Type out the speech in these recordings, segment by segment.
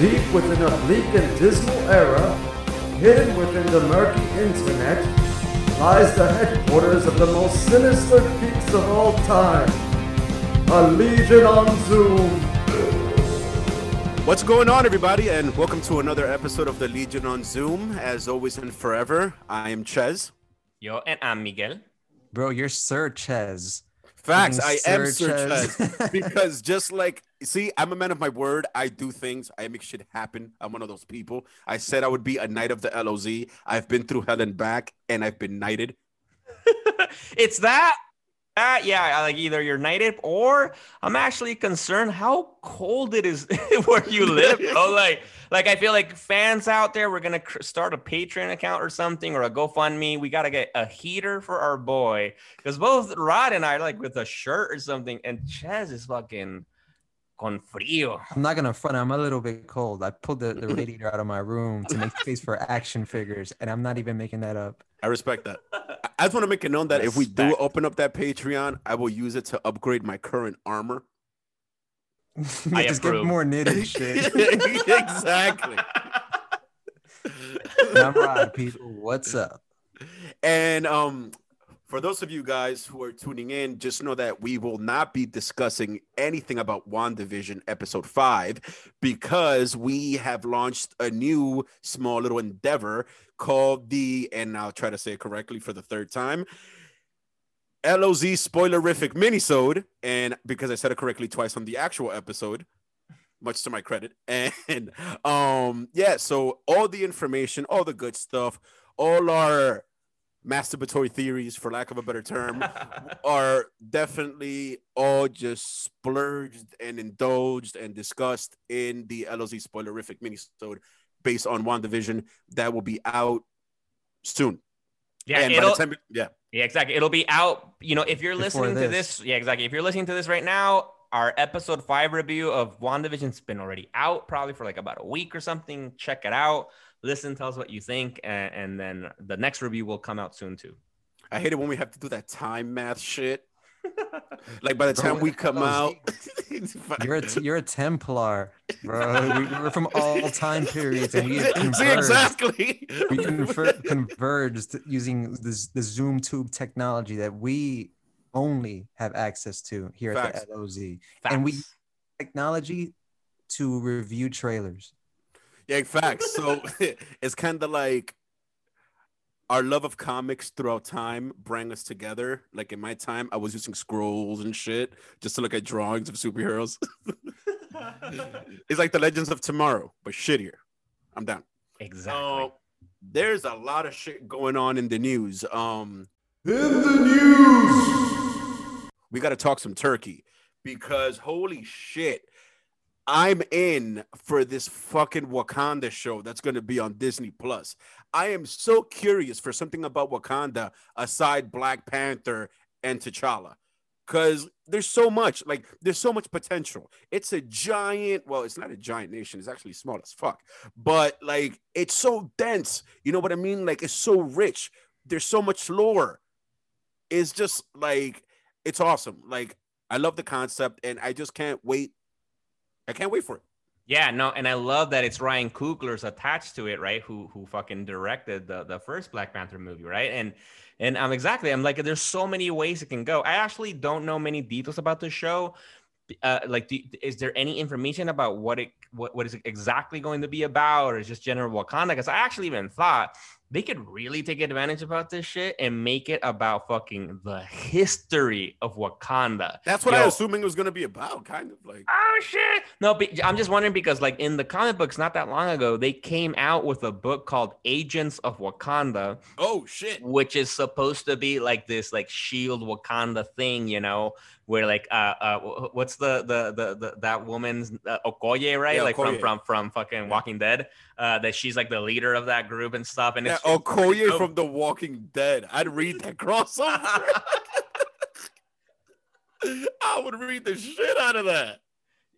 Deep within a bleak and dismal era, hidden within the murky internet, lies the headquarters of the most sinister geeks of all time. A Legion on Zoom. What's going on, everybody, and welcome to another episode of the Legion on Zoom. As always and forever, I am Ches. Yo, and I'm Miguel. Bro, you're Sir Ches. Facts, I am Sir Sir Ches. Ches. because just like, see, I'm a man of my word. I do things, I make shit happen. I'm one of those people. I said I would be a knight of the LOZ. I've been through hell and back, and I've been knighted. it's that. Uh, yeah, like either you're knighted or I'm actually concerned how cold it is where you live. Oh, like, like I feel like fans out there, we're gonna cr- start a Patreon account or something or a GoFundMe. We gotta get a heater for our boy because both Rod and I are like with a shirt or something, and Ches is fucking con frío. I'm not gonna front. I'm a little bit cold. I pulled the, the radiator out of my room to make space for action figures, and I'm not even making that up. I respect that. I- I just want to make it known that if we do open up that Patreon, I will use it to upgrade my current armor. I Just give approve. more knitted shit. exactly. And I'm Rod, people. What's up? And um, for those of you guys who are tuning in, just know that we will not be discussing anything about WandaVision episode five because we have launched a new small little endeavor called the, and I'll try to say it correctly for the third time. LOZ spoilerific minisode, and because I said it correctly twice on the actual episode, much to my credit. And um, yeah, so all the information, all the good stuff, all our masturbatory theories, for lack of a better term, are definitely all just splurged and indulged and discussed in the LOZ spoilerific minisode based on WandaVision that will be out soon. yeah, and by the time, yeah, Yeah, exactly. It'll be out. You know, if you're Before listening to this. this, yeah, exactly. If you're listening to this right now, our episode five review of WandaVision's been already out, probably for like about a week or something. Check it out. Listen, tell us what you think, and, and then the next review will come out soon too. I hate it when we have to do that time math shit. Like by the Bro, time we come out, You're a t- you're a Templar, bro. We, we're from all time periods, and we have See, converged. exactly. We conver- converged using this the Zoom tube technology that we only have access to here Facts. at the LOZ, and we technology to review trailers. Yeah, facts. So it's kind of like our love of comics throughout time bring us together. Like in my time, I was using scrolls and shit just to look at drawings of superheroes. it's like the Legends of Tomorrow, but shittier. I'm down. exactly. So there's a lot of shit going on in the news. Um, In the news. we got to talk some turkey because holy shit i'm in for this fucking wakanda show that's going to be on disney plus i am so curious for something about wakanda aside black panther and t'challa because there's so much like there's so much potential it's a giant well it's not a giant nation it's actually small as fuck but like it's so dense you know what i mean like it's so rich there's so much lore it's just like it's awesome. Like I love the concept, and I just can't wait. I can't wait for it. Yeah, no, and I love that it's Ryan Coogler's attached to it, right? Who who fucking directed the the first Black Panther movie, right? And and I'm exactly, I'm like, there's so many ways it can go. I actually don't know many details about the show. Uh, like, do, is there any information about what it what, what is exactly going to be about, or is just general Wakanda? Because I actually even thought they could really take advantage about this shit and make it about fucking the history of Wakanda. That's what I Yo, was assuming it was gonna be about. Kind of like Oh shit! No, but I'm just wondering because, like, in the comic books, not that long ago, they came out with a book called Agents of Wakanda, oh shit. which is supposed to be like this, like Shield Wakanda thing, you know, where like, uh, uh, what's the the the, the that woman's uh, Okoye, right? Yeah, like Okoye. from from from fucking Walking Dead, uh, that she's like the leader of that group and stuff, and Yeah, it's Okoye dope. from The Walking Dead. I'd read that crossover. I would read the shit out of that.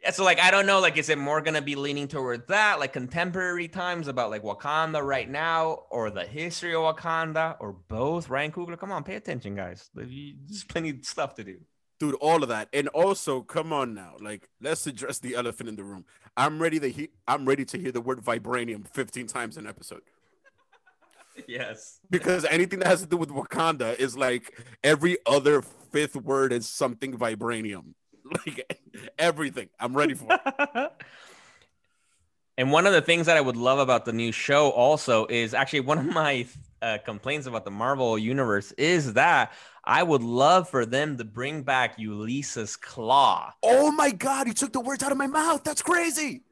Yeah, so like I don't know, like is it more gonna be leaning toward that, like contemporary times about like Wakanda right now, or the history of Wakanda, or both? Ryan Coogler, come on, pay attention, guys. There's plenty of stuff to do. dude, all of that, and also, come on now, like let's address the elephant in the room. I'm ready to hear. I'm ready to hear the word vibranium 15 times an episode Yes. because anything that has to do with Wakanda is like every other fifth word is something vibranium. Like everything, I'm ready for. it. And one of the things that I would love about the new show also is actually one of my uh, complaints about the Marvel universe is that I would love for them to bring back Ulysses Claw. Oh my god, you took the words out of my mouth. That's crazy.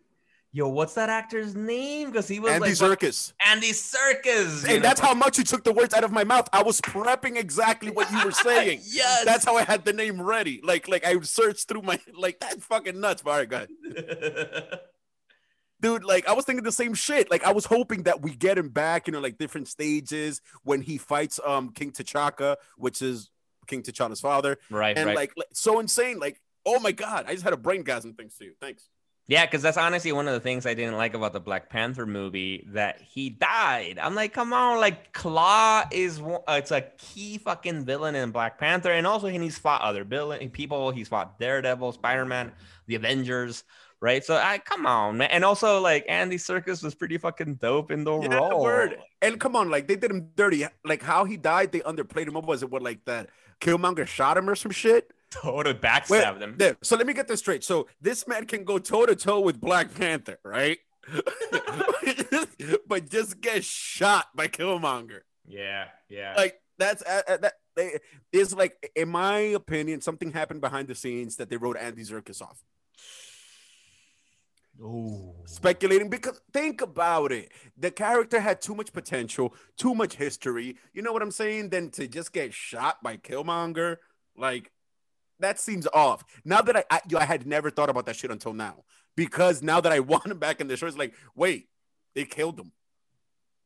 Yo, what's that actor's name? Because he was Andy like Serkis. Andy Serkis. And that's how much you took the words out of my mouth. I was prepping exactly what you were saying. yes. That's how I had the name ready. Like, like I searched through my like that's fucking nuts. All right, go ahead. Dude, like I was thinking the same shit. Like I was hoping that we get him back, you know, like different stages when he fights um King T'Chaka, which is King T'Challa's father. right, And right. like, so insane. Like, oh my god, I just had a brain gasm thanks to you. Thanks. Yeah, because that's honestly one of the things I didn't like about the Black Panther movie that he died. I'm like, come on, like Claw is one- uh, it's a key fucking villain in Black Panther, and also he's fought other villain people. He's fought Daredevil, Spider Man, the Avengers, right? So I come on, man. And also like Andy Serkis was pretty fucking dope in the Yeah, role. word. And come on, like they did him dirty. Like how he died, they underplayed him. What was it? What like that? Killmonger shot him or some shit. Total Wait, backstab them. So let me get this straight. So this man can go toe to toe with Black Panther, right? but just get shot by Killmonger. Yeah, yeah. Like that's uh, uh, that they- is like, in my opinion, something happened behind the scenes that they wrote Andy Serkis off. Ooh. speculating because think about it. The character had too much potential, too much history. You know what I'm saying? Then to just get shot by Killmonger, like that seems off. Now that I I, yo, I had never thought about that shit until now because now that I want him back in the show, it's like, wait, they killed him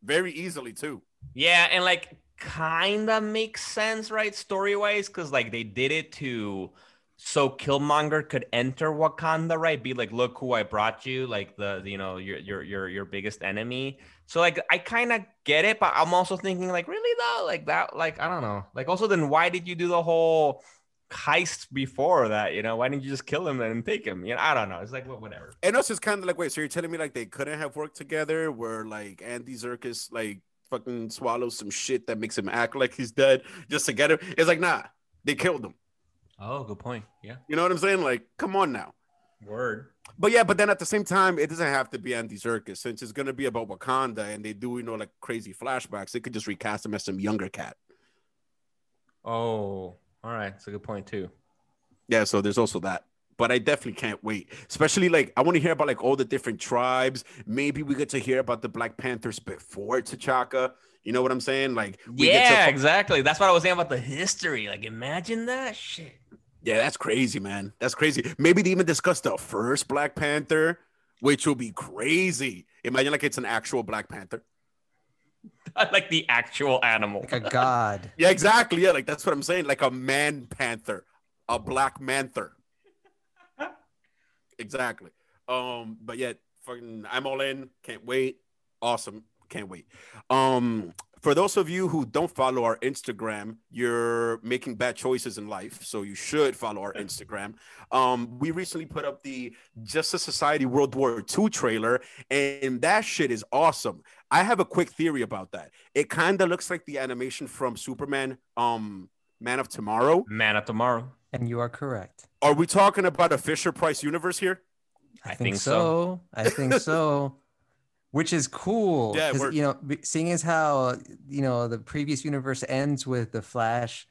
very easily too. Yeah, and like kind of makes sense, right? Story wise, because like they did it to so Killmonger could enter Wakanda, right? Be like, look who I brought you, like the, you know your your your your biggest enemy. So like I kind of get it, but I'm also thinking like, really though, like that, like I don't know, like also then why did you do the whole heist before that? You know, why didn't you just kill him and take him? You know, I don't know. It's like well, whatever. And also, it's kind of like, wait, so you're telling me like they couldn't have worked together? Where like Andy Serkis like fucking swallows some shit that makes him act like he's dead just to get him? It's like, nah, they killed him. Oh, good point. Yeah. You know what I'm saying? Like, come on now. Word. But yeah, but then at the same time, it doesn't have to be Andy Serkis since it's gonna be about Wakanda and they do, you know, like crazy flashbacks. They could just recast him as some younger cat. Oh, all right. It's a good point too. Yeah, so there's also that. But I definitely can't wait. Especially like I want to hear about like all the different tribes. Maybe we get to hear about the Black Panthers before T'Chaka. You know what I'm saying? Like we get to yeah, exactly. That's what I was saying about the history. Like, imagine that shit. Yeah, that's crazy, man. That's crazy. Maybe they even discuss the first Black Panther, which will be crazy. Imagine like it's an actual Black Panther. like the actual animal. Like a god. Yeah, exactly. Yeah, like that's what I'm saying. Like a man panther, a black manther. exactly. Um, but yet fucking I'm all in. Can't wait. Awesome. Can't wait. Um, for those of you who don't follow our Instagram, you're making bad choices in life. So you should follow our Instagram. Um, we recently put up the Justice Society World War II trailer, and that shit is awesome. I have a quick theory about that. It kind of looks like the animation from Superman, um, Man of Tomorrow. Man of tomorrow. And you are correct. Are we talking about a Fisher Price universe here? I, I think, think so. so. I think so. Which is cool. Yeah, you know, seeing as how you know the previous universe ends with the Flash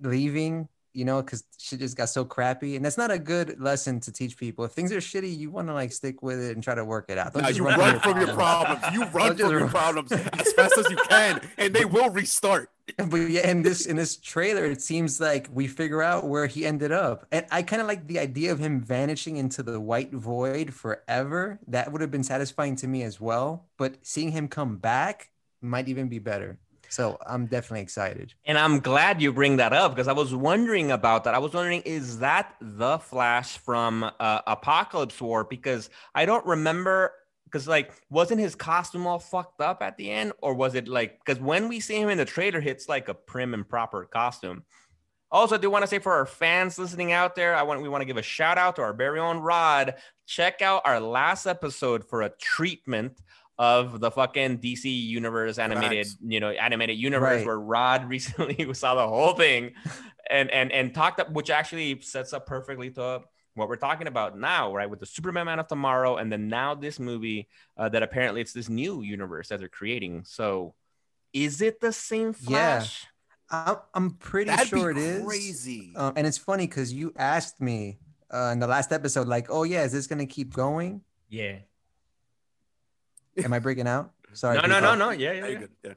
leaving, you know, because shit just got so crappy, and that's not a good lesson to teach people. If things are shitty, you want to like stick with it and try to work it out. Don't just you run, run from your problems. You run from your problems as fast as you can, and they will restart. But yeah, in this in this trailer, it seems like we figure out where he ended up, and I kind of like the idea of him vanishing into the white void forever. That would have been satisfying to me as well. But seeing him come back might even be better. So I'm definitely excited. And I'm glad you bring that up because I was wondering about that. I was wondering, is that the Flash from uh, Apocalypse War? Because I don't remember. Because like, wasn't his costume all fucked up at the end, or was it like? Because when we see him in the trailer, it's like a prim and proper costume. Also, I do want to say for our fans listening out there, I want we want to give a shout out to our very own Rod. Check out our last episode for a treatment of the fucking DC universe animated, Facts. you know, animated universe Right. where Rod recently saw the whole thing and and and talked up, which actually sets up perfectly to what we're talking about now, right? With the Superman Man of Tomorrow, and then now this movie uh, that apparently it's this new universe that they're creating. So, is it the same Yeah. Flash? I'm, I'm pretty That'd sure be it is. crazy. Uh, and it's funny because you asked me uh, in the last episode, like, "Oh yeah, is this gonna keep going?" Yeah. Am I breaking out? Sorry. No, no, no, oh, no. Yeah, yeah. Yeah. good. Yeah.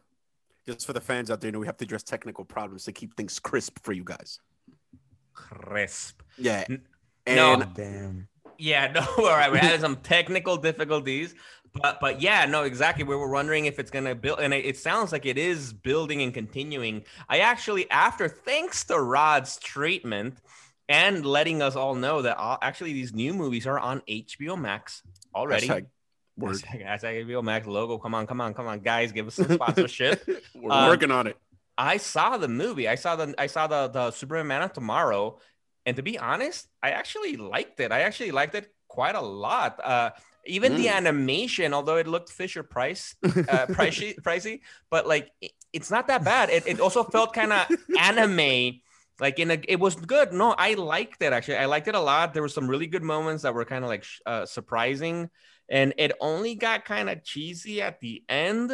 Just for the fans out there, you know we have to address technical problems to keep things crisp for you guys. Crisp. Yeah. And no. Oh, damn. Yeah, no, all right. We're having some technical difficulties, but but yeah, no, exactly. We were wondering if it's gonna build, and it, it sounds like it is building and continuing. I actually, after thanks to Rod's treatment and letting us all know that all, actually these new movies are on HBO Max already. Hashtag word. Hashtag, HBO Max logo. Come on, come on, come on, guys, give us some sponsorship. We're Um, working on it. I saw the movie. I saw the I saw the the Superman Man of Tomorrow, and to be honest, I actually liked it. I actually liked it quite a lot. Uh, even the Mm. animation, although it looked Fisher Price uh, pricey, pricey, but like it- it's not that bad. It, it also felt kind of anime. Like in a, it was good. No, I liked it actually. I liked it a lot. There were some really good moments that were kind of like uh, surprising, and it only got kind of cheesy at the end.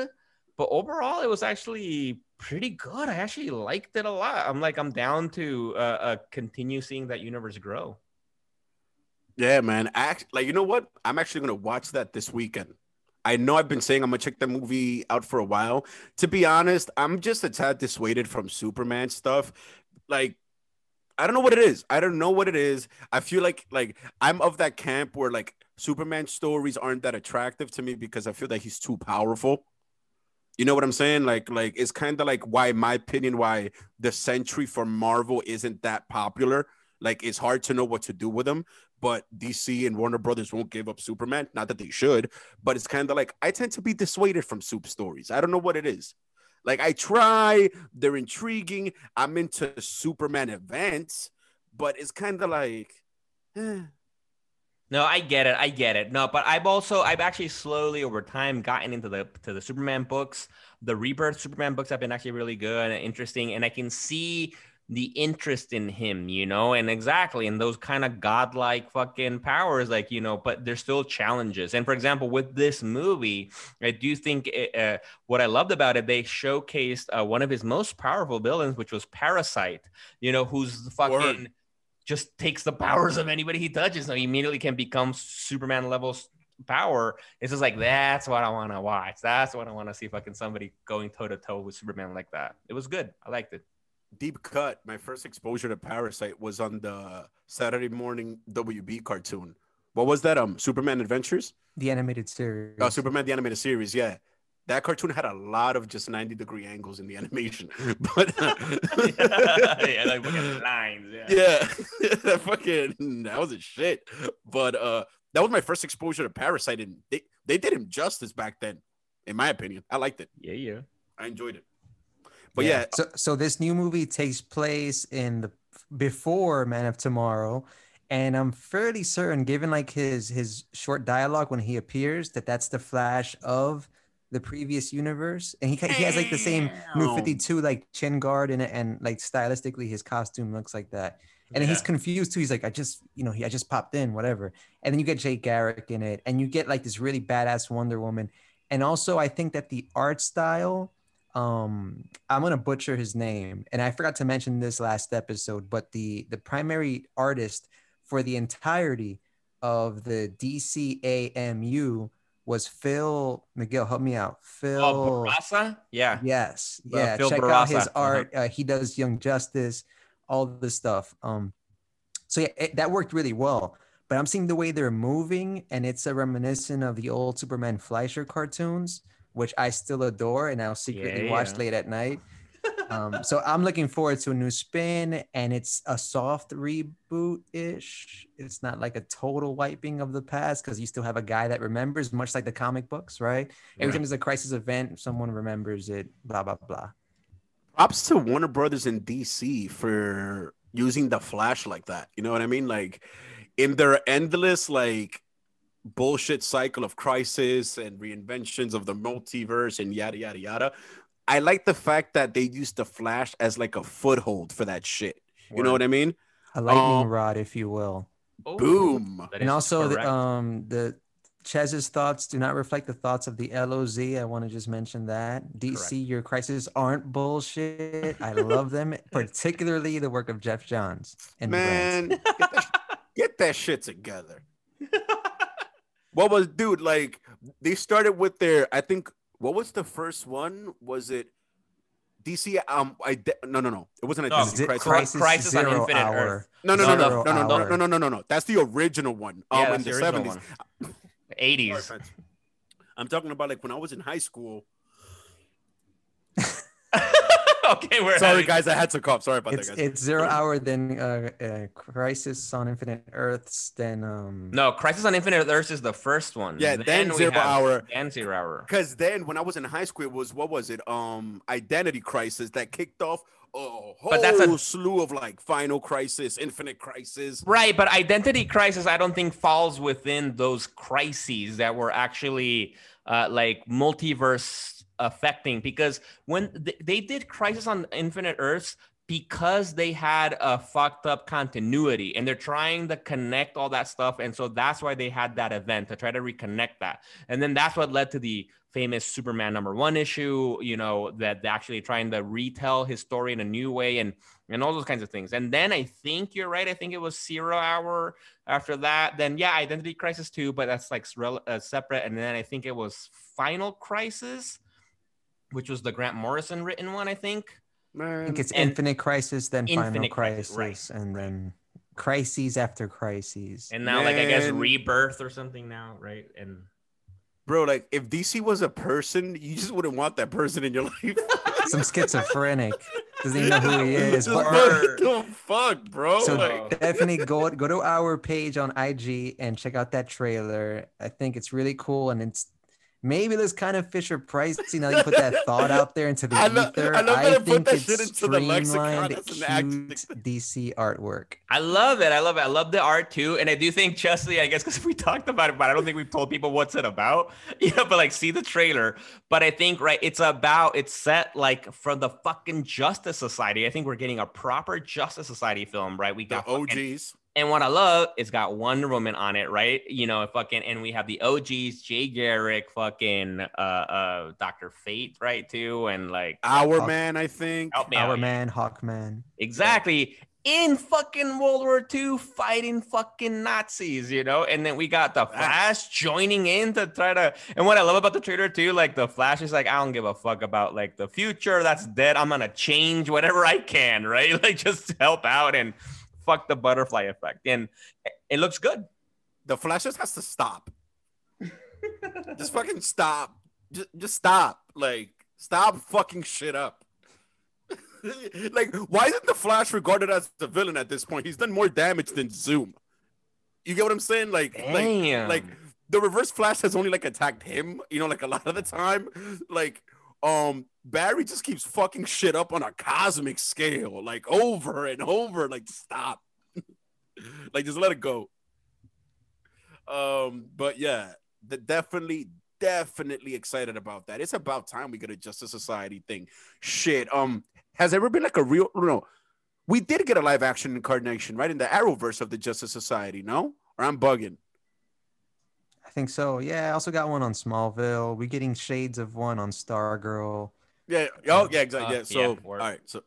But overall, it was actually pretty good. I actually liked it a lot. I'm like, I'm down to uh, uh continue seeing that universe grow. Yeah, man. Act like you know what? I'm actually gonna watch that this weekend. I know I've been saying I'm gonna check the movie out for a while. To be honest, I'm just a tad dissuaded from Superman stuff. Like, I don't know what it is. I don't know what it is. I feel like like I'm of that camp where like Superman stories aren't that attractive to me because I feel that he's too powerful. You know what I'm saying? Like, like it's kind of like why, my opinion, why the Century for Marvel isn't that popular. Like, it's hard to know what to do with him but DC and Warner Brothers won't give up Superman. Not that they should, but it's kind of like I tend to be dissuaded from soup stories. I don't know what it is. Like I try, they're intriguing. I'm into Superman events, but it's kind of like, eh. No, I get it. I get it. No, but I've also I've actually slowly over time gotten into the to the Superman books. The Rebirth Superman books have been actually really good and interesting, and I can see the interest in him, you know, and exactly in those kind of godlike fucking powers, like you know. But there's still challenges. And for example, with this movie, I do think it, uh, what I loved about it, they showcased uh, one of his most powerful villains, which was Parasite. You know, who's the fucking Word. Just takes the powers of anybody he touches. So he immediately can become Superman level power. It's just like that's what I want to watch. That's what I want to see. Fucking somebody going toe to toe with Superman like that. It was good. I liked it. deep cut. My first exposure to Parasite was on the Saturday morning WB cartoon. What was that? Um, Superman Adventures. The animated series. Oh, Superman the animated series. Yeah, that cartoon had a lot of just 90 degree angles in the animation, but yeah, like fucking lines. Yeah. yeah, that fucking that was a shit. But uh, that was my first exposure to Parasite, and they they did him justice back then, in my opinion. I liked it. Yeah, yeah. I enjoyed it. But yeah, So so this new movie takes place in the before Man of Tomorrow, and I'm fairly certain, given like his his short dialogue when he appears, that that's the Flash of the previous universe, and he he has like the same New Fifty Two like chin guard and and like stylistically his costume looks like that. And then he's confused too. He's like, I just, you know, he I just popped in, whatever. And then you get Jay Garrick in it, and you get like this really badass Wonder Woman. And also, I think that the art style, um, I'm gonna butcher his name, and I forgot to mention this last episode, but the the primary artist for the entirety of the DCAMU was Phil Miguel. Help me out, Phil. Oh, Bourassa? Yeah. Yes. Uh, Yeah. Phil Check out Bourassa. his Uh-huh. art. Uh, he does Young Justice, all this stuff. Um, so yeah, it, that worked really well. But I'm seeing the way they're moving, and it's a reminiscent of the old Superman Fleischer cartoons, which I still adore, and I'll secretly Yeah, watch late at night. Um, so I'm looking forward to a new spin, and it's a soft reboot ish. It's not like a total wiping of the past because you still have a guy that remembers, much like the comic books, right? Every Right. time there's a crisis event, someone remembers it. Blah blah blah. props to Warner Brothers in DC for using the Flash like that. You know what I mean? Like in their endless like bullshit cycle of crisis and reinventions of the multiverse and yada yada yada. I like the fact that they used the Flash as like a foothold for that shit. You know what I mean? A lightning Um, rod, if you will. Oh, Boom. and also the, correct. um the Ches's thoughts do not reflect the thoughts of the LOZ. I want to just mention that. DC, your crises aren't bullshit. I love them, particularly the work of Geoff Johns and Man, get that, get that shit together. What was, dude? Like they started with their. I think what was the first one? Was it DC? Um, I de- no, no, no. It wasn't a No, DC Zi- crisis. Crisis Crisis on Infinite Hour. Earth. No, no, no, no, Zero no, no, no, Hour. no, no, no, no, no. That's the original one. Um, yeah, in the the original seventies. one. 80s. I'm talking about like when I was in high school. okay, we're Sorry, having- guys, I had to cough. Sorry about It's that, guys. it's Zero Hour, then uh, uh, Crisis on Infinite Earths, then um. No, Crisis on Infinite Earths is the first one. yeah, then we Zero Hour. And Zero Hour. Because then when I was in high school, it was what was it? Um, Identity Crisis that kicked off a whole But that's a- slew of like Final Crisis, Infinite Crisis. Right, but Identity Crisis, I don't think falls within those crises that were actually uh, like multiverse affecting because when th- they did Crisis on Infinite Earths because they had a fucked up continuity and they're trying to connect all that stuff and so that's why they had that event to try to reconnect that. And then that's what led to the famous superman number one issue you know that they're actually trying to retell his story in a new way and and all those kinds of things. And then i think you're right i think it was zero hour after that then yeah identity crisis too but that's like uh, separate and then i think it was final crisis which was the grant morrison written one i think I think it's and- Infinite Crisis, then Final Infinite Crisis, Crisis, right, and then Crises after Crises. and now like i guess rebirth or something now right and bro, like if DC was a person, you just wouldn't want that person in your life. Some schizophrenic doesn't even know who he is. But what the fuck, bro? so like, definitely go go to our page on IG and check out that trailer. I think it's really cool and it's maybe looks kind of Fisher Price. You know, you put that thought out there into the I lo- ether. I love that I I put think that it's shit into the lexicon streamlined, an cute DC artwork. I love it. I love it. I love the art too. And I do think Chesley, I guess, because we talked about it, but I don't think we've told people what's it about. You know, but like see the trailer. But I think, right, it's about, it's set like for the fucking Justice Society. I think we're getting a proper Justice Society film, right? We the got fucking- OGs. And what I love is got Wonder Woman on it, right? You know, fucking, and we have the OGs, Jay Garrick, fucking, uh, uh, Doctor Fate, right, too, and like Our Hawk- man, I think. help me Our out. man, Hawkman. Exactly. In fucking World War II, fighting fucking Nazis, you know? And then we got the Flash joining in to try to. And what I love about the trailer too, like the Flash is like, I don't give a fuck about like the future. That's dead. I'm gonna change whatever I can, right? Like just to help out and fuck the butterfly effect. And it looks good. The Flash just has to stop. just fucking stop. Just, just stop. Like, stop fucking shit up. like, why isn't the Flash regarded as the villain at this point? He's done more damage than Zoom. You get what I'm saying? Like, like, like the Reverse Flash has only like attacked him. You know, like a lot of the time, like. Um, Barry just keeps fucking shit up on a cosmic scale, like over and over. Like, stop. like, just let it go. Um, but yeah, the definitely, definitely excited about that. It's about time we get a Justice Society thing. Shit. Um, has ever been like a real no? We did get a live action incarnation, right? In the Arrowverse of the Justice Society, no? Or I'm bugging. I think so. Yeah, I also got one on Smallville. We getting shades of one on Stargirl. Yeah. Oh, yeah, exactly. Uh, yeah. So, yeah, all word. right. So,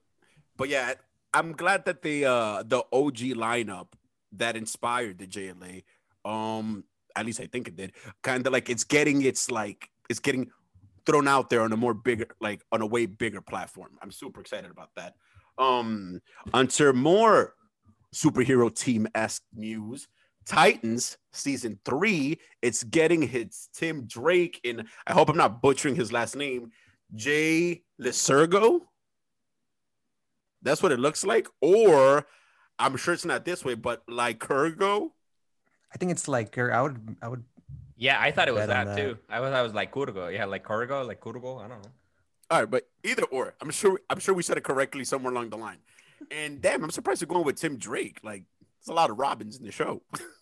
but yeah, I'm glad that the uh the OG lineup that inspired the JLA, um, at least I think it did, kind of like it's getting its like it's getting thrown out there on a more bigger, like on a way bigger platform. I'm super excited about that. Um, onto more superhero team esque news. Titans season three. It's getting his Tim Drake in. I hope I'm not butchering his last name. Jay Lysergo. That's what it looks like. Or I'm sure it's not this way, but Lycurgo. I think it's like I would I would yeah, I thought it was that, that. too. I thought it was like Kurgo. Yeah, like Kurgo, like Kurgo. I don't know. All right, but either or, I'm sure I'm sure we said it correctly somewhere along the line. And damn, I'm surprised you're going with Tim Drake. Like, there's a lot of Robins in the show.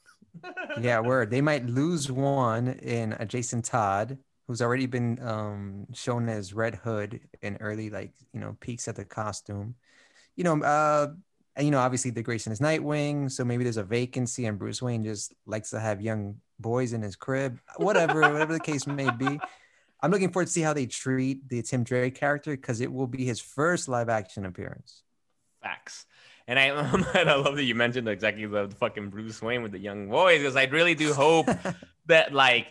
Yeah, word. They might lose one in uh, Jason Todd, who's already been um, shown as Red Hood in early, like you know, peeks at the costume. You know, uh, and you know, obviously the Grayson is Nightwing, so maybe there's a vacancy, and Bruce Wayne just likes to have young boys in his crib. Whatever, whatever the case may be. I'm looking forward to see how they treat the Tim Drake character because it will be his first live action appearance. Facts. And I, and I love that you mentioned exactly the fucking Bruce Wayne with the young boys because I really do hope that like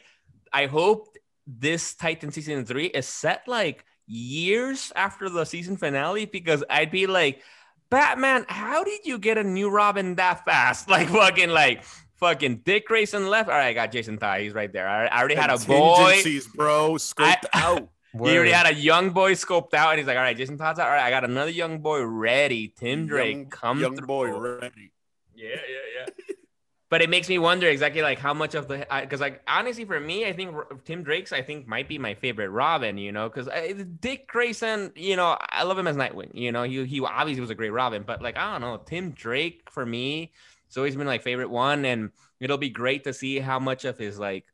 I hope this Titan season three is set like years after the season finale because I'd be like, Batman, how did you get a new Robin that fast? Like fucking like fucking Dick Grayson left. All right, I got Jason Todd. He's right there. I, I already had a boy. Bro. Scoped I- out. He already had a young boy scoped out, and he's like, "All right, Jason Todd's out. All right, I got another young boy ready. Tim Drake, Young- come young through." boy ready. Yeah, yeah, yeah. but it makes me wonder exactly like how much of the because like honestly for me, I think Tim Drake's I think might be my favorite Robin. You know, because eh, Dick Grayson, you know, I love him as Nightwing. You know, he he obviously was a great Robin, but like I don't know, Tim Drake for me, it's always been like favorite one, and it'll be great to see how much of his like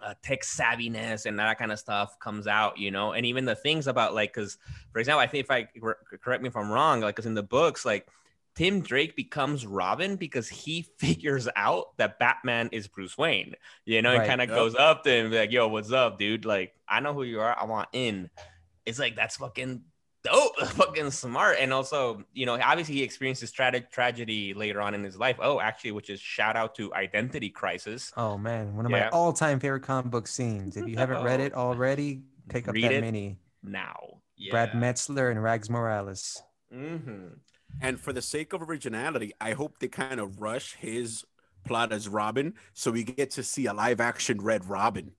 uh, tech savviness and that kind of stuff comes out, you know, and even the things about like, because for example, I think if I correct me if I'm wrong, like, because in the books, like Tim Drake becomes Robin because he figures out that Batman is Bruce Wayne, you know, and kind of Yep. goes up to him like, "Yo, what's up, dude? Like, I know who you are. I want in." It's like that's fucking dope, fucking smart, and also, you know, obviously he experiences tra- tragedy later on in his life. Oh, actually, which is shout out to Identity Crisis. Oh man, one of Yeah. my all-time favorite comic book scenes. If you haven't read it already, pick up Read that it mini. Now, yeah. Brad Meltzer and Rags Morales. Mm-hmm. And for the sake of originality, I hope they kind of rush his plot as Robin, so we get to see a live action Red Robin.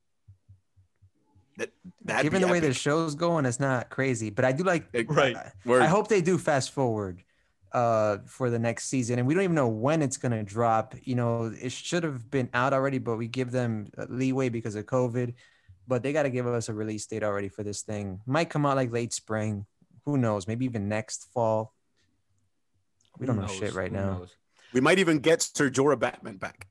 That that'd Given the way the show's going, it's not crazy, but I do like. Right. I, I hope they do fast forward uh for the next season and we don't even know when it's going to drop. You know it should have been out already but we give them uh, leeway because of covid but they got to give us a release date already for this thing. Might come out like late spring. Who knows? Maybe even next fall. We don't know shit right now. we might even get Sir Jorah Batman back.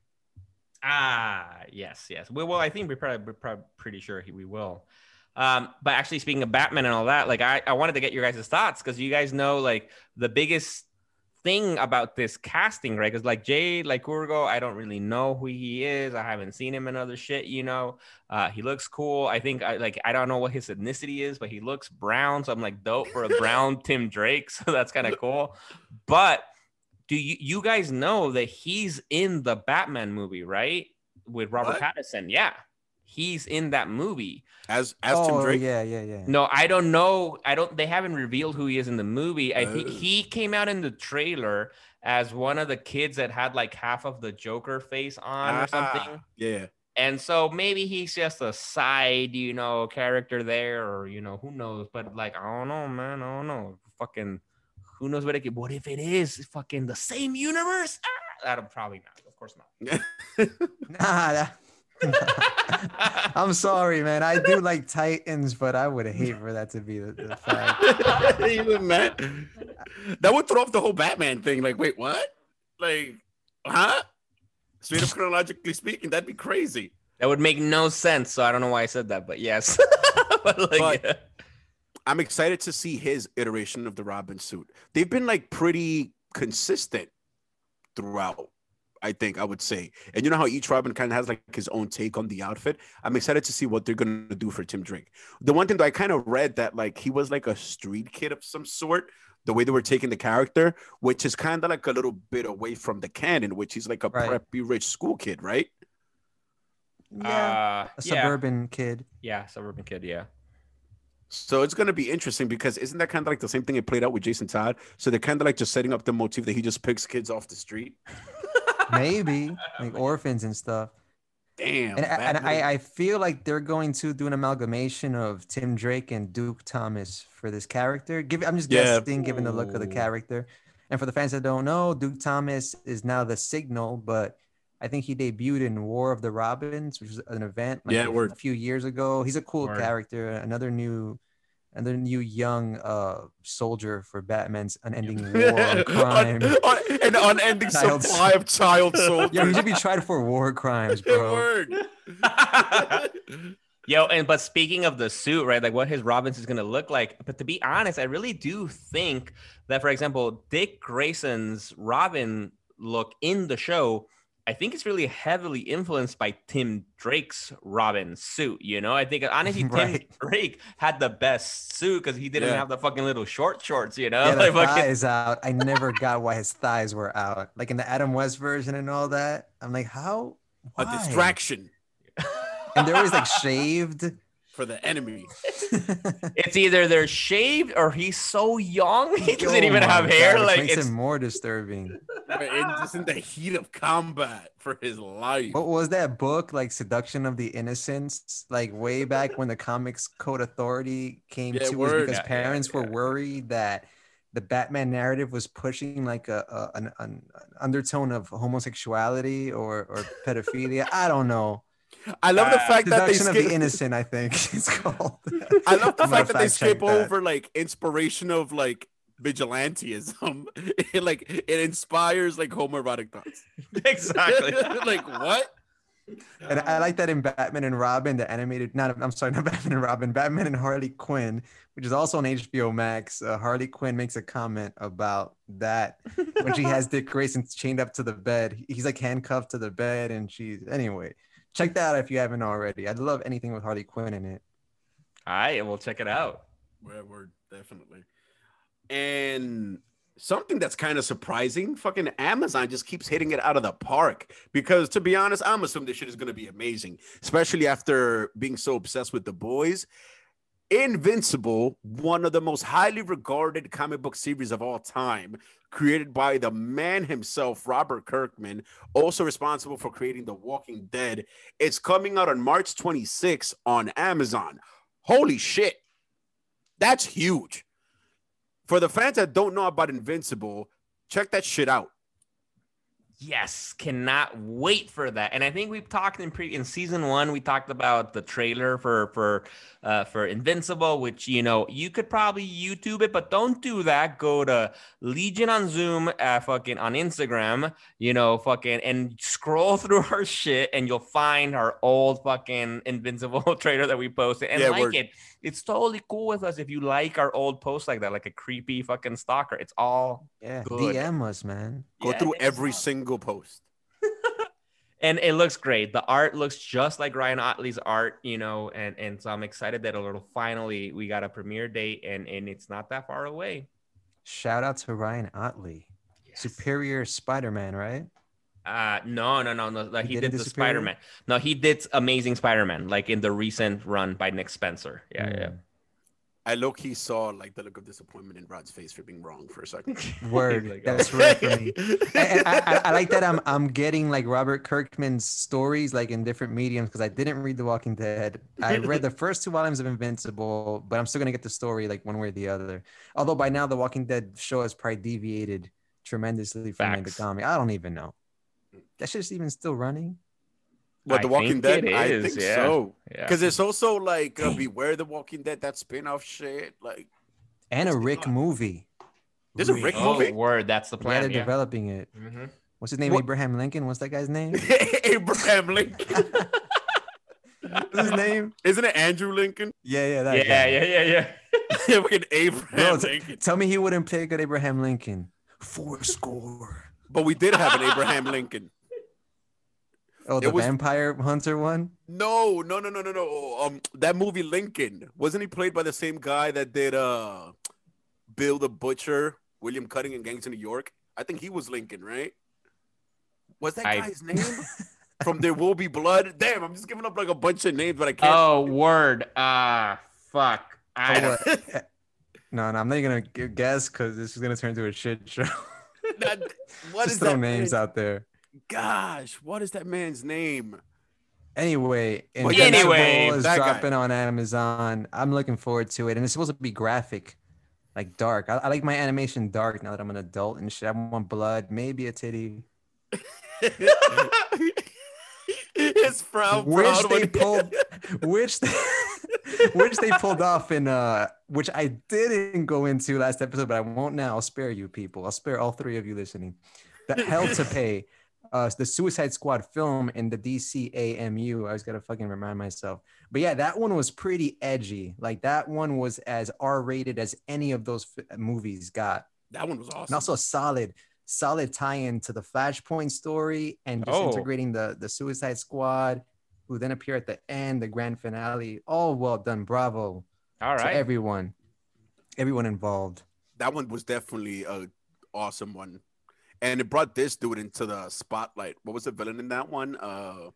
Ah, yes, yes. We well, I think we're probably, we're probably pretty sure he, we will. Um, but actually, speaking of Batman and all that, like I, I wanted to get your guys' thoughts because you guys know like the biggest thing about this casting, right? Because like Jay, like Urgo, I don't really know who he is. I haven't seen him in other shit, you know. Uh, he looks cool. I think I like I don't know what his ethnicity is, but he looks brown. So I'm like dope for a brown Tim Drake. So that's kind of cool. But do you you guys know that he's in the Batman movie, right? With Robert What? Pattinson. Yeah. He's in that movie. As as oh Tim Drake. yeah yeah yeah No, I don't know. I don't they haven't revealed who he is in the movie. I think Oh. he came out in the trailer as one of the kids that had like half of the Joker face on or something. Ah, Yeah. And so maybe he's just a side, you know, character there, or you know, who knows? But like, I don't know, man. I don't know. Fucking, who knows what it could? What if it is fucking the same universe? Ah, that'll probably not. Of course not. nah, that- i'm sorry man i do like titans but i would hate for that to be the, the fact Even Matt. That would throw off the whole Batman thing. Like, wait, what? Like, huh? Straight up chronologically speaking, that'd be crazy. that would make no sense. So I don't know why I said that, but yes. but like, But- yeah. I'm excited to see his iteration of the Robin suit. They've been like pretty consistent throughout, I think I would say. And you know how each Robin kind of has like his own take on the outfit. I'm excited to see what they're gonna do for Tim Drake. The one thing that I kind of read that like he was like a street kid of some sort. The way they were taking the character, which is kind of like a little bit away from the canon, which he's like a Right. preppy rich school kid, right? yeah Uh, a yeah, suburban kid yeah, suburban kid, yeah. So it's gonna be interesting because isn't that kind of like the same thing it played out with Jason Todd? So they're kind of like just setting up the motif that he just picks kids off the street. maybe like orphans and stuff Damn. and, I- and I, I feel like they're going to do an amalgamation of Tim Drake and Duke Thomas for this character. Give I'm just Yeah. guessing, given the look of the character. And for the fans that don't know, Duke Thomas is now the Signal, but I think he debuted in War of the Robins, which was an event like Yeah, a, few years ago. He's a cool Word. character, another new and the new young uh soldier for Batman's unending war on crime. Un- un- an unending Child supply of child soldiers. Yo, he should be tried for war crimes, bro. Word. Yo, and but speaking of the suit, right? Like what his Robinson's gonna look like. But to be honest, I really do think that, for example, Dick Grayson's Robin look in the show, I think it's really heavily influenced by Tim Drake's Robin suit. You know, I think honestly, Tim Right. Drake had the best suit because he didn't Yeah. have the fucking little short shorts. You know, Yeah, the Like, fucking- thighs out. I never got why his thighs were out. Like in the Adam West version and all that. I'm like, how? A distraction And they're always like shaved. For the enemy. it's either they're shaved or he's so young he doesn't Oh even have hair. God, which like makes it's it more disturbing. in, just in the heat of combat for his life. What was that book like Seduction of the Innocents? Like way back when the Comics Code Authority came Yeah, to word. us because Yeah, yeah, parents were worried that the Batman narrative was pushing like a, a an, an undertone of homosexuality or or pedophilia. I don't know. I love the Uh, fact that they skip. the Innocent, I think it's called. I love the fact that they skip that. over like inspiration of like vigilantism. it, like it inspires like homoerotic thoughts. exactly. like what? And I like that in Batman and Robin, the animated, not, I'm sorry, not Batman and Robin, Batman and Harley Quinn, which is also on HBO Max. Uh, Harley Quinn makes a comment about that when she has Dick Grayson chained up to the bed. He's like handcuffed to the bed, and she's, anyway, check that out if you haven't already. I'd love anything with Harley Quinn in it. All right, and we'll check it out. Yeah, word, definitely. And something that's kind of surprising, fucking Amazon just keeps hitting it out of the park. Because to be honest, I'm assuming this shit is gonna be amazing, especially after being so obsessed with the boys. Invincible, one of the most highly regarded comic book series of all time, created by the man himself, Robert Kirkman, also responsible for creating The Walking Dead. It's coming out on March 26th on Amazon. Holy shit. That's huge. For the fans that don't know about Invincible, check that shit out. Yes, cannot wait for that. And I think we've talked in pre in season one, we talked about the trailer for for uh for Invincible, which you know you could probably YouTube it, but don't do that. Go to Legion on Zoom, uh, fucking on Instagram, you know, fucking and scroll through our shit, and you'll find our old fucking Invincible trailer that we posted and Yeah, like it. It's totally cool with us if you like our old posts like that, like a creepy fucking stalker. It's all Yeah, Good. DM us, man. Go Yeah, through every not- single post. and it looks great. The art looks just like Ryan Ottley's art, you know, and and so I'm excited that it'll finally we got a premiere date and and it's not that far away. Shout out to Ryan Ottley, Superior Spider-Man, right? Uh no, no, no, no. like, He He, did did the the Spider-Man. No, he did Amazing Spider-Man, like in the recent run by Nick Spencer. Yeah, yeah. Mm. I low key saw like the look of disappointment in Rod's face for being wrong for a second. Word. Like, That's rare for me. and I, I, I like that I'm I'm getting like Robert Kirkman's stories like in different mediums because I didn't read The Walking Dead. I read the first two volumes of Invincible, but I'm still gonna get the story like one way or the other. Although by now The Walking Dead show has probably deviated tremendously from like, the comic. I don't even know. That shit's even still running. What I The Walking think Dead? it I think yeah. so. Yeah. Because it's also like uh, Beware the Walking Dead, that spin-off shit. Like And a Rick plot? movie. There's a Rick oh, movie? word, that's the Yeah, plan. they're Yeah. developing it. Mhm. What's his name? What- Abraham Lincoln. What's that guy's name? Abraham Lincoln. What's his name? Isn't it Andrew Lincoln? Yeah, yeah, that Yeah, guy. yeah, yeah, yeah. Yeah, fucking Abraham Bro, t- Lincoln. tell me he wouldn't pick an Abraham Lincoln. Four score. But we did have an Abraham Lincoln. Oh, the was- vampire hunter one? No, no, no, no, no, no. Um, that movie Lincoln wasn't he played by the same guy that did uh, Bill the Butcher, William Cutting, and Gangs of New York? I think he was Lincoln, right? Was that I- guy's name? From There Will Be Blood. Damn, I'm just giving up like a bunch of names, but I can't. Oh, word. Ah, fuck. I Oh, don't? No, no, I'm not even gonna guess because this is gonna turn into a shit show. That- what Just is throw that names man- out there. Gosh, what is that man's name? Anyway, Invincible anyway, is that guy. dropping on Amazon. I'm looking forward to it, and it's supposed to be graphic, like dark. I, I like my animation dark now that I'm an adult and shit. I want blood, maybe a titty. His frown. Which they pulled, which they, which they pulled off in uh which I didn't go into last episode, but I won't now. I'll spare you people. I'll spare all three of you listening. The Hell to Pay, uh, the Suicide Squad film in the DCAMU. I was gonna fucking remind myself. But yeah, that one was pretty edgy. Like that one was as R-rated as any of those f- movies got. That one was awesome. And also solid, solid tie-in to the Flashpoint story and just Oh. integrating the the Suicide Squad, who then appear at the end, the grand finale. All well done. Bravo All right, to everyone, everyone involved. that one was definitely a awesome one, and it brought this dude into the spotlight. What was the villain in that one? Uh,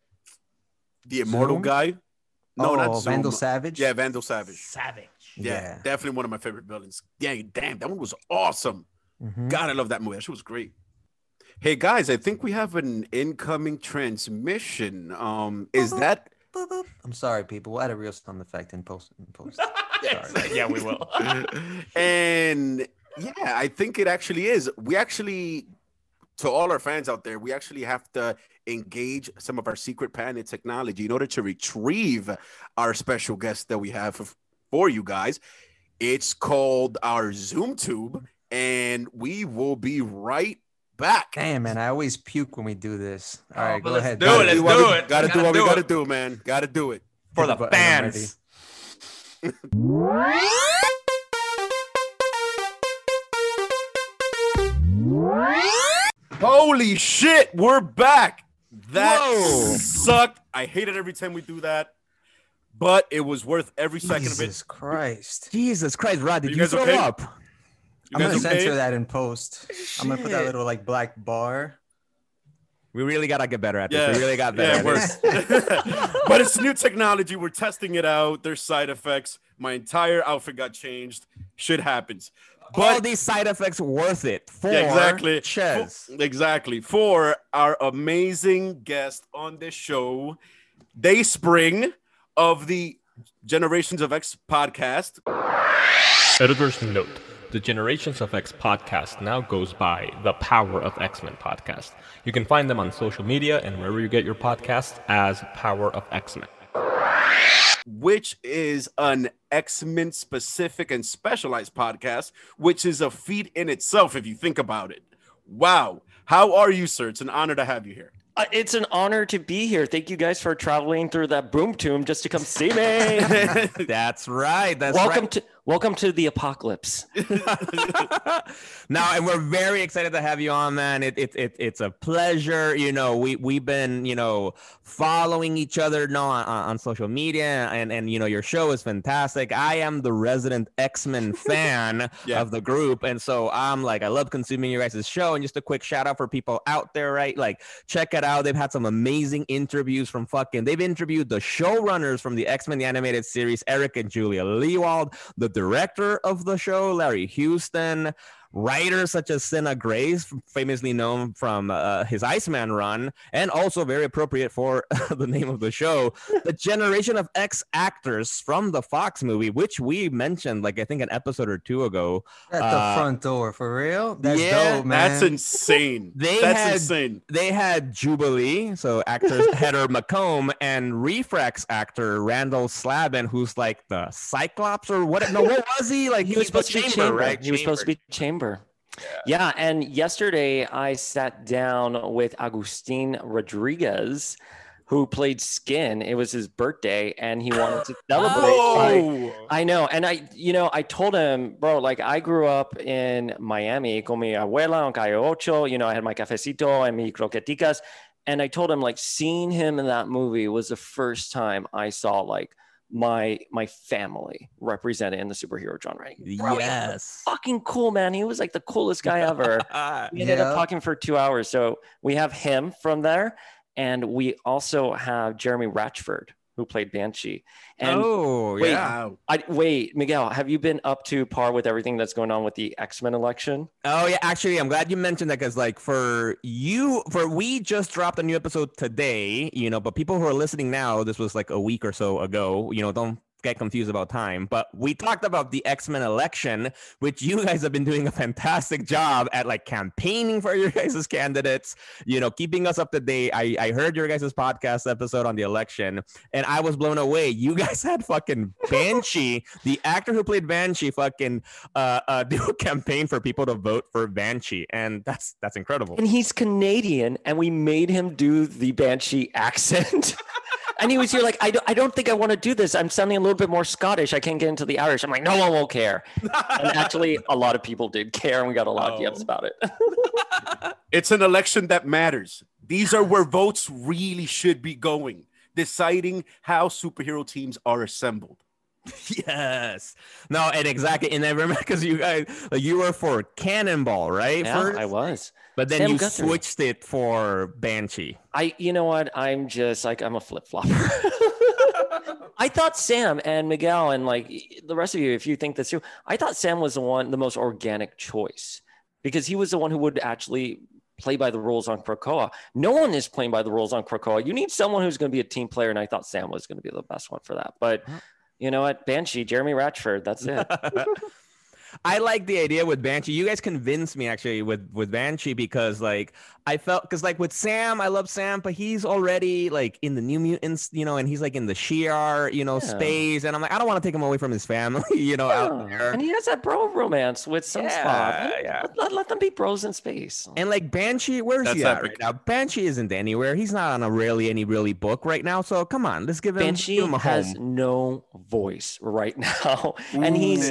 the immortal Zoom? guy. No, oh, not Zoom. Vandal Savage. Yeah, Vandal Savage. Savage. Yeah, Yeah. definitely one of my favorite villains. Dang, damn, that one was awesome. Mhm. God, I love that movie. That shit was great. Hey guys, I think we have an incoming transmission. Um, is that Boop, boop. I'm sorry, people. We'll add a real sound effect in post. In post. Yes, yeah, we will. and yeah, I think it actually is. We actually, to all our fans out there, we actually have to engage some of our secret patented technology in order to retrieve our special guest that we have for, for you guys. It's called our Zoom tube, and we will be right back. Damn, man. I always puke when we do this. All oh, right, Oh, go let's ahead. do Gotta it, let's what do we- it. Gotta Gotta do what do we gotta it. do, man. Gotta do it. For the Hit the button, I'm ready. fans. Holy shit, we're back. That Whoa. sucked. I hate it every time we do that, but it was worth every second of it. Jesus Christ. Jesus Christ, Rod, did You you, throw okay? up? You I'm gonna okay? censor that in post. I'm gonna put that little like black bar. We really gotta get better at this. Yeah, We really got better yeah, at we're- this. but it's new technology. We're testing it out. There's side effects. My entire outfit got changed. Shit happens. All But these side effects worth it for Yeah, exactly. Ches. For- exactly. For our amazing guest on this show, Day Spring of the Generations of X podcast. Editor's note The Generations of X podcast now goes by the Power of X Men podcast. You can find them on social media and wherever you get your podcasts as Power of X Men. which is an X-Men specific and specialized podcast, which is a feat in itself if you think about it. Wow. How are you, sir? It's an honor to have you here. Uh, it's an honor to be here. Thank you guys for traveling through that boom tube just to come see me. That's right. That's welcome right. to welcome to the apocalypse. now, and we're very excited to have you on, man. It, it, it it's a pleasure. You know, we we've been you know following each other no, on, on social media, and and you know your show is fantastic. I am the resident X Men fan Yeah. of the group, and so I'm like I love consuming your guys' show. And just a quick shout out for people out there, right? Like check it out. They've had some amazing interviews from fucking. They've interviewed the showrunners from the X Men the animated series, Eric and Julia Lewald, the director of the show, Larry Houston, writers such as Sina Grace, famously known from uh, his Iceman run, and also very appropriate for the name of the show, the generation of X actors from the Fox movie, which we mentioned, like I think an episode or two ago. At the Uh, front door, for real? That's yeah, dope, man. That's insane. They That's had- insane. They had Jubilee, so actor Heather McComb, and Refrax actor Randall Slavin, who's like the Cyclops or what? No, what was he? Like He he's was supposed to be Chamber, chamber. right? He was supposed to be chamber. Yeah. and yesterday I sat down with Agustin Rodriguez, who played Skin. It was his birthday, and he wanted to celebrate. Oh, I know. And I, you know, I told him, bro, like I grew up in Miami con mi abuela on Calle Ocho. You know, I had my cafecito and mi croqueticas. And I told him, like, seeing him in that movie was the first time I saw like my my family represented in the superhero genre. Bro, Yes. fucking cool, man. He was like the coolest guy ever. We ended Yeah. up talking for two hours. So we have him from there. And we also have Jeremy Ratchford, who played Banshee. And oh, wait, yeah. I wait, Miguel, have you been up to par with everything that's going on with the X-Men election? Oh yeah, actually, I'm glad you mentioned that because, like, for you, for we just dropped a new episode today, you know, but people who are listening now, this was like a week or so ago, you know, don't get confused about time. But we talked about the X Men election, which you guys have been doing a fantastic job at, like campaigning for your guys' candidates. You know, keeping us up to date. I I heard your guys' podcast episode on the election, and I was blown away. You guys had fucking Banshee, the actor who played Banshee, fucking uh, uh do a campaign for people to vote for Banshee, and that's that's incredible. And he's Canadian, and we made him do the Banshee accent. And he was here like, I don't, I don't think I want to do this. I'm sounding a little bit more Scottish. I can't get into the Irish. I'm like, no one will care. and actually, a lot of people did care, and we got a lot of Oh. DMs about it. It's an election that matters. These are where votes really should be going, deciding how superhero teams are assembled. Yes. No, and exactly. And I remember because you guys, like, you were for Cannonball, right? yeah, First? I was. but then Sam you Guthrie. switched it for Banshee. I, you know what? I'm just like, I'm a flip flopper. I thought Sam and Miguel and like the rest of you, if you think this too, I thought Sam was the one, the most organic choice because he was the one who would actually play by the rules on Krakoa. No one is playing by the rules on Krakoa. You need someone who's going to be a team player. And I thought Sam was going to be the best one for that. But you know what? Banshee, Jeremy Ratchford, that's it. I like the idea with Banshee. You guys convinced me actually with with Banshee because like I felt because like with Sam, I love Sam, but he's already like in the New Mutants, you know, and he's like in the Shi'ar, you know, Yeah. space, and I'm like, I don't want to take him away from his family, you know, out there. And he has that bro romance with Sunspot. Yeah, Let, yeah. let, let them be bros in space. And like Banshee, where's That's he at epic. right now? Banshee isn't anywhere. He's not on a really any really book right now. So come on, let's give him, Banshee give him a has home. no voice right now, and he's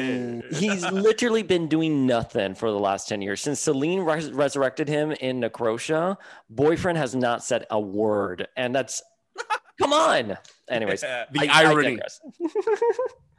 he's literally been doing nothing for the last ten years since Selene res- resurrected him in Necrosha. Boyfriend has not said a word, and that's come on. Anyways, The I- I irony. digress.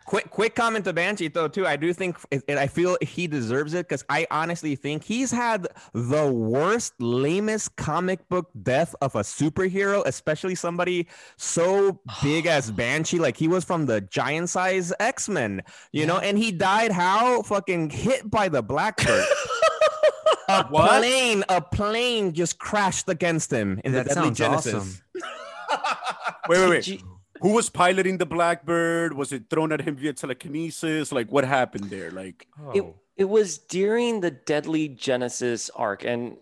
Quick, quick comment to Banshee though too. I do think, and I feel he deserves it because I honestly think he's had the worst, lamest comic book death of a superhero, especially somebody so big as Banshee. Like he was from the giant size X Men, you know, and he died how fucking hit by the Blackbird. a What? plane, a plane just crashed against him in That the Deadly sounds Genesis. awesome. Wait, wait, wait. Gee, Who was piloting the Blackbird? Was it thrown at him via telekinesis? Like, what happened there? Like, oh. It, it was during the Deadly Genesis arc, and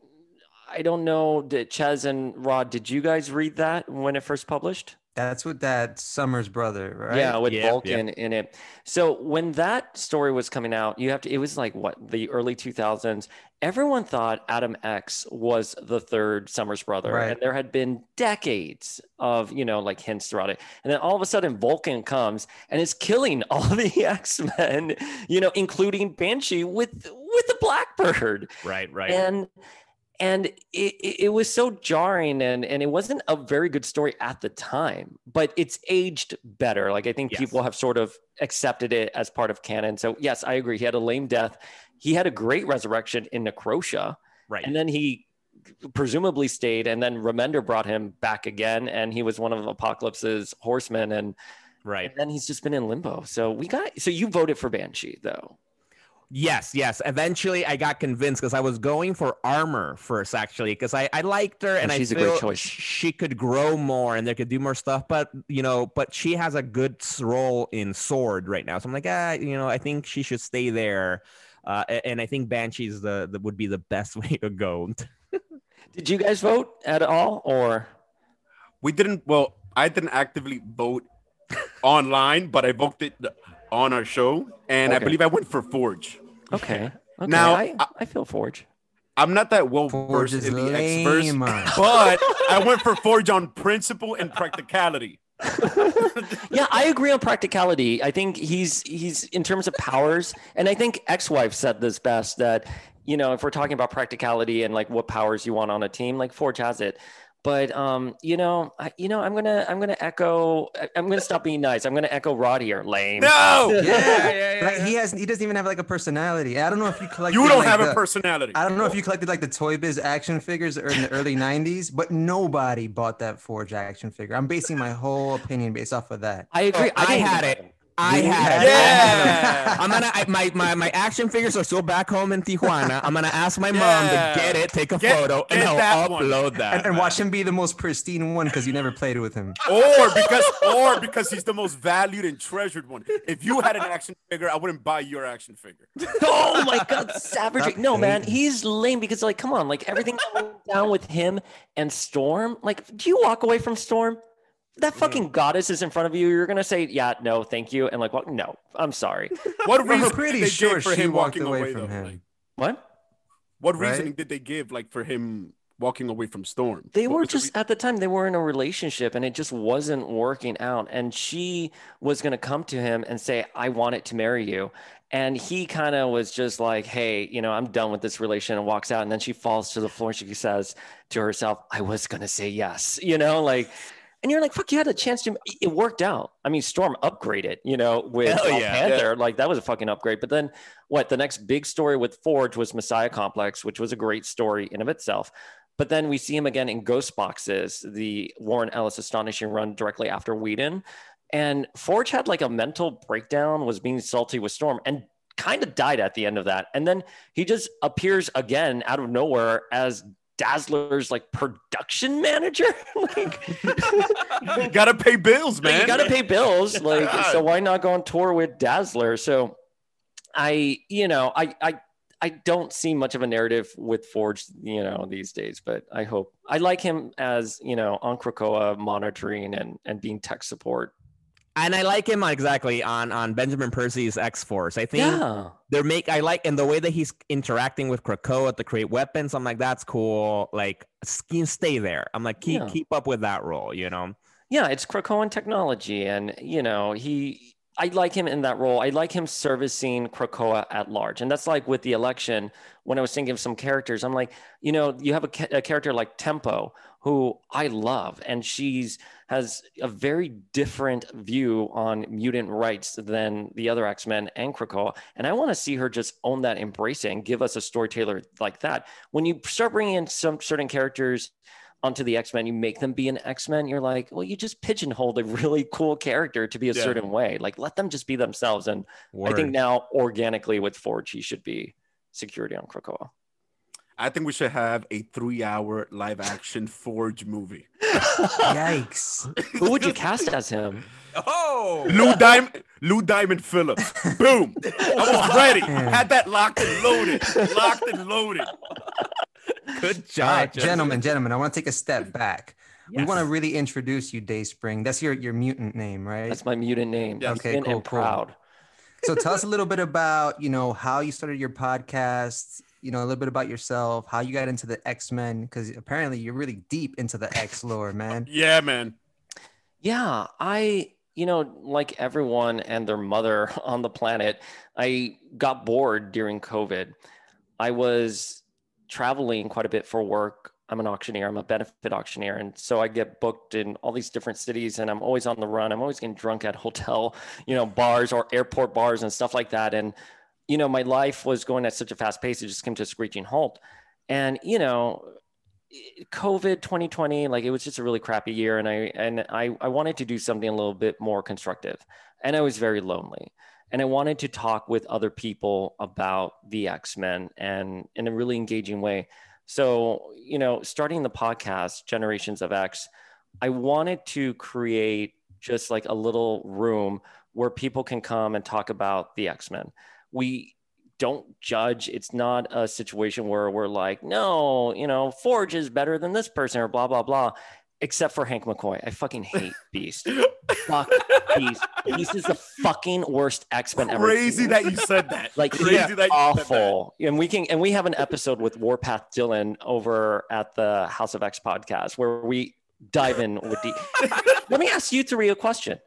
I don't know. Did Ches and Rod, did you guys read that when it first published? That's what that Summers brother, right? Yeah, with Yeah, yeah. Vulcan in it. So when that story was coming out, you have to. It was like what the early 2000s. Everyone thought Adam X was the third Summers brother, Right. and there had been decades of you know like hints throughout it. And then all of a sudden, Vulcan comes and is killing all the X Men, you know, including Banshee with with the Blackbird Right, right. and and it, it was so jarring and and it wasn't a very good story at the time but it's aged better. Like i think Yes. people have sort of accepted it as part of canon. So yes i agree. He had a lame death. He had a great resurrection in Necrosha. Right. and then he presumably stayed and then remender brought him back again and he was one of apocalypse's horsemen and, right. and then he's just been in limbo. So we got so you voted for banshee though Yes, yes. Eventually, I got convinced because I was going for armor first, actually, because I, I liked her and I she's a great feel choice. she could grow more and they could do more stuff. But you know, but she has a good role in sword right now, so I'm like, ah, you know, I think she should stay there. Uh, and I think Banshee's the, the would be the best way to go. did you guys vote at all or we didn't, well, I didn't actively vote online, but I voted on our show. And I believe I went for Forge. Okay. okay. Now, I, I- I feel Forge. I'm not that well Forge versed is in the X verse, lame. Uh. but I went for Forge on principle and practicality. Yeah, I agree on practicality. I think he's he's in terms of powers, and I think ex-wife said this best that you know if we're talking about practicality and like what powers you want on a team, like Forge has it. But um, you know, I, you know, I'm gonna I'm gonna echo. I- I'm gonna stop being nice. I'm gonna echo Rod here. Lame. No, Yeah, Like he has, he doesn't even have like a personality. I don't know if you collected. you don't like, have a the- personality. I don't know if you collected like the Toy Biz action figures in the early '90s, but nobody bought that Forge action figure. I'm basing my whole opinion based off of that. I agree. I didn't had even- it. I We had had- it. Yeah. I'm gonna I, my, my my action figures are still back home in Tijuana. I'm gonna ask my mom Yeah. to get it, take a Get- photo, and get I'll that one. upload that. and, and watch him be the most pristine one because you never played with him. or because or because he's the most valued and treasured one. If you had an action figure, I wouldn't buy your action figure. oh my god, savage! No, man, he's lame because like, come on, like everything that down with him and Storm. Like, do you walk away from Storm? That fucking goddess is in front of you. You're gonna say, "Yeah, no, thank you," and like, "What? No, I'm sorry." What Well, reason I'm pretty did they sure give for she him walked walking away away, from though? him. Like, What? what Right? reasoning did they give like for him walking away from Storm? They What were was the just at the time they were in a relationship and it just wasn't working out. And she was gonna come to him and say, "I wanted to marry you." And he kind of was just like, "Hey, you know, I'm done with this relation," and walks out. And then she falls to the floor and she says to herself, "I was gonna say yes," you know, like. And you're like, "Fuck!" You had a chance to. It worked out. I mean, Storm upgraded, you know, with yeah. Panther. Like that was a fucking upgrade. But then, what? The next big story with Forge was Messiah Complex, which was a great story in of itself. But then we see him again in Ghost Boxes, the Warren Ellis astonishing run directly after Whedon. And Forge had like a mental breakdown, was being salty with Storm, and kind of died at the end of that. And then he just appears again out of nowhere as Dazzler's like production manager. like, You gotta pay bills, man. you got to pay bills. Like, God. so why not go on tour with Dazzler? So I, you know, I, I, I don't see much of a narrative with Forge, you know, these days, but I hope I like him as, you know, on Krakoa monitoring and, and being tech support. And I like him exactly on on Benjamin Percy's X Force. I think Yeah. they're make I like and the way that he's interacting with Krakoa to create weapons. I'm like, that's cool. Like, stay there. I'm like, keep Yeah. keep up with that role. You know. Yeah, it's Krakoan technology. And, you know, he, I like him in that role. I like him servicing Krakoa at large. And that's like with the election, when I was thinking of some characters, I'm like, you know, you have a, ca- a character like Tempo, who I love, and she's has a very different view on mutant rights than the other X-Men and Krakoa. And I want to see her just own that, embrace it, and give us a storyteller like that. When you start bringing in some certain characters onto the X-Men, you make them be an X-Men, you're like, well, you just pigeonholed a really cool character to be a Yeah. certain way. Like let them just be themselves. And I think now organically with Forge, he should be security on Krakoa. I think we should have a three-hour live-action Forge movie. Yikes. Who would you cast as him? Oh, Lou Diamond, Lou Diamond Phillips. Boom. I was ready. Had that locked and loaded. Locked and loaded. Good job, right, gentlemen, gentlemen, I want to take a step back. We want to really introduce you, Dayspring. That's your your mutant name, right? That's my mutant name. Yeah. Okay, In cool, and cool. proud. so tell us a little bit about you know how you started your podcast you know a little bit about yourself how you got into the x-men because apparently you're really deep into the x lore man Yeah, man. Yeah, I, you know, like everyone and their mother on the planet, I got bored during COVID. I was traveling quite a bit for work. I'm an auctioneer, I'm a benefit auctioneer. And so I get booked in all these different cities and I'm always on the run. I'm always getting drunk at hotel, you know, bars or airport bars and stuff like that. And, you know, my life was going at such a fast pace, it just came to a screeching halt. And, you know, COVID 2020, like it was just a really crappy year, and I and I I wanted to do something a little bit more constructive, and I was very lonely, and I wanted to talk with other people about the X Men and in a really engaging way. So you know, starting the podcast Generations of X, I wanted to create just like a little room where people can come and talk about the X Men. We don't judge. It's not a situation where we're like, no, you know, Forge is better than this person or blah, blah, blah, except for Hank McCoy. I fucking hate Beast. Fuck Beast. Beast is the fucking worst X Men ever. Crazy that you said that. Like crazy he's that you said that. awful. And we can and we have an episode with Warpath Dylan over at the House of X podcast where we dive in with the Let me ask you three a question.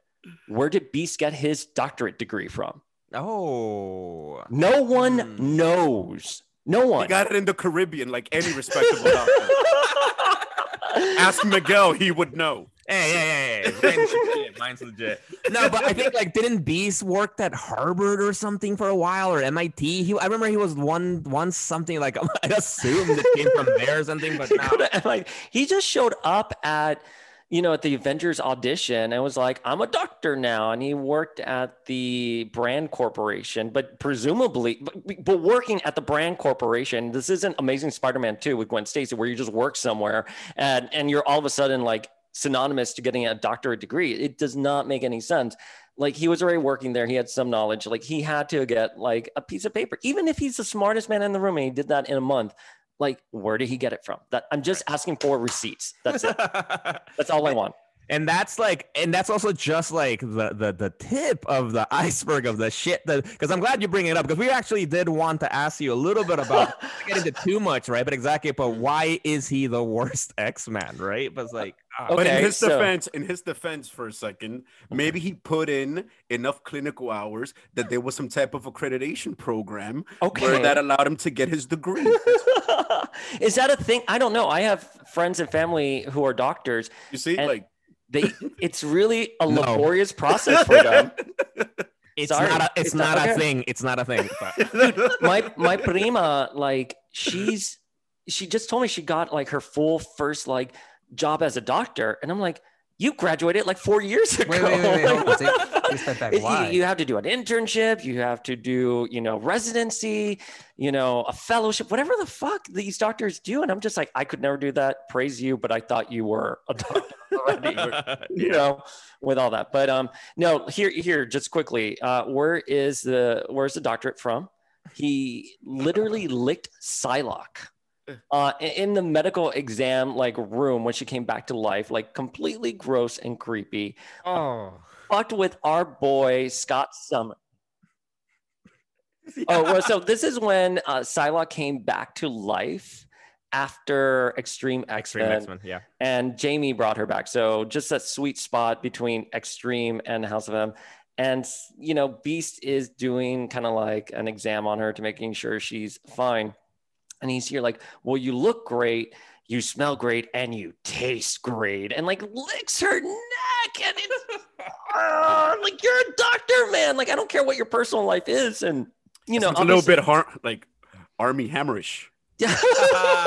Where did Beast get his doctorate degree from? Oh, No one Hmm. knows. No one. He one. got it in the Caribbean, like any respectable doctor. Ask Miguel, he would know. hey, hey, hey, hey. Mine's legit. Mine's legit. No, but I think like didn't Beast worked at Harvard or something for a while or MIT? He, I remember he was one once something like I assumed it came from there or something, but no. like he just showed up at you know, at the Avengers audition and was like, I'm a doctor now. And he worked at the brand corporation, but presumably, but, but working at the brand corporation, this isn't Amazing Spider Man 2 with Gwen Stacy, where you just work somewhere and, and you're all of a sudden like synonymous to getting a doctorate degree. It does not make any sense. Like he was already working there, he had some knowledge. Like he had to get like a piece of paper, even if he's the smartest man in the room and he did that in a month like where did he get it from? That i'm just asking for receipts. That's it. That's all i want. and that's like and that's also just like the the, the tip of the iceberg of the shit that because i'm glad you bring it up because we actually did want to ask you a little bit about get into too much right but exactly but why is he the worst x-man right? But it's like Ah, but in his so- defense, in his defense, for a second, maybe he put in enough clinical hours that there was some type of accreditation program Okay. where that allowed him to get his degree. is that a thing i don't know i have friends and family who are doctors You see, like they it's really a No. laborious process for them it's Sorry. not a, it's, It's not not- a okay. thing it's not a thing but- my my prima like she's she just told me she got like her full first like job as a doctor and i'm like you graduated like four years ago Wait, wait, wait, wait, hold on. Take- take a step back. You- Why? You, have to do an internship. You have to do, you know, residency, you know, a fellowship, whatever the fuck these doctors do. And I'm just like, I could never do that. Praise you, but I thought you were a doctor already. you know, with all that. But um, no, here, here, just quickly, uh, where is the where's the doctorate from? He literally licked Psylocke. Uh, in- the medical exam like room when she came back to life, like completely gross and creepy oh fucked with our boy Scott Summer. Oh, well, so this is when uh, Psylocke came back to life after Extreme extreme X-Men, x-men yeah and Jamie brought her back. So just that sweet spot between Extreme and House of M. And you know, Beast is doing kind of like an exam on her to making sure she's fine. And he's here like, well, you look great, you smell great, and you taste great, and like licks her neck, and it's "Ah, like you're a doctor, man. Like I don't care what your personal life is, and you know, it's a little bit har- like Armie hammerish.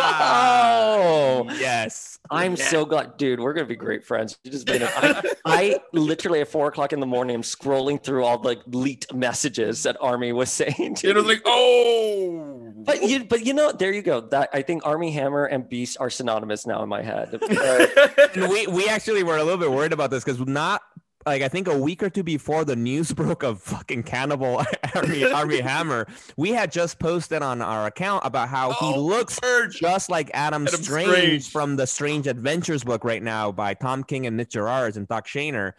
Oh, yes I'm so glad, dude. We're gonna be great friends. You just made it. I, I literally at four o'clock in the morning, I'm scrolling through all the leaked messages that Armie was saying. To It was like, oh, but you, but you know, there you go. That I think Armie Hammer and Beast are synonymous now in my head. Uh, we we actually were a little bit worried about this because not like I think a week or two before the news broke of fucking cannibal Armie Armie Hammer, we had just posted on our account about how he Oh, looks Urge. just like Adam, Adam Strange, Strange. from the Strange Adventures book right now by Tom King and Mitch Gerads and Doc Shaner.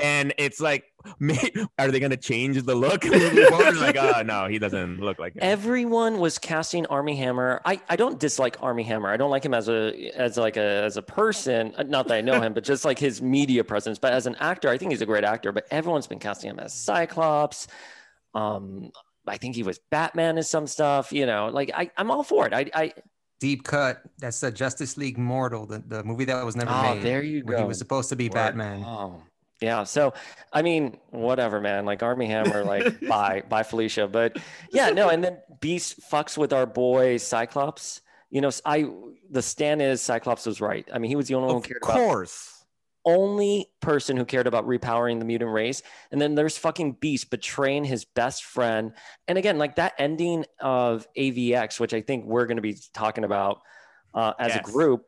And it's like, may- are they gonna change the look? like, oh no, he doesn't look like him. everyone was casting Armie Hammer. I, I don't dislike Armie Hammer. I don't like him as a as like a as a person. Uh, Not that I know him, but just like his media presence. But as an actor, I think he's a great actor. But everyone's been casting him as Cyclops. Um, I think he was Batman in some stuff. You know, like I I'm all for it. I I Deep cut. That's the Justice League Mortal, the, the movie that was never oh made. there you go. he was supposed to be Word. Batman. Oh, yeah. So, I mean, whatever, man. Like Armie Hammer, like bye, bye, Felicia. But yeah, no. And then Beast fucks with our boy Cyclops. You know, I the stand is Cyclops was right. I mean, he was the only one who of cared about course. only person who cared about repowering the mutant race. And then there's fucking Beast betraying his best friend. And again, like that ending of AVX, which I think we're going to be talking about uh, as Yes. a group.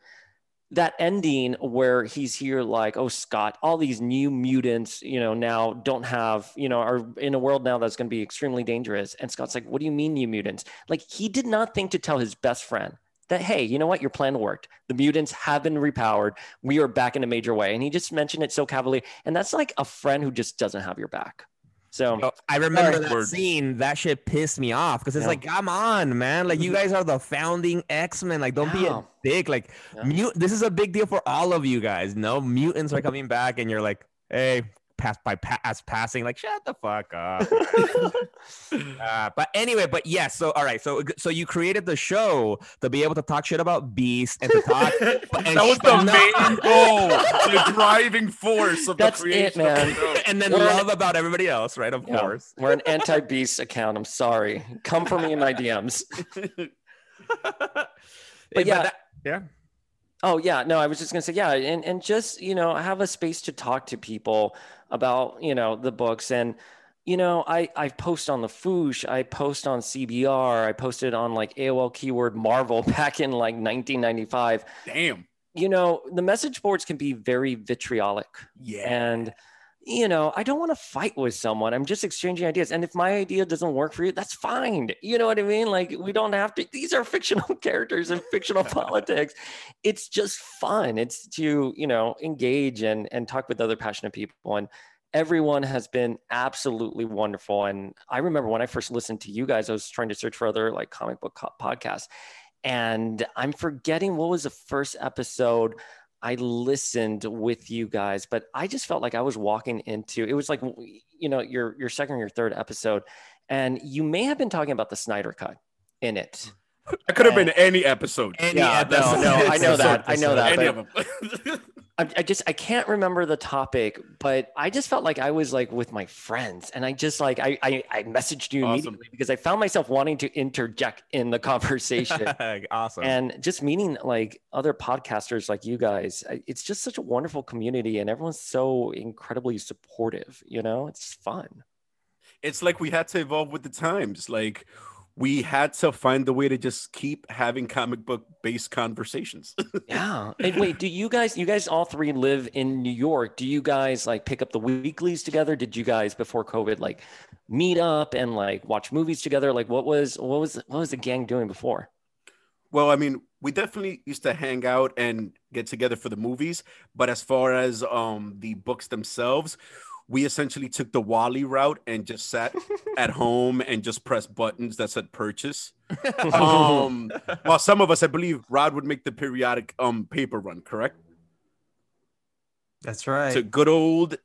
That ending where he's here, like, oh, Scott, all these new mutants, you know, now don't have, you know, are in a world now that's going to be extremely dangerous. And Scott's like, what do you mean, new mutants? Like, he did not think to tell his best friend that, hey, you know what? Your plan worked. The mutants have been repowered we are back in a major way. And he just mentioned it so cavalier. And that's like a friend who just doesn't have your back. So I remember that Word. scene. That shit pissed me off because it's Yeah. like, come on, man! Like you mm-hmm. guys are the founding X Men. Like, don't be a dick. Like, Yeah. mute. This is a big deal for all of you guys. No mutants are mm-hmm. coming back, and you're like, hey, pass by pass passing. Like, shut the fuck up. uh, but anyway, but yes. So all right. So so you created the show to be able to talk shit about Beast and to talk. and that was the No. main goal, the driving force of That's the it, creation of the man. show. and then We're- love about everybody else, right? Of Yeah. course. we're an anti beast account. I'm sorry. Come for me in my DMs. but yeah. that- yeah. Oh yeah, no, I was just gonna say yeah, and and just you know have a space to talk to people about you know the books and you know I I post on the Foosh, I post on CBR, I posted on like AOL keyword Marvel back in like 1995. Damn. You know the message boards can be very vitriolic, Yeah. and you know i don't want to fight with someone i'm just exchanging ideas and if my idea doesn't work for you that's fine you know what i mean? Like we don't have to these are fictional characters and fictional politics it's just fun it's to you know engage and and talk with other passionate people and everyone has been absolutely wonderful and i remember when i first listened to you guys i was trying to search for other like comic book co- podcasts and i'm forgetting what was the first episode I listened with you guys, but I just felt like I was walking into it was like you know your your second or your third episode, and you may have been talking about the Snyder cut in it. That could have been any episode. Any Yeah, no, episode. no, I know that. I know that. Any but- of them. I, I just I can't remember the topic, but I just felt like I was like with my friends, and I just like I I, I messaged you Awesome. immediately because I found myself wanting to interject in the conversation. awesome. and just meeting like other podcasters like you guys it's just such a wonderful community and everyone's so incredibly supportive you know it's fun it's like we had to evolve with the times. Like we had to find the way to just keep having comic book based conversations. yeah. And wait do you guys you guys all three live in new york. Do you guys like pick up the weeklies together? Did you guys before covid like meet up and like watch movies together? Like what was what was what was the gang doing before? Well, I mean, we definitely used to hang out and get together for the movies, but as far as um the books themselves, we essentially took the Wally route and just sat at home and just pressed buttons that said purchase. Um, while some of us, I believe, Rod would make the periodic um paper run, correct? That's right. To good old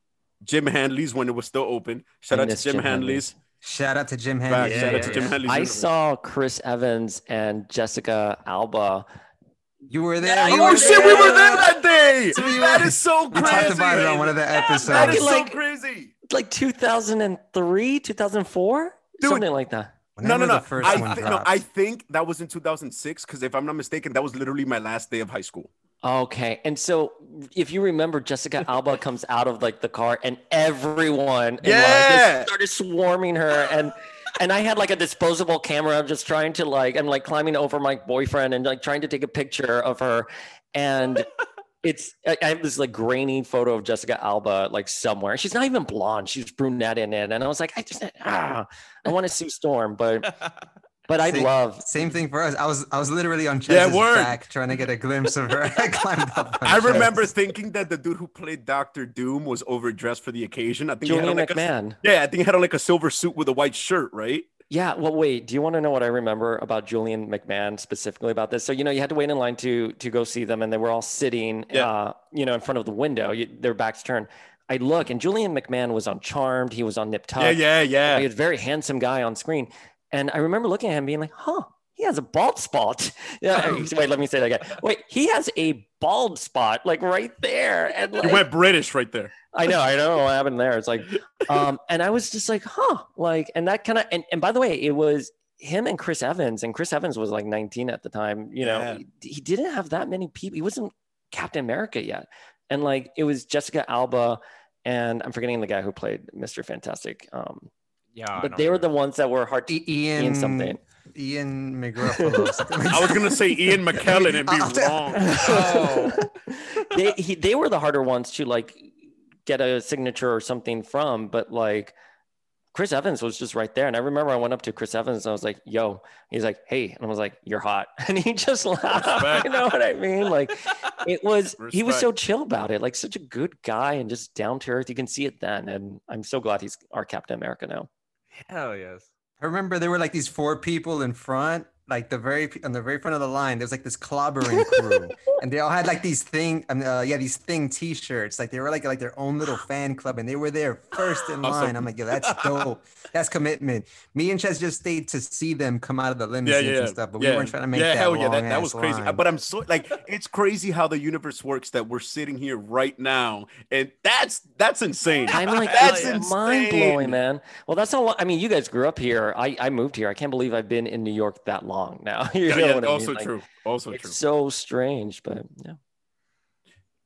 Jim Hanley's when it was still open. Shout out to miss Jim, Jim Hanley's. Shout out to Jim Back. Henry. Yeah, Shout yeah, out to Jim yeah. I saw chris evans and jessica alba You were there. Yeah, you you Oh were shit, we were there that day. That is so crazy. that were- is We talked about it on one of the That episodes. is so Like- crazy. like 2003 2004 Dude. something like that No, no, no. The first I, one no. I think that was in 2006 because if I'm not mistaken, that was literally my last day of high school. okay and so if you remember jessica alba comes out of like the car and everyone Yeah. just started swarming her and and i had like a disposable camera I'm just trying to like i'm like climbing over my boyfriend and like trying to take a picture of her and it's I, I have this like grainy photo of Jessica Alba like somewhere. She's not even blonde. She's brunette in it. And I was like, I just ah, I want to see Storm, but but I See, love Same thing for us. I was I was literally on Yeah, Ches's word. back trying to get a glimpse of her. I climbed up. on I remember Ches. thinking that the dude who played Doctor Doom was overdressed for the occasion. I think he had Julian on like a, McMahon. yeah, I think he had on like a silver suit with a white shirt, right? Yeah. Well, wait. Do you want to know what I remember about Julian McMahon specifically about this? So you know, you had to wait in line to to go see them, and they were all sitting, Yeah. uh, you know, in front of the window. You, their backs turned. I look, and Julian McMahon was on Charmed. He was on Nip Tuck. Yeah, yeah, yeah. He was a very handsome guy on screen, and I remember looking at him being like, "Huh." He has a bald spot. Yeah, wait, let me say that again. Wait, he has a bald spot, like right there. And You went British right there. I know, I don't know what happened there. It's like, um, and I was just like, huh, like, and that kind of, and, and by the way, it was him and Chris Evans, and Chris Evans was like 19 at the time. You know, Yeah. he, he didn't have that many people. He wasn't Captain America yet, and like it was Jessica Alba, and I'm forgetting the guy who played Mr. Fantastic. Um, yeah, but they were the ones that were hard to Ian, Ian something. Ian McGruffalo. I was gonna say Ian McKellen and be I'll tell- oh, wrong. they he, they were the harder ones to like get a signature or something from, but like Chris Evans was just right there. And I remember I went up to Chris Evans and I was like, yo, he's like, hey. And I was like, you're hot. And he just laughed. Respect. You know what I mean? Like it was, he was so chill about it, like such a good guy and just down to earth. You can see it then. And I'm so glad he's our Captain America now. Hell yes. I remember there were like these four people in front, like the very on the very front of the line. There was like this clobbering crew, and they all had like these thing, um, uh, yeah, these thing T-shirts. Like they were like like their own little fan club, and they were there first in Awesome. line. I'm like, yo, that's dope. That's commitment. Me and Ches just stayed to see them come out of the Yeah, yeah, and stuff, but we weren't trying to make yeah, that hell yeah, that, that was crazy. line. But I'm so like, it's crazy how the universe works that we're sitting here right now, and that's that's insane. I'm like, that's it's mind blowing, man. Well, that's how long, I mean, you guys grew up here. I, I moved here. I can't believe I've been in New York that long now. You Yeah, know yeah, what I also mean? Like, true. Also it's true. so strange, but yeah.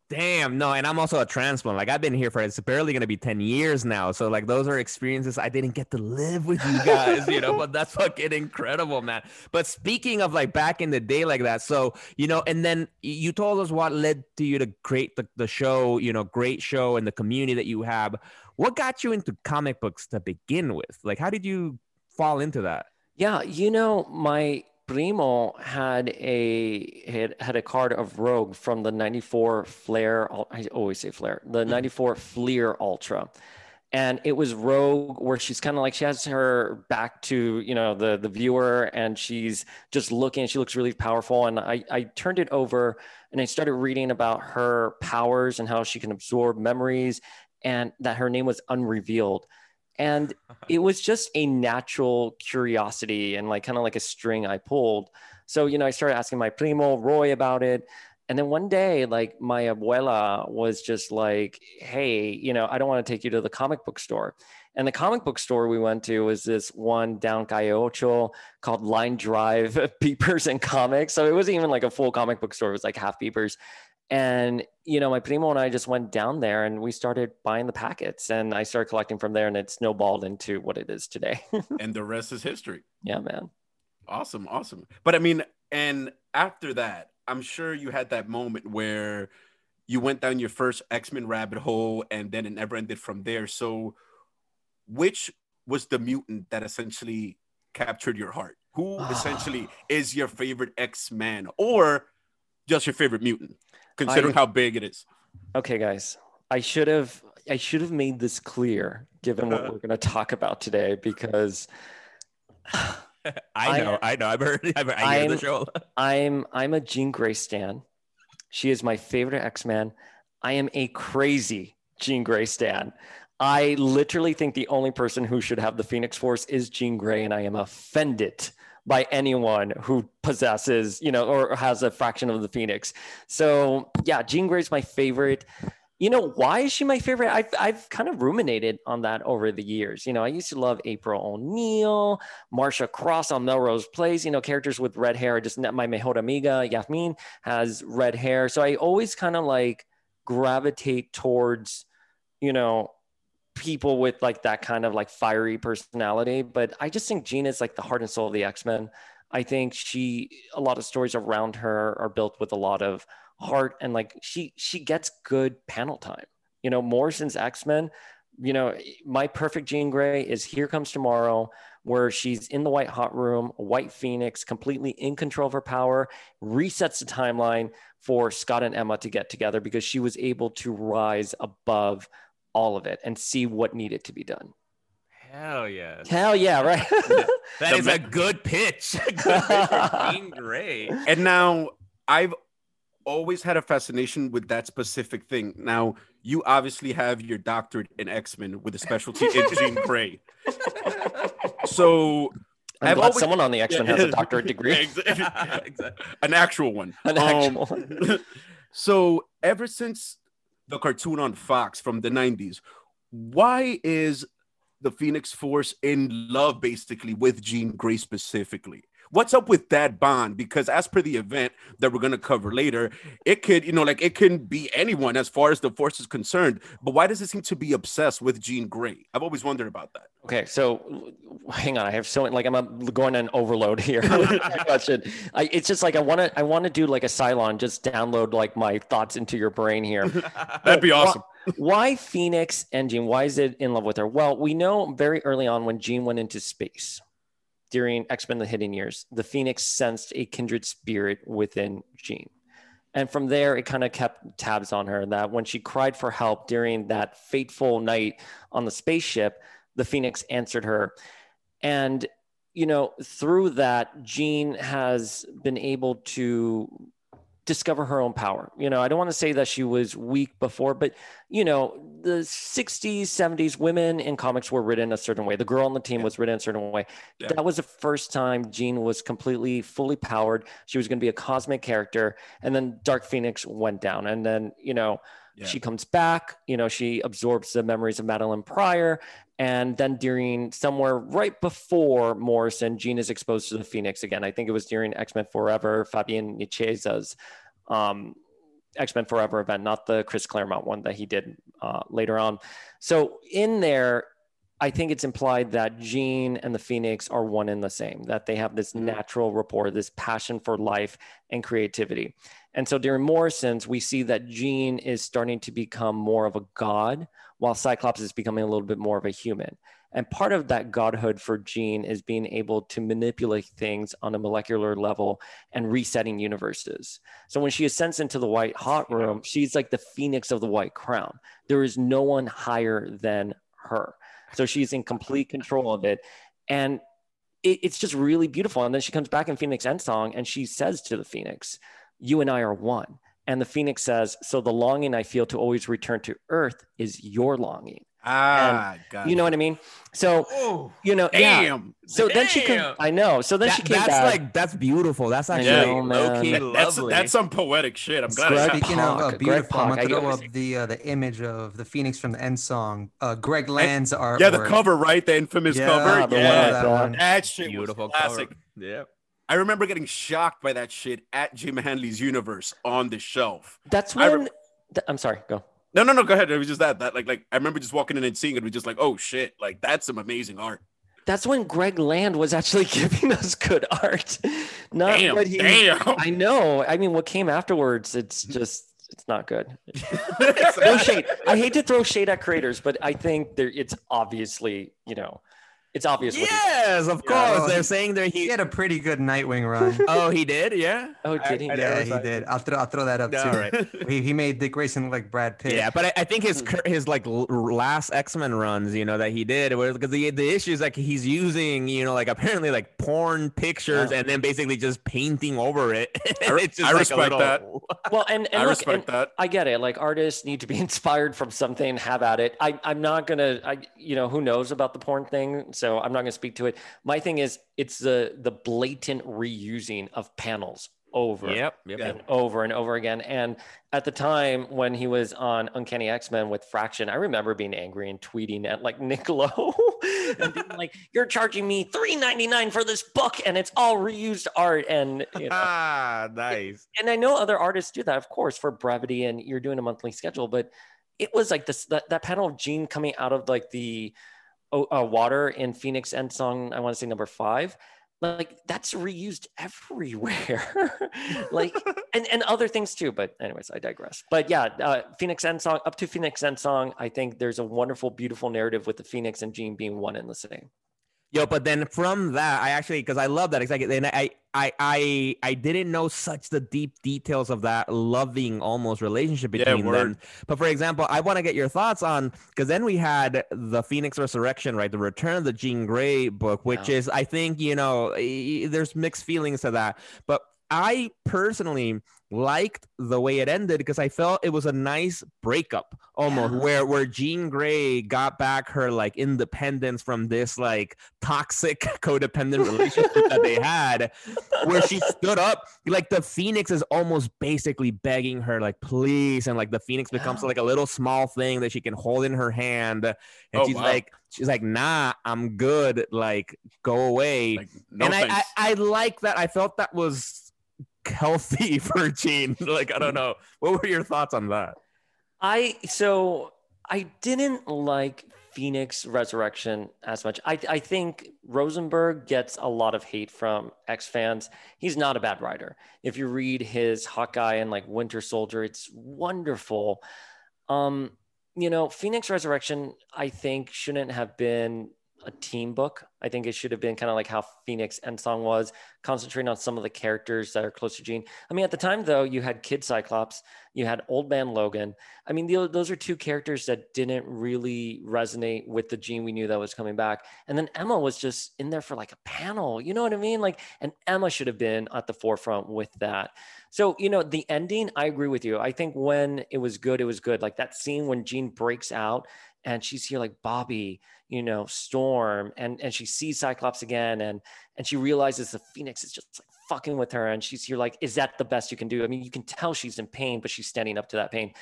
Damn, no, and I'm also a transplant. Like I've been here for it's barely gonna be 10 years now. So like those are experiences I didn't get to live with you guys, you know, but that's fucking incredible, man. But speaking of like back in the day like that, so you know, and then you told us what led to you to create the, the show, you know, great show and the community that you have. What got you into comic books to begin with? Like how did you fall into that? Yeah, you know, my Primo had a had, had a card of Rogue from the 94 Flair. I always say Flair, the mm-hmm. 94 Fleer Ultra. And it was Rogue where she's kind of like she has her back to, you know, the the viewer and she's just looking, she looks really powerful. And I, I turned it over and I started reading about her powers and how she can absorb memories and that her name was unrevealed and it was just a natural curiosity and like kind of like a string I pulled. So, you know, I started asking my primo Roy about it. And then one day, like my abuela was just like, hey, you know, I don't want to take you to the comic book store. And the comic book store we went to was this one down Calle Ocho called Line Drive Peepers and Comics. So it wasn't even like a full comic book store, it was like half Peepers. And, you know, my primo and I just went down there and we started buying the packets and I started collecting from there and it snowballed into what it is today. and the rest is history. Yeah, man. Awesome. Awesome. But I mean, and after that, I'm sure you had that moment where you went down your first X-Men rabbit hole and then it never ended from there. So which was the mutant that essentially captured your heart? Who ah. essentially is your favorite X-Man or just your favorite mutant? Considering I, how big it is. Okay, guys, I should have I should have made this clear given what we're going to talk about today because I know, I, I know, I've heard, I've heard I hear the show. I'm I'm a Jean Grey stan. She is my favorite X Man. I am a crazy Jean Grey stan. I literally think the only person who should have the Phoenix Force is Jean Grey, and I am offended by anyone who possesses, you know, or has a fraction of the Phoenix. So yeah, Jean Grey's my favorite. You know, why is she my favorite? I've, I've kind of ruminated on that over the years. You know, I used to love April O'Neil, Marcia Cross on Melrose Place, you know, characters with red hair. Just my mejor amiga, Yasmin, has red hair. So I always kind of like gravitate towards, you know, people with like that kind of like fiery personality. But I just think Jean is like the heart and soul of the X Men. I think she a lot of stories around her are built with a lot of heart and like she she gets good panel time. You know, Morrison's X Men. You know, my perfect Jean Grey is Here Comes Tomorrow, where she's in the White Hot Room, White Phoenix, completely in control of her power, resets the timeline for Scott and Emma to get together because she was able to rise above all of it and see what needed to be done. Hell yeah. Hell yeah, right? that is a good pitch. good Great. And now I've always had a fascination with that specific thing. Now, you obviously have your doctorate in X-Men with a specialty in Jean Grey. So I'm I've glad always, someone on the X-Men has a doctorate degree. exactly. An actual one. An actual um, one. so ever since the cartoon on Fox from the 90s. Why is the Phoenix Force in love basically with Jean Grey specifically? What's up with that bond? Because as per the event that we're gonna cover later, it could, you know, like it can be anyone as far as the force is concerned. But why does it seem to be obsessed with Jean Grey? I've always wondered about that. Okay, so hang on, I have so like I'm going on overload here. question. I, it's just like I want to I want to do like a Cylon, just download like my thoughts into your brain here. That'd be awesome. Why, why Phoenix and Jean? Why is it in love with her? Well, we know very early on when Jean went into space during X Men: The Hidden Years, the Phoenix sensed a kindred spirit within Jean. And from there, it kind of kept tabs on her that when she cried for help during that fateful night on the spaceship, the Phoenix answered her. And, you know, through that, Jean has been able to discover her own power. You know, I don't want to say that she was weak before, but you know, the 60s, 70s, women in comics were written a certain way. The girl on the team yeah. was written a certain way. Yeah. That was the first time Jean was completely fully powered. She was going to be a cosmic character. And then Dark Phoenix went down. And then, you know, yeah. she comes back, you know, she absorbs the memories of Madelyne Pryor. And then during somewhere right before Morrison, Jean is exposed to the Phoenix again. I think it was during X Men Forever, Fabian Nicieza's um, X Men Forever event, not the Chris Claremont one that he did uh, later on. So in there, I think it's implied that Jean and the Phoenix are one and the same, that they have this mm-hmm. natural rapport, this passion for life and creativity. And so during Morrison's, we see that Jean is starting to become more of a god, while Cyclops is becoming a little bit more of a human. And part of that godhood for Jean is being able to manipulate things on a molecular level and resetting universes. So when she ascends into the white hot room, she's like the phoenix of the white crown. There is no one higher than her. So she's in complete control of it. And it, it's just really beautiful. And then she comes back in Phoenix End Song and she says to the Phoenix, You and I are one. And the Phoenix says, So the longing I feel to always return to Earth is your longing. Ah, got You know what I mean? So, Oh, you know, yeah. Damn. So then she Damn. comes, I know. So then That- she came that's back. like that's beautiful. That's actually know, low key man. That's lovely. that's some poetic shit. I'm glad. Greg I got Speaking of uh, Pak, Greg beautiful, I'm gonna throw up the uh, the image of the Phoenix from the end song. Uh, Greg Land's artwork. yeah, the cover, right? The infamous Yeah, cover. the Yeah, one that one. that shit beautiful was classic. cover. Yeah. I remember getting shocked by that shit at Jim Hanley's Universe on the shelf. That's I when, rem- th- I'm sorry, go. No, no, no. Go ahead. It was just that. That like, like I remember just walking in and seeing it. Was just like, oh shit, like that's some amazing art. That's when Greg Land was actually giving us good art. Not Damn, what he, damn. I know. I mean, what came afterwards, it's just, it's not good. no shade. I hate to throw shade at creators, but I think there, it's obviously, you know, it's obvious. what he- yes, of course. well, They're he- saying that He he. had a pretty good Nightwing run. Oh, he did. Yeah. Oh, did he? I- I yeah, never he did. I'll throw I'll throw that up too. All right. He, he made Dick Grayson look like Brad Pitt. Yeah, but I, I think his hmm. his like last X Men runs, you know, that he did, because the the issue is like he's using, you know, like apparently like porn pictures Yeah. and then basically just painting over it. I re- it's just I like respect little- that. Well, and, and I look, respect and that. I get it. Like artists need to be inspired from something, have at it. I, I'm not gonna, I, you know, who knows about the porn thing? So I'm not gonna speak to it. My thing is, it's the the blatant reusing of panels over Yep. Yep. and over and over again. And at the time when he was on Uncanny X Men with Fraction, I remember being angry and tweeting at like Nick Lowe and being like, "You're charging me three ninety nine for this book, and it's all reused art." And you know, Ah, nice. and I know other artists do that, of course, for brevity, and you're doing a monthly schedule. But it was like this that, that panel of Jean coming out of like the uh, water in Phoenix End song. I want to say number five. Like that's reused everywhere, like and and other things too. But anyways, I digress. But yeah, uh, Phoenix End song up to Phoenix End song. I think there's a wonderful, beautiful narrative with the Phoenix and Jean being one and the same. Yo, but then from that, I actually because I love that exactly. And I, I, I, I didn't know such the deep details of that loving almost relationship between word. them. But for example, I want to get your thoughts on because then we had the Phoenix Resurrection, right? The Return of the Jean Grey book, which Yeah. is I think you know there's mixed feelings to that, but I personally liked the way it ended because I felt it was a nice breakup almost Yeah. where where Jean Grey got back her like independence from this like toxic codependent relationship that they had where she stood up like the phoenix is almost basically begging her like please and like the phoenix becomes Yeah. like a little small thing that she can hold in her hand and Oh, she's wow. like she's like nah i'm good like go away Like, no and I, I i like that i felt that was healthy for Jean. Like, I don't know. What were your thoughts on that? I so I didn't like Phoenix Resurrection as much. I I think Rosenberg gets a lot of hate from X fans. He's not a bad writer. If you read his Hawkeye and like Winter Soldier, it's wonderful. Um, you know, Phoenix Resurrection, I think shouldn't have been a team book. I think it should have been kind of like how Phoenix End Song was, concentrating on some of the characters that are close to Jean. I mean, at the time though, you had Kid Cyclops, you had Old Man Logan. I mean, those are two characters that didn't really resonate with the Jean we knew that was coming back. And then Emma was just in there for like a panel. You know what I mean? Like, and Emma should have been at the forefront with that. So, you know, the ending, I agree with you. I think when it was good, it was good. Like that scene when Jean breaks out and she's here like Bobby, you know, Storm, and and she sees Cyclops again, and and she realizes the Phoenix is just like fucking with her, and she's here like, is that the best you can do? I mean, you can tell she's in pain, but she's standing up to that pain.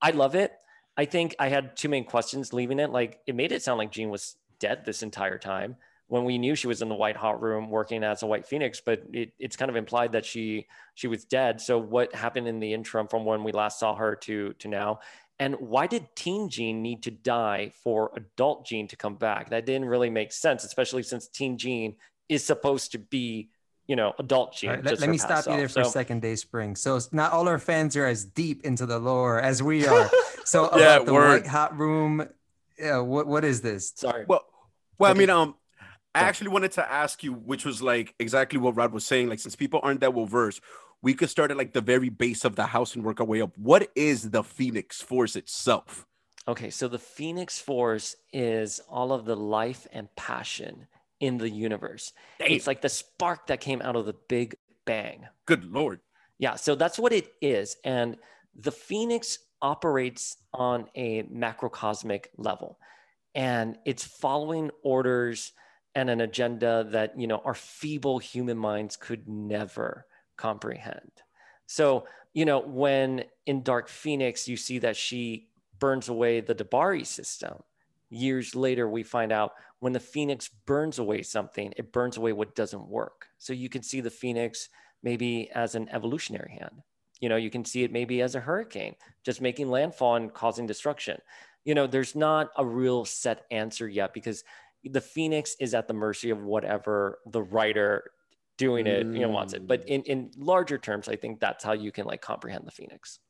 I love it. I think I had too many questions leaving it. Like it made it sound like Jean was dead this entire time, when we knew she was in the white hot room working as a white phoenix but it, it's kind of implied that she she was dead so what happened in the interim from when we last saw her to to now and why did teen jean need to die for adult jean to come back? That didn't really make sense, especially since teen jean is supposed to be, you know, adult jean All right, let, let me past stop you there self. for a second, Dayspring. So it's not all our fans are as deep into the lore as we are. So Yeah, about the word. white hot room, yeah, what what is this? Sorry. Well, well, I mean, um, I actually wanted to ask you, which was like exactly what Rod was saying. Like, since people aren't that well versed, we could start at like the very base of the house and work our way up. What is the Phoenix Force itself? Okay, so the Phoenix Force is all of the life and passion in the universe. It's like the spark that came out of the Big Bang. Good lord. Yeah, so that's what it is. And the Phoenix operates on a macrocosmic level. And it's following orders and an agenda that, you know, our feeble human minds could never comprehend. So, you know, when in Dark Phoenix, you see that she burns away the D'Bari system. Years later, we find out when the Phoenix burns away something, it burns away what doesn't work. So you can see the Phoenix maybe as an evolutionary hand. You know, you can see it maybe as a hurricane, just making landfall and causing destruction. You know, there's not a real set answer yet because the Phoenix is at the mercy of whatever the writer doing it, you know, wants it. But in, in larger terms, I think that's how you can like comprehend the Phoenix.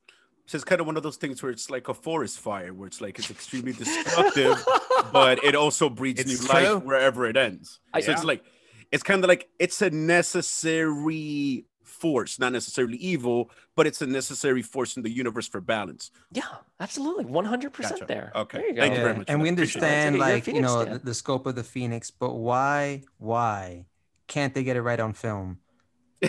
So it's kind of one of those things where it's like a forest fire, where it's like it's extremely destructive, but it also breeds It's new true. life wherever it ends. I- so it's like it's kind of like it's a necessary force, not necessarily evil, but it's a necessary force in the universe for balance. Yeah, absolutely. 100% Gotcha. there. Okay. There you go. Thank you very Yeah, much and we that. That. understand You're like you know fan. the, the scope of the Phoenix, but why why can't they get it right on film?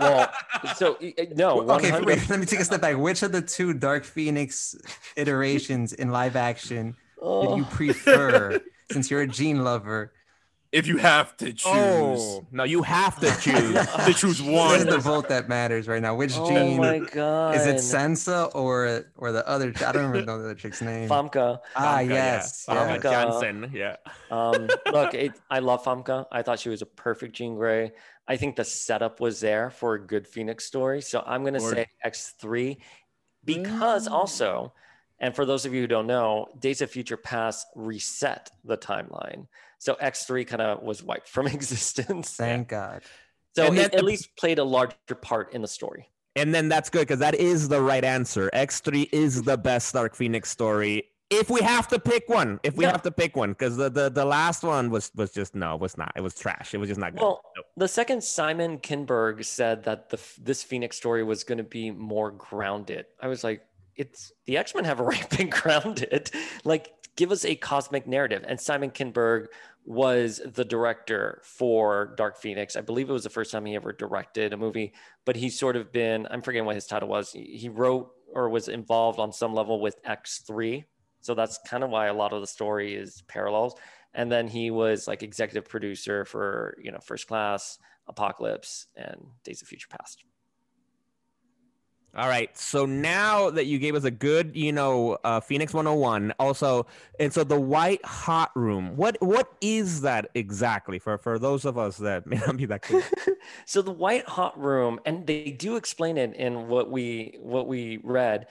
Well, so y- y- no, Okay, wait, let me take a step back. Which of the two Dark Phoenix iterations in live action oh. did you Oh. prefer? Since you're a Jean lover, If you have to choose, Oh no, you have to choose. to choose this is one. the vote that matters right now. Which Oh Jean my god. is it? Sansa or or the other? I don't even know the other chick's name. Famke. ah, Famke, yes, yeah. yeah. Famke Famke. Janssen, yeah. Um, look, it, I love Famke. I thought she was a perfect Jean Grey. I think the setup was there for a good Phoenix story. So I'm going to Word. say X3 because also, and for those of you who don't know, Days of Future Past reset the timeline. So X3 kind of was wiped from existence. Thank God. So And it then- at least played a larger part in the story. And then that's good because that is the right answer. X3 is the best Dark Phoenix story. If we have to pick one, if we Yeah. have to pick one, because the, the the last one was was just no, it was not. It was trash. It was just not good. Well, Nope. the second Simon Kinberg said that the this Phoenix story was going to be more grounded. I was like, it's the X Men have already been grounded. Like, give us a cosmic narrative. And Simon Kinberg was the director for Dark Phoenix. I believe it was the first time he ever directed a movie, but he's sort of been, I'm forgetting what his title was. He wrote or was involved on some level with X3. So that's kind of why a lot of the story is parallels. And then he was like executive producer for, you know, First Class, Apocalypse, and Days of Future Past. All right. So now that you gave us a good, you know, uh, Phoenix 101, also, and so the White Hot Room. What what is that exactly for for those of us that may not be that clear? so the white hot room and they do explain it in what we what we read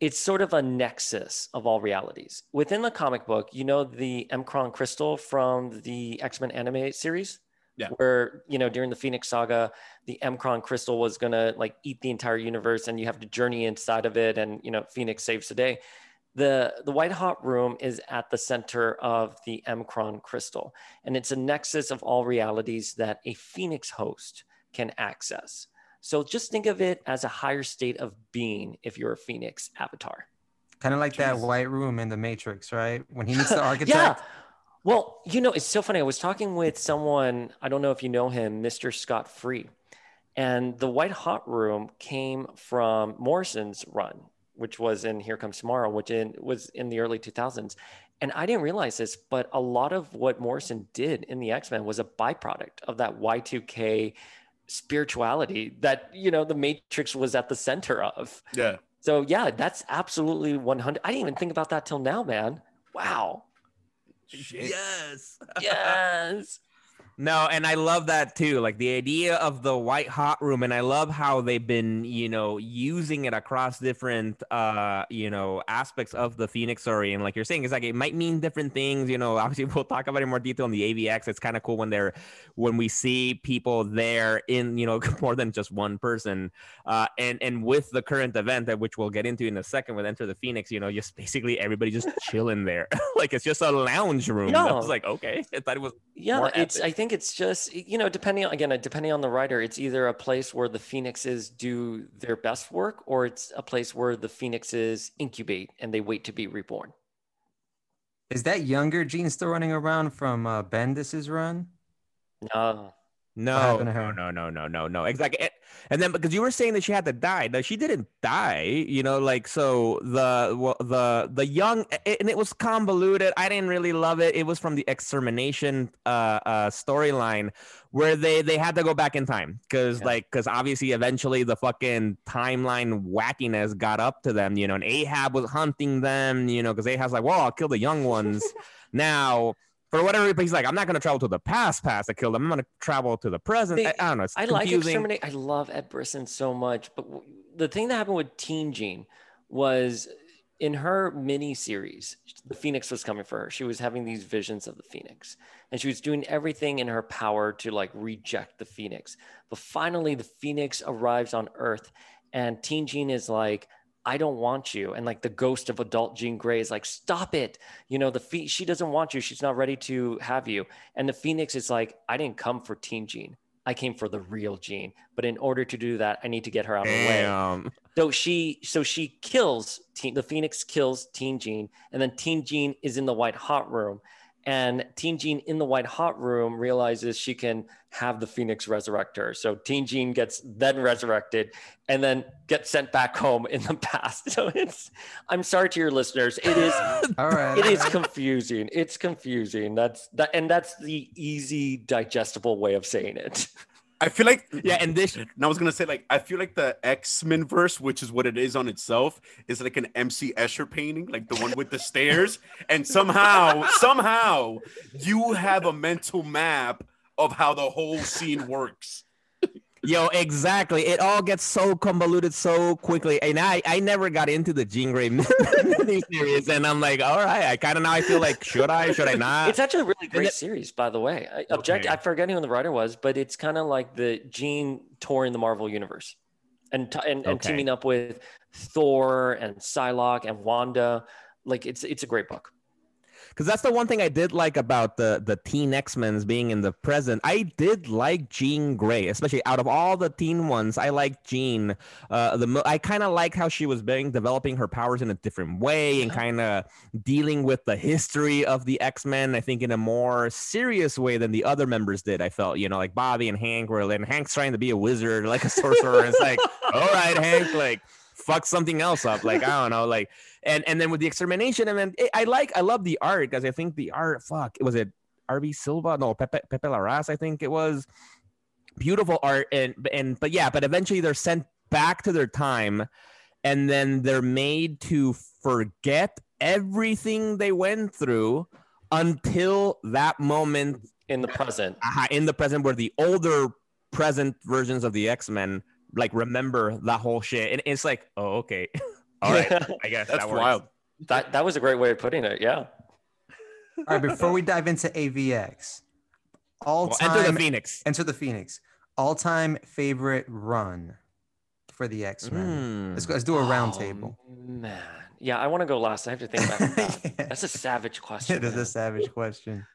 it's sort of a nexus of all realities within the comic book you know the M'Kraan crystal from the x-men anime series Yeah. where you know during the phoenix saga the M'Kraan crystal was going to like eat the entire universe and you have to journey inside of it and you know phoenix saves the day the the white hot room is at the center of the M'Kraan crystal and it's a nexus of all realities that a phoenix host can access so just think of it as a higher state of being if you're a phoenix avatar Kind of like that white room in the Matrix, right? When he meets the yeah architect. Well you know it's so funny i was talking with someone i don't know if you know him mr scott free and the white hot room came from morrison's run which was in here comes tomorrow which in was in the early 2000s and i didn't realize this but a lot of what morrison did in the x-men was a byproduct of that y2k spirituality that you know the matrix was at the center of. Yeah. so yeah that's absolutely 100 i didn't even think about that till now man. Wow Shit. Yes. yes. No, and I love that too. Like the idea of the white hot room, and I love how they've been, you know, using it across different, uh, you know, aspects of the Phoenix story. And like you're saying, it's like it might mean different things. You know, obviously we'll talk about it in more detail in the AVX. It's kind of cool when they're when we see people there in, you know, more than just one person. Uh, and and with the current event that which we'll get into in a second with Enter the Phoenix, you know, just basically everybody just chilling there, like it's just a lounge room. I No. was like, okay, I thought it was Yeah, it's. I think it's just you know, depending on again, depending on the writer, it's either a place where the phoenixes do their best work, or it's a place where the phoenixes incubate and they wait to be reborn. Is that younger Jean still running around from uh, Bendis's run? No, No, no, no, no, no, no, no. Exactly. And- then because you were saying that she had to die, no, she didn't die. You know, like so the well, the the young and it was convoluted. I didn't really love it. It was from the extermination uh, uh storyline where they they had to go back in time because Yeah. like because obviously eventually the fucking timeline wackiness got up to them. You know, and Ahab was hunting them. You know, because Ahab's like, well, I'll kill the young ones now. For whatever reason, he's like, I'm not gonna travel to the past, past to kill them. I'm gonna travel to the present. They- I, I don't know. It's I like exterminate. I love Ed Brisson so much, but w- the thing that happened with Teen Jean was in her mini series, the Phoenix was coming for her. She was having these visions of the Phoenix, and she was doing everything in her power to like reject the Phoenix. But finally, the Phoenix arrives on Earth, and Teen Jean is like. I don't want you. And like the ghost of adult Jean Grey is like, stop it. You know, the fe- she doesn't want you. She's not ready to have you. And the Phoenix is like, I didn't come for Teen Jean. I came for the real Jean. But in order to do that, I need to get her out of the way. So she so she kills teen, the Phoenix kills Teen Jean, and then Teen Jean is in the white hot room. And Teen Jean in the white hot room realizes she can have the Phoenix resurrect her. So Teen Jean gets then resurrected and then gets sent back home in the past. So it's I'm sorry to your listeners. It is All right. it is confusing. It's confusing. That's that and that's the easy digestible way of saying it. I feel like Yeah, and this And I was gonna say, like, I feel like the X Men verse, which is what it is on itself, is like an MC Escher painting, like the one with the stairs. And somehow, somehow, you have a mental map of how the whole scene works. Yo, exactly. It all gets so convoluted so quickly, and I I never got into the Jean Grey series, and I'm like, all right, I kind of now I feel like should I, should I not? it's actually a really great series, by the way. I, object, Okay. I forget who the writer was, but it's kind of like the Jean touring the Marvel universe, and and, and teaming up with Thor and Psylocke and Wanda. Like it's it's a great book. Because that's the one thing I did like about the the teen X Men's being in the present. I did like Jean Grey, especially out of all the teen ones. I like Jean. Uh, the mo- I kind of like how she was being developing her powers in a different way and kind of dealing with the history of the X Men. I think in a more serious way than the other members did. I felt you know like Bobby and Hank were, and Hank's trying to be a wizard like a sorcerer. and it's like, all right, Hank, like fuck something else up. Like I don't know, like and and then with the extermination and then it, I like I love the art because I think the art fuck was it RB Silva no Pepe Pepe Larraz I think it was beautiful art and and but yeah but eventually they're sent back to their time and then they're made to forget everything they went through until that moment In the present, uh, in the present where the older present versions of the X-Men like remember that whole shit and it's like oh okay all right I guess That's that wild. that that was a great way of putting it. Yeah. All right, before we dive into AVX, all Well, time enter the Phoenix. Enter the Phoenix. All time favorite run for the X Men. Hmm. Let's go. Let's do a round Oh, table. Man, yeah, I want to go last. I have to think about that. That's a savage question. It is man. a savage question.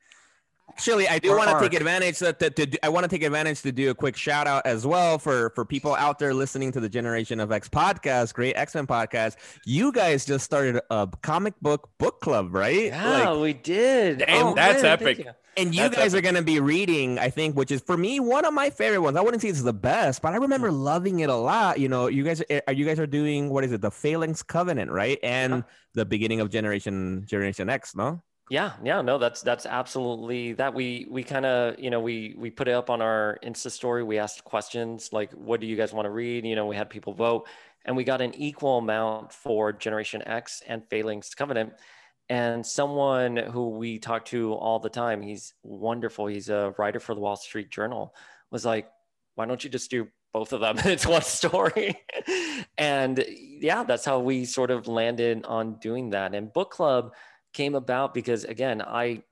Actually, I do want to take advantage to, to, to do- I want to take advantage to do a quick shout out as well for for people out there listening to the Generation of X podcast, great X Men podcast. You guys just started a comic book book club, right? Yeah, Like, we did. Damn, oh, that's man, epic. you. and you That's guys are going to be reading, I think, which is for me one of my favorite ones. I wouldn't say it's the best, but I remember mm. loving it a lot. You know, you guys are you guys are doing what is it, the Phalanx Covenant, right? And Yeah. the beginning of Generation Generation X, no? Yeah, yeah, no, that's that's absolutely that. We we kind of you know we we put it up on our Insta story. We asked questions like, "What do you guys want to read?" You know, we had people vote, and we got an equal amount for Generation X and Phalanx Covenant. And someone who we talk to all the time, he's wonderful. He's a writer for the Wall Street Journal, was like, why don't you just do both of them? it's one story. and yeah, that's how we sort of landed on doing that. And book club came about because, again, I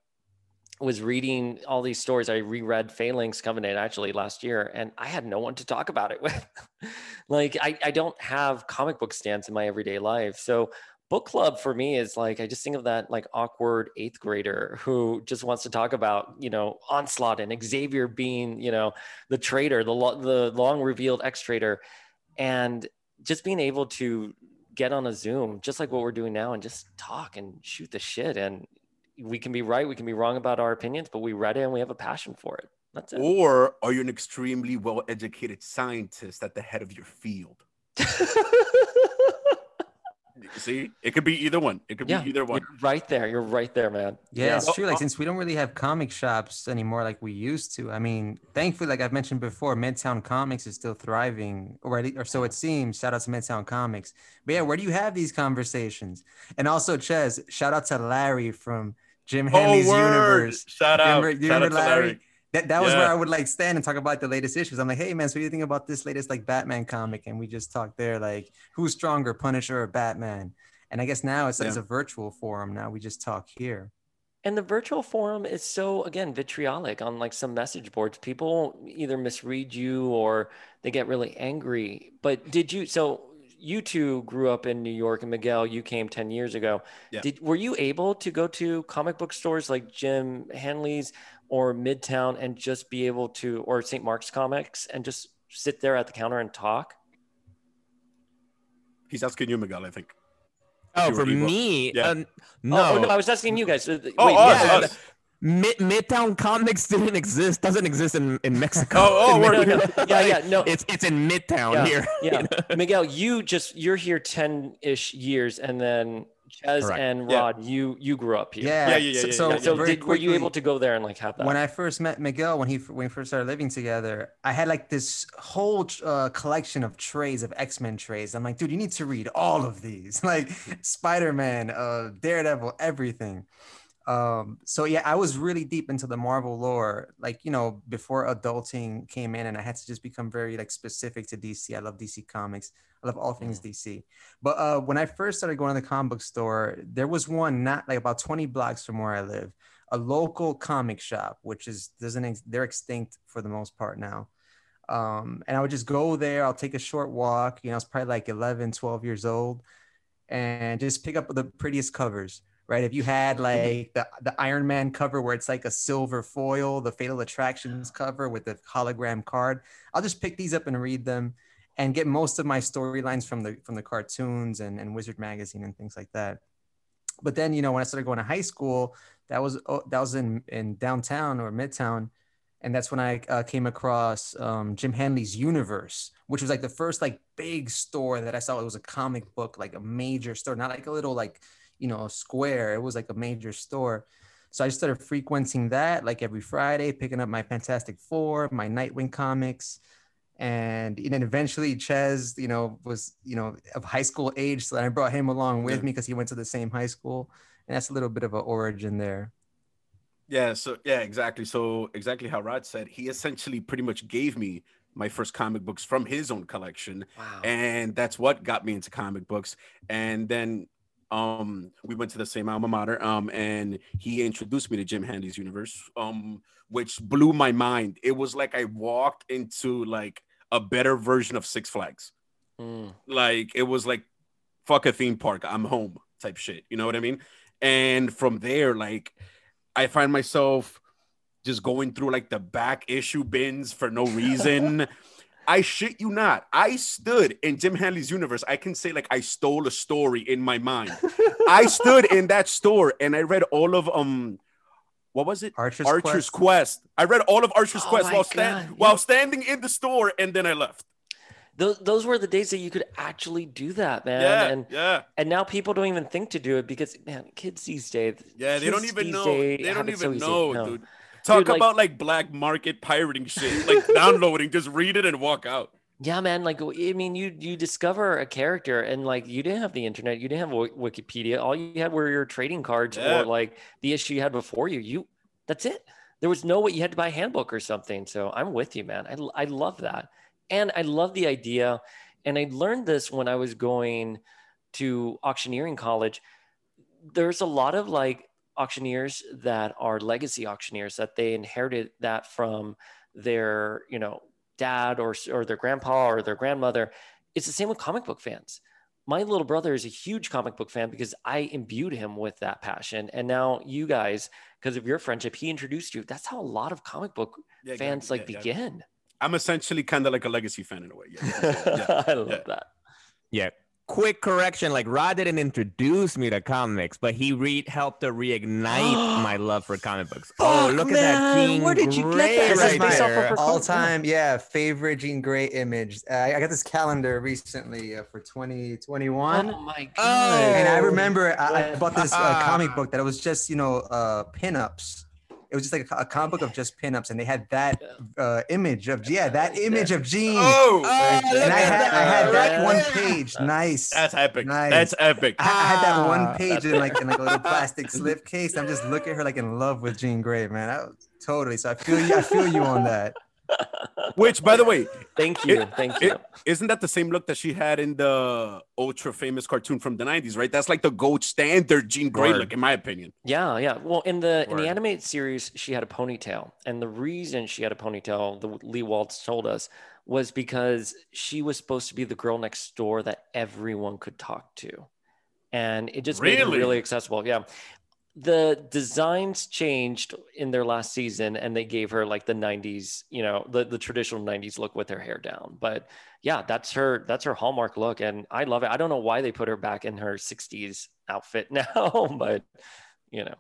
was reading all these stories. I reread Phalanx Covenant actually last year, and I had no one to talk about it with. like, I, I don't have comic book stands in my everyday life. So, book club for me is like, I just think of that like awkward eighth grader who just wants to talk about, you know, Onslaught and Xavier being, you know, the traitor, the, lo- the long revealed ex traitor. And just being able to get on a Zoom, just like what we're doing now, and just talk and shoot the shit. And we can be right, we can be wrong about our opinions, but we read it and we have a passion for it. That's it. Or are you an extremely well educated scientist at the head of your field? See, it could be either one. It could yeah, be either one. You're right there. You're right there, man. Yeah, it's Oh, true. Like oh. since we don't really have comic shops anymore like we used to. I mean, thankfully, like I've mentioned before, Midtown Comics is still thriving, or at least- or so it seems. Shout out to Midtown Comics. But yeah, where do you have these conversations? And also, Ches, shout out to Larry from Jim oh, Hanley's oh, word. Universe. Shout out. Remember, you Shout remember out to Larry? Larry. That, that was Yeah. where I would like stand and talk about the latest issues. I'm like, hey man, so what do you think about this latest like Batman comic? And we just talked there, like who's stronger, Punisher or Batman? And I guess now it's, it's a virtual forum. Now we just talk here. And the virtual forum is so again vitriolic on like some message boards. People either misread you or they get really angry. But did you so you two grew up in New York and Miguel, you came 10 years ago. Yeah. Did were you able to go to comic book stores like Jim Hanley's or Midtown and just be able to or St. Mark's Comics and just sit there at the counter and talk? He's asking you, Miguel. I think. Oh, for evil. me, Yeah. uh, no. Oh, oh, no, I was asking you guys. Uh, Wait, Oh, us, yeah, us. Mid- Midtown Comics didn't exist. Doesn't exist in, in Mexico. Oh, oh, In word. no, Mid- no. Yeah, yeah, no. It's it's in Midtown yeah, here. Yeah, Miguel, you just you're here ten ish years, and then Ches Correct. and Yeah. Rod, you you grew up here. Yeah. Yeah, yeah, yeah, So, yeah, so, yeah, So very did, were you able to go there and like have that? When I first met Miguel, when he when we first started living together, I had like this whole uh, collection of trays of X Men trays. I'm like, dude, you need to read all of these, like Spider Man, uh, Daredevil, everything. Um, so yeah, I was really deep into the Marvel lore, like you know, before adulting came in, and I had to just become very like specific to DC. I love DC comics. I love all things DC. But uh, when I first started going to the comic book store, there was one not like about 20 blocks from where I live, a local comic shop, which is doesn't ex- they're extinct for the most part now. Um, and I would just go there. I'll take a short walk. You know, it's probably like 11, 12 years old, and just pick up the prettiest covers. Right. If you had like the, the Iron Man cover where it's like a silver foil, the Fatal Attractions cover with the hologram card, I'll just pick these up and read them and get most of my storylines from the from the cartoons and, and Wizard magazine and things like that. But then, you know, when I started going to high school, that was oh, that was in in downtown or midtown, and that's when I uh, came across um, Jim Hanley's Universe, which was like the first like big store that I saw. It was a comic book, like a major store, not like a little like you know square. It was like a major store. So I just started frequenting that like every Friday, picking up my Fantastic Four, my Nightwing comics and and then eventually Ches, you know, was you know of high school age, so I brought him along with Yeah. me because he went to the same high school, and that's a little bit of an origin there. Yeah, so yeah, exactly. So exactly how Rod said, he essentially pretty much gave me my first comic books from his own collection, wow. and that's what got me into comic books. And then um we went to the same alma mater, um, and he introduced me to Jim Hanley's universe, um, which blew my mind. It was like I walked into like a better version of Six Flags. Mm. like it was like fuck a theme park i'm home type shit you know what i mean and from there like i find myself just going through like the back issue bins for no reason i shit you not i stood in jim hanley's universe i can say like i stole a story in my mind i stood in that store and i read all of um what was it Archer's, archer's Quest. quest i read all of archer's Oh quest while, stand- God, while standing in the store and then i left Those those were the days that you could actually do that, man. yeah And yeah and now people don't even think to do it because man, kids these days. Yeah, they don't even know. days They don't it so even know, No. dude. Talk like- about like black market pirating shit, like downloading. Just read it and walk out. Yeah, man. Like, I mean, you you discover a character, and like, you didn't have the internet, you didn't have Wi- Wikipedia. All you had were your trading cards Yeah. or like the issue you had before you. You, that's it. There was no way you had to buy a handbook or something. So I'm with you, man. I I love that, and I love the idea. And I learned this when I was going to auctioneering college. There's a lot of like auctioneers that are legacy auctioneers that they inherited that from their you know dad or or their grandpa or their grandmother it's the same with comic book fans my little brother is a huge comic book fan because i imbued him with that passion and now you guys because of your friendship he introduced you that's how a lot of comic book Yeah, fans yeah, like yeah. begin I'm essentially kind of like a legacy fan in a way. Yeah, yeah, yeah. i love yeah. that Yeah. Quick correction, like Rod didn't introduce me to comics, but he re- helped to reignite my love for comic books. oh, Fuck, look at that man. King Where did you get Gray that? This right is my of all time, yeah, favorite Jean Grey image. Uh, I got this calendar recently uh, for 2021. oh my god Oh. and I remember I, I bought this uh, comic book that was just you know uh, pinups. It was just like a, a comic book of just pinups, and they had that uh, image of yeah, that image of Jean. Oh, Oh, and I had I had that one page. Nice. that's epic. Nice. That's epic. I, I had that Ah, one page in like in like a little plastic slip case. I'm just looking at her like in love with Jean Grey, man. I was, totally. So I feel you. I feel you on that. Which, by the way, thank you thank you it, isn't that the same look that she had in the ultra famous cartoon from the 90s, right? That's like the gold standard Jean Grey Word. look, in my opinion. Yeah, yeah. Well, in the in the animated series, she had a ponytail, and the reason she had a ponytail, the Lewalds told us, was because she was supposed to be the girl next door that everyone could talk to, and it just made her Really? really accessible. Yeah. The designs changed in their last season, and they gave her like the '90s, you know, the, the traditional '90s look with her hair down. But yeah, that's her that's her hallmark look, and I love it. I don't know why they put her back in her '60s outfit now, but you know.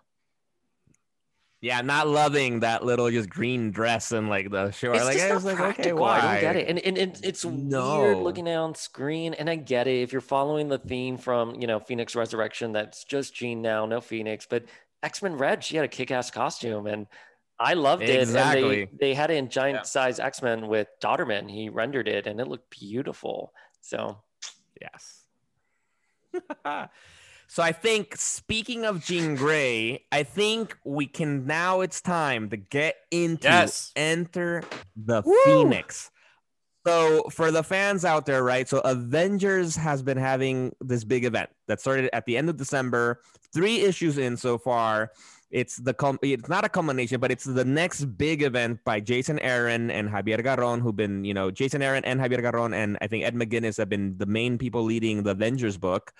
Yeah, not loving that little just green dress and like the short. It's like just I not was like, okay, practical. why? I don't get it, and, and, and it's weird No. looking at on screen. And I get it if you're following the theme from you know Phoenix Resurrection. That's just Jean now, no Phoenix. But X Men Red, she had a kick-ass costume, and I loved it. Exactly. And they, they had it in giant Yeah. size X Men with Dauterman. He rendered it, and it looked beautiful. So Yes. so I think speaking of Jean Grey, I think we can now it's time to get into Yes. enter the Phoenix. So for the fans out there, right? So Avengers has been having this big event that started at the end of December, three issues in so far. It's the it's not a culmination, but it's the next big event by Jason Aaron and Javier Garron, who've been, you know, Jason Aaron and Javier Garron, and I think Ed McGuinness have been the main people leading the Avengers book.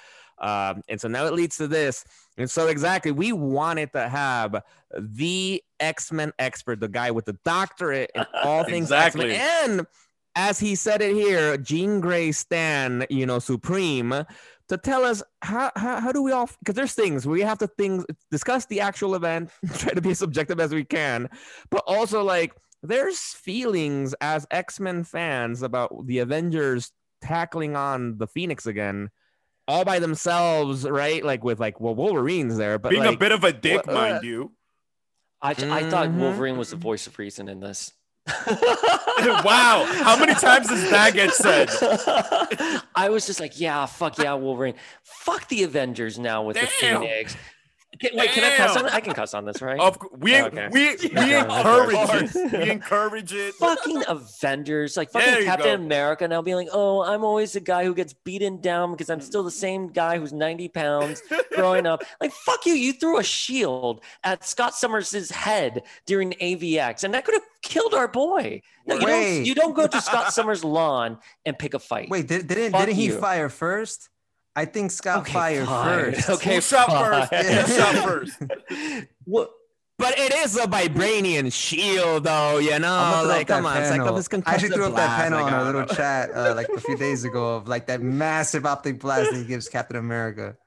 Um, and so now it leads to this. And so exactly, we wanted to have the X-Men expert, the guy with the doctorate in all things Exactly. X-Men. And as he said it here, Jean Grey Stan, you know, Supreme, to tell us how, how, how do we all because there's things we have to things discuss the actual event, try to be as subjective as we can, but also like there's feelings as X-Men fans about the Avengers tackling on the Phoenix again. All by themselves, right? Like with like well, Wolverine's there, but Being like, a bit of a dick, what- mind you. I, I thought Mhm. Wolverine was the voice of reason in this. wow. How many times does that get said? I was just like, yeah, fuck yeah, Wolverine. Fuck the Avengers now with the Phoenix. Can, wait, can I cuss on it? I can cuss on this, right? Of cou- oh, we Okay. we we Yeah, encourage it. We encourage it. fucking Avengers, like There fucking you Captain go. America now being like, oh, I'm always the guy who gets beaten down because I'm still the mm. same guy who's 90 pounds growing up. Like, fuck you. You threw a shield at Scott Summers' head during AVX, and that could have killed our boy. No, you don't, you don't go to Scott Summers' lawn and pick a fight. Wait, did, didn't Fuck didn't he you. fire first? I think Scott Okay, fired fine. first. Okay, Who shot first? Who shot first? What? But it is a vibranium shield, though. You I'm know, throw like up come that on, it's like panel. this I actually threw up that panel like, on I our little chat uh, like a few days ago of like that massive optic blast that he gives Captain America.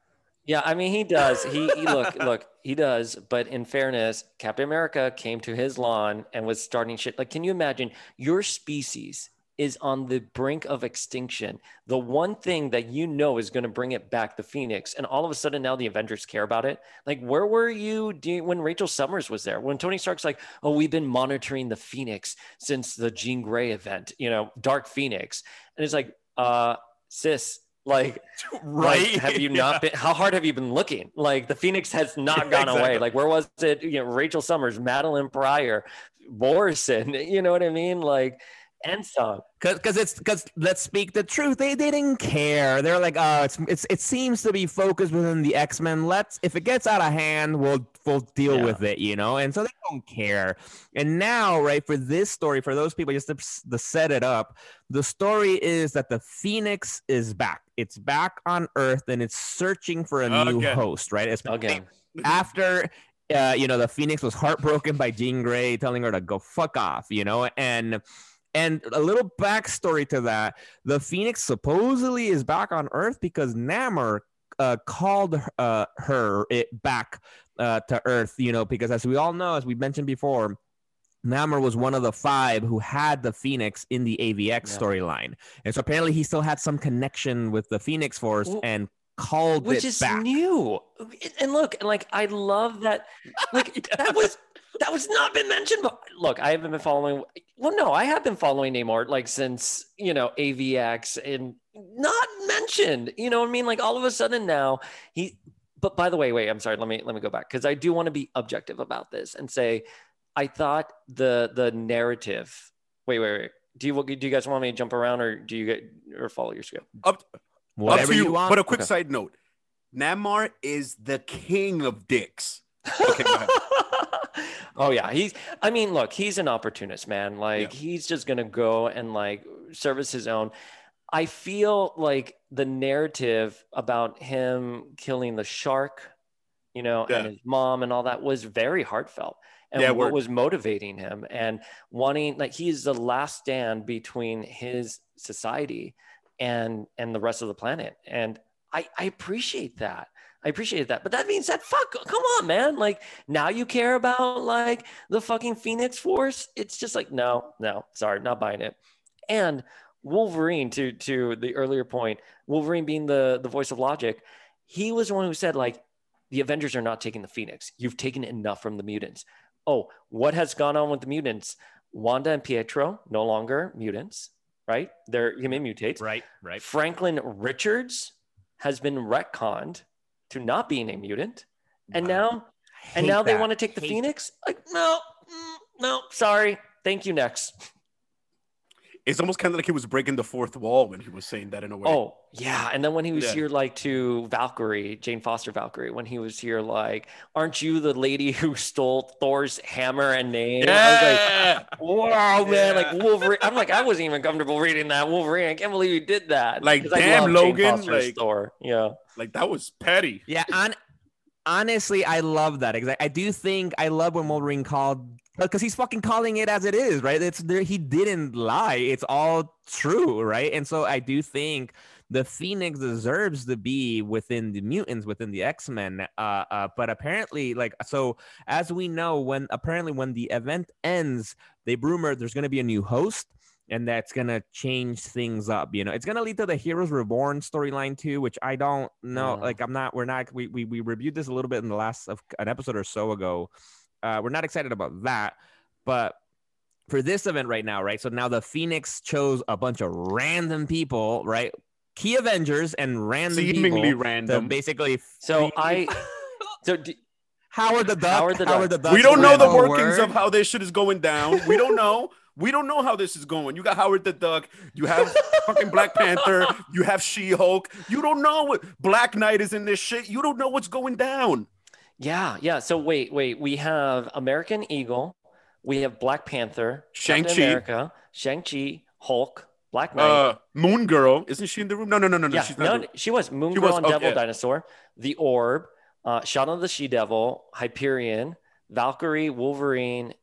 Yeah, I mean he does. He, he look look he does. But in fairness, Captain America came to his lawn and was starting shit. Like, can you imagine your species is on the brink of extinction. The one thing that you know is going to bring it back, the Phoenix, and all of a sudden now the Avengers care about it. Like, where were you do- when Rachel Summers was there? When Tony Stark's like, "Oh, we've been monitoring the Phoenix since the Jean Grey event, you know, Dark Phoenix," and it's like, uh, sis. Like, right? like, have you not been? How hard have you been looking? Like, the Phoenix has not gone away. Like, where was it? You know, Rachel Summers, Madelyne Pryor, Morrison. You know what I mean? Like, and some. Cause, cause it's cause let's speak the truth. They, they didn't care. They're like, oh, it's it's it seems to be focused within the X Men. Let's if it gets out of hand, we'll we'll deal Yeah. with it, you know. And so they don't care. And now, right for this story, for those people, just to, to set it up, the story is that the Phoenix is back. It's back on Earth and it's searching for a new host. Right? It's Again. after uh, you know the phoenix was heartbroken by jean grey telling her to go fuck off you know and and a little backstory to that the phoenix supposedly is back on earth because namor uh, called uh, her it back uh, to earth you know because as we all know as we mentioned before Namor was one of the five who had the Phoenix in the AVX Yeah. storyline, and so apparently he still had some connection with the Phoenix Force Well, and called which is back. new. And look, like I love that. Like that was that was not been mentioned. But look, I haven't been following. Well, no, I have been following Namor like since you know AVX and not mentioned. You know what I mean? Like all of a sudden now he. But by the way, wait, I'm sorry. Let me let me go back because I do want to be objective about this and say, I thought the the narrative. Wait, wait, wait. Do you do you guys want me to jump around or do you get or follow your script? Up, Whatever up to you. want. But a quick Okay. side note: Namor is the king of dicks. Okay, go ahead. oh yeah, he's. I mean, look, he's an opportunist, man. Like Yeah. he's just gonna go and like service his own. I feel like the narrative about him killing the shark, you know, Yeah. and his mom and all that was very heartfelt. And Yeah, what was motivating him and wanting like he's the last stand between his society and and the rest of the planet. And I, I appreciate that. I appreciate that. But that being said, fuck, come on, man. Like now you care about like the fucking Phoenix Force. It's just like, no, no, sorry, not buying it. And Wolverine, to to the earlier point, Wolverine being the the voice of logic, he was the one who said, like, the Avengers are not taking the Phoenix. You've taken enough from the mutants. Oh, what has gone on with the mutants? Wanda and Pietro no longer mutants, right? They're human mutates. Right, right. Franklin Richards has been retconned to not being a mutant, and now and now they want to take the Phoenix. Like, no, mm, no, sorry, thank you. Next. It's almost kind of like he was breaking the fourth wall when he was saying that in a way. Oh yeah, and then when he was Yeah. here, like to Valkyrie, Jane Foster Valkyrie, when he was here, like, aren't you the lady who stole Thor's hammer and name? I was like, yeah. Wow, man! Like Wolverine, I'm like, I wasn't even comfortable reading that Wolverine. I can't believe you did that. Like, I damn, Logan, like- Thor. Yeah, like that was petty. Yeah, on, honestly, I love that. Exactly. I do think I love when Wolverine called because he's fucking calling it as it is, right? It's there. He didn't lie. It's all true, right? And so I do think the Phoenix deserves to be within the mutants, within the X Men. Uh, uh, but apparently, like so, as we know, when apparently when the event ends, they rumor there's going to be a new host. And that's gonna change things up, you know. It's gonna lead to the Heroes Reborn storyline too, which I don't know. Yeah. Like, I'm not. We're not. We, we we reviewed this a little bit in the last of an episode or so ago. Uh, we're not excited about that, but for this event right now, right? So now the Phoenix chose a bunch of random people, right? Key Avengers and random Seemingly people to random. basically. So I, so d- Howard the Duck. Howard Howard the the, Duck. Duck. we don't know the workings word. of how this shit is going down. We don't know. We don't know how this is going. You got Howard the Duck. You have fucking Black Panther. You have She Hulk. You don't know what Black Knight is in this shit. You don't know what's going down. Yeah, yeah. So wait, wait. We have American Eagle. We have Black Panther, Shang-Chi. America, Shang Chi, Hulk, Black Knight. Uh, Moon Girl. Isn't she in the room? No, no, no, no, no. yeah, she's no, she was Moon She Girl was, and oh, Devil. Dinosaur, the Orb, uh, Shadow the She Devil, Hyperion, Valkyrie, Wolverine,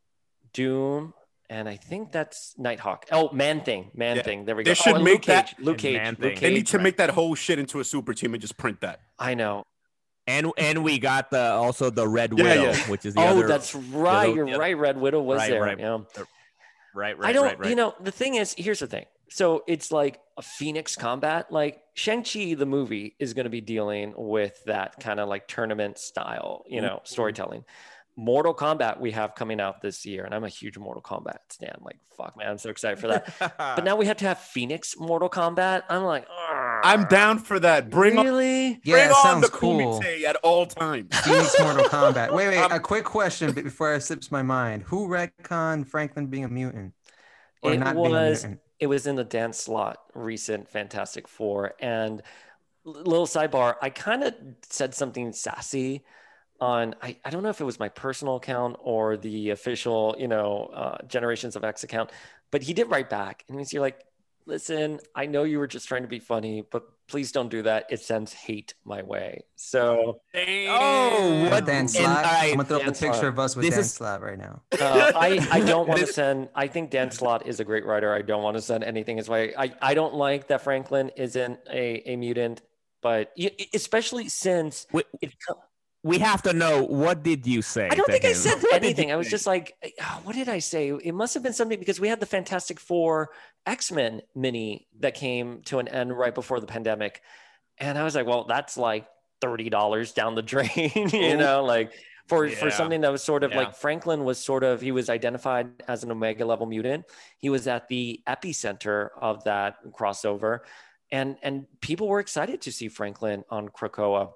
Doom, and I think that's Nighthawk. Oh, Man Thing, Man Yeah. Thing. There we go. They go. should oh, make Luke that- Cage. Luke Cage. Luke Thing. They need to make that whole shit into a super team and just print that. I know. And and we got the also the Red Yeah, Widow, yeah. which is the Oh, other. that's right. other- You're yeah. right. Red Widow was Right, there. right. Yeah. right, right, I don't. right, right. You know, the thing is, here's the thing. so it's like a Phoenix combat. Like Shang-Chi, the movie, is going to be dealing with that kind of like tournament style, you know, mm-hmm. storytelling. Mortal Kombat we have coming out this year, and I'm a huge Mortal Kombat stan. Like, fuck, man, I'm so excited for that. but now we have to have Phoenix Mortal Kombat. I'm like, I'm down for that. Bring on, really. Yeah, bring it on the sounds cool. kumite at all times. Phoenix Mortal Kombat. Wait, wait. Um, a quick question be- before it slips my mind. Who retconned Franklin being a mutant? Or It not being a was mutant? it was in the Dan Slott recent Fantastic Four. And little sidebar, I kind of said something sassy on I, I don't know if it was my personal account or the official, you know, uh, Generations of X account, but he did write back and he's like, listen, I know you were just trying to be funny, but please don't do that. It sends hate my way. So Oh, What what Dan and I- I'm gonna throw up a the picture of us with This Dan is- Slott right now. Uh, I, I don't want to send. I think Dan Slott is a great writer. I don't want to send anything his way. I, I don't like that Franklin isn't a, a mutant, but especially since Wait, it, co- we have to know what did you say? I don't think I said What anything. I was just like, "Oh, what did I say? It must have been something because we had the Fantastic Four X Men mini that came to an end right before the pandemic, and I was like, well, that's like thirty dollars down the drain, you know, like. For, for something that was sort of Yeah. like Franklin was sort of he was identified as an Omega level mutant. He was at the epicenter of that crossover, and and people were excited to see Franklin on Krakoa.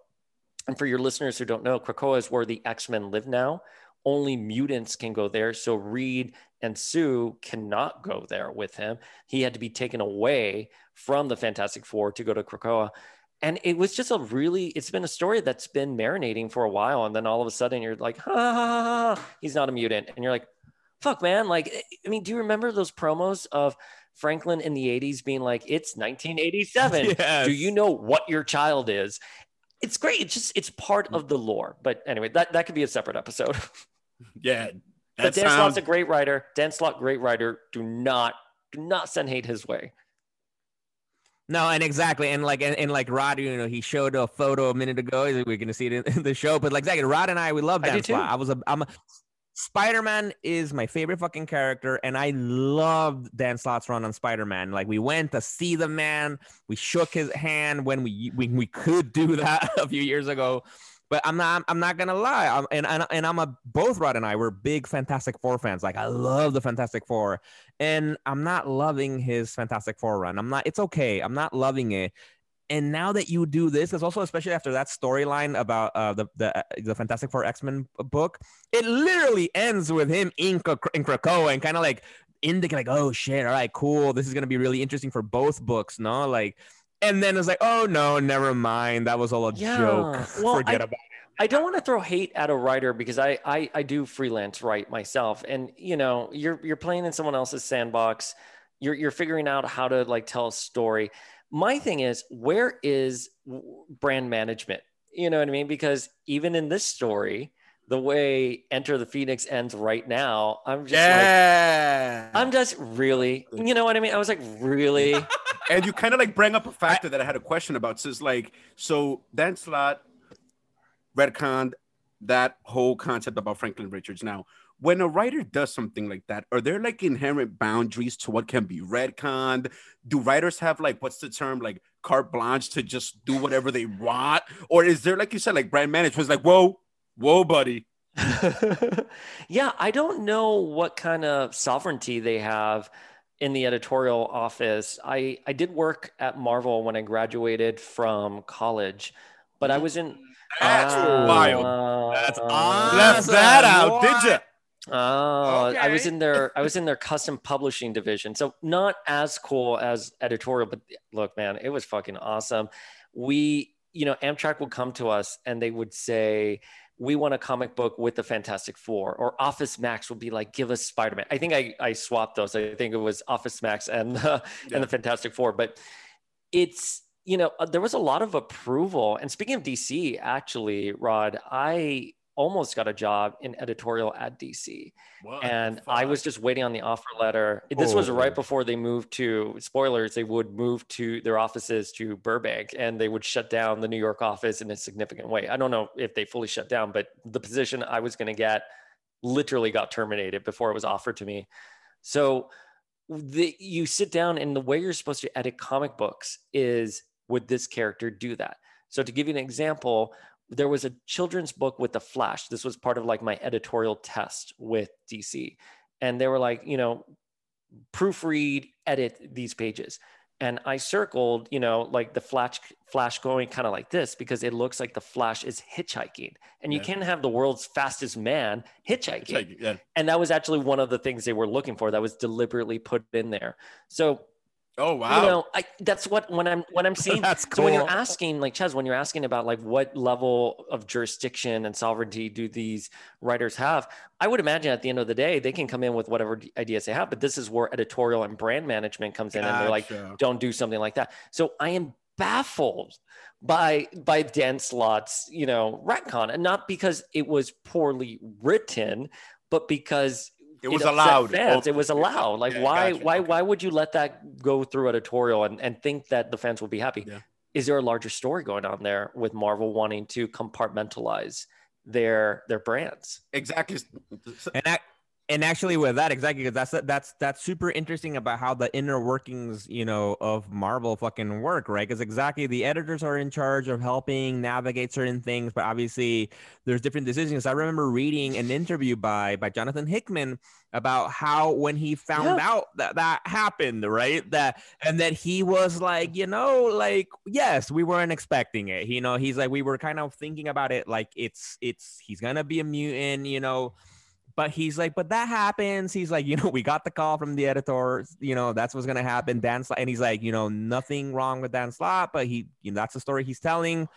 And for your listeners who don't know, Krakoa is where the X Men live now. Only mutants can go there. So Reed and Sue cannot go there with him. He had to be taken away from the Fantastic Four to go to Krakoa. And it was just a really, it's been a story that's been marinating for a while. And then all of a sudden you're like, ha, ha, ha, ha, he's not a mutant. And you're like, fuck, man. Like, eh, I mean, do you remember those promos of Franklin in the 80s being like, it's 1987? Yes. Do you know what your child is? It's great. It's just, it's part mm. of the lore. But anyway, that, that could be a separate episode. Yeah. but Dan Slott's a great writer. Dan Slott, great writer. Do not, do not send hate his way. No, and exactly, and like, and, and like Rod, you know, he showed a photo a minute ago. We're gonna see it in, in the show, but like, exactly, Rod and I, we love I Dan too. Slott. I was a, I'm a, Spider Man is my favorite fucking character, and I loved Dan Slott's run on Spider Man. Like, we went to see the man, we shook his hand when we we could do that a few years ago. But I'm not. I'm not gonna lie. I'm, and and and I'm a both Rod and I were big Fantastic Four fans. Like I love the Fantastic Four, and I'm not loving his Fantastic Four run. I'm not. It's okay. I'm not loving it. And now that you do this, because also especially after that storyline about uh, the the uh, the Fantastic Four X Men book, it literally ends with him in, in Krakoa and kind of like indicate like, oh shit, all right, cool. This is gonna be really interesting for both books, no? Like, and then it's like, oh no, never mind. That was all a Yeah. joke. Well, Forget I- about. It. I don't want to throw hate at a writer because I, I I do freelance write myself, and you know you're you're playing in someone else's sandbox. You're you're figuring out how to like tell a story. My thing is, where is brand management? You know what I mean? Because even in this story, the way Enter the Phoenix ends right now, I'm just like, yeah. I'm just really, you know what I mean? I was like, really? and you kind of like bring up a factor that I had a question about. So it's like, so Dan Slott retconned that whole concept about Franklin Richards. Now, when a writer does something like that, are there like inherent boundaries to what can be retconned? Do writers have like what's the term like carte blanche to just do whatever they want, or is there like you said like brand management? Like, whoa, whoa, buddy. yeah, I don't know what kind of sovereignty they have in the editorial office. I I did work at Marvel when I graduated from college, but I was in That's wild. That's Uh, awesome. Left that out, did you? Oh, I was in their I was in their custom publishing division. So not as cool as editorial, but look, man, it was fucking awesome. We, you know, Amtrak would come to us and they would say, "We want a comic book with the Fantastic Four. Or Office Max would be like, "Give us Spider-Man." I think I I swapped those. I think it was Office Max and uh, Yeah. and the Fantastic Four, but it's you know uh, there was a lot of approval. And speaking of DC, actually, Rod, I almost got a job in editorial at DC and I was just waiting on the offer letter. This was Oh. right before they moved to spoilers. They would move to their offices to Burbank, and they would shut down the New York office in a significant way. I don't know if they fully shut down, but the position I was going to get literally got terminated before it was offered to me. So the you sit down and the way you're supposed to edit comic books is would this character do that? So to give you an example, there was a children's book with the Flash. This was part of like my editorial test with DC. And they were like, you know, proofread, edit these pages. And I circled, you know, like the flash flash going kind of like this because it looks like the flash is hitchhiking. And you Yeah. can't have the world's fastest man hitchhiking like, yeah. and that was actually one of the things they were looking for that was deliberately put in there so Oh wow. you know I, that's what when i'm when i'm seeing That's so when you're asking like Ches, when you're asking about like what level of jurisdiction and sovereignty do these writers have i would imagine at the end of the day they can come in with whatever ideas they have but this is where editorial and brand management comes in and they're like don't do something like that. So i am baffled by by dan slott's you know retcon and not because it was poorly written but because it was upset allowed. Fans. It was allowed. Like, yeah, why, gotcha. why, Okay. why would you let that go through editorial and, and think that the fans will be happy? Yeah. Is there a larger story going on there with Marvel wanting to compartmentalize their their brands? Exactly. and ac- and actually with that exactly because that's that's that's super interesting about how the inner workings you know of marvel fucking work right? Because exactly the editors are in charge of helping navigate certain things but obviously there's different decisions. I remember reading an interview by by jonathan hickman about how when he found Yeah. out that that happened right that and that he was like you know like yes we weren't expecting it. You know he's like we were kind of thinking about it like it's it's he's gonna be a mutant you know but he's like, but that happens. He's like, you know, we got the call from the editor, you know, that's what's gonna happen. Dan Slott, and he's like, you know, nothing wrong with Dan Slott, but he, you know, that's the story he's telling.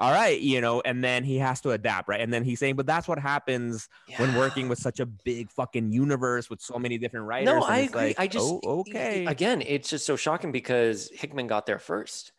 All right, you know, and then he has to adapt, right? And then he's saying, but that's what happens when working with such a big fucking universe with so many different writers. No, I agree. like, I just oh, okay. Again, it's just so shocking because Hickman got there first.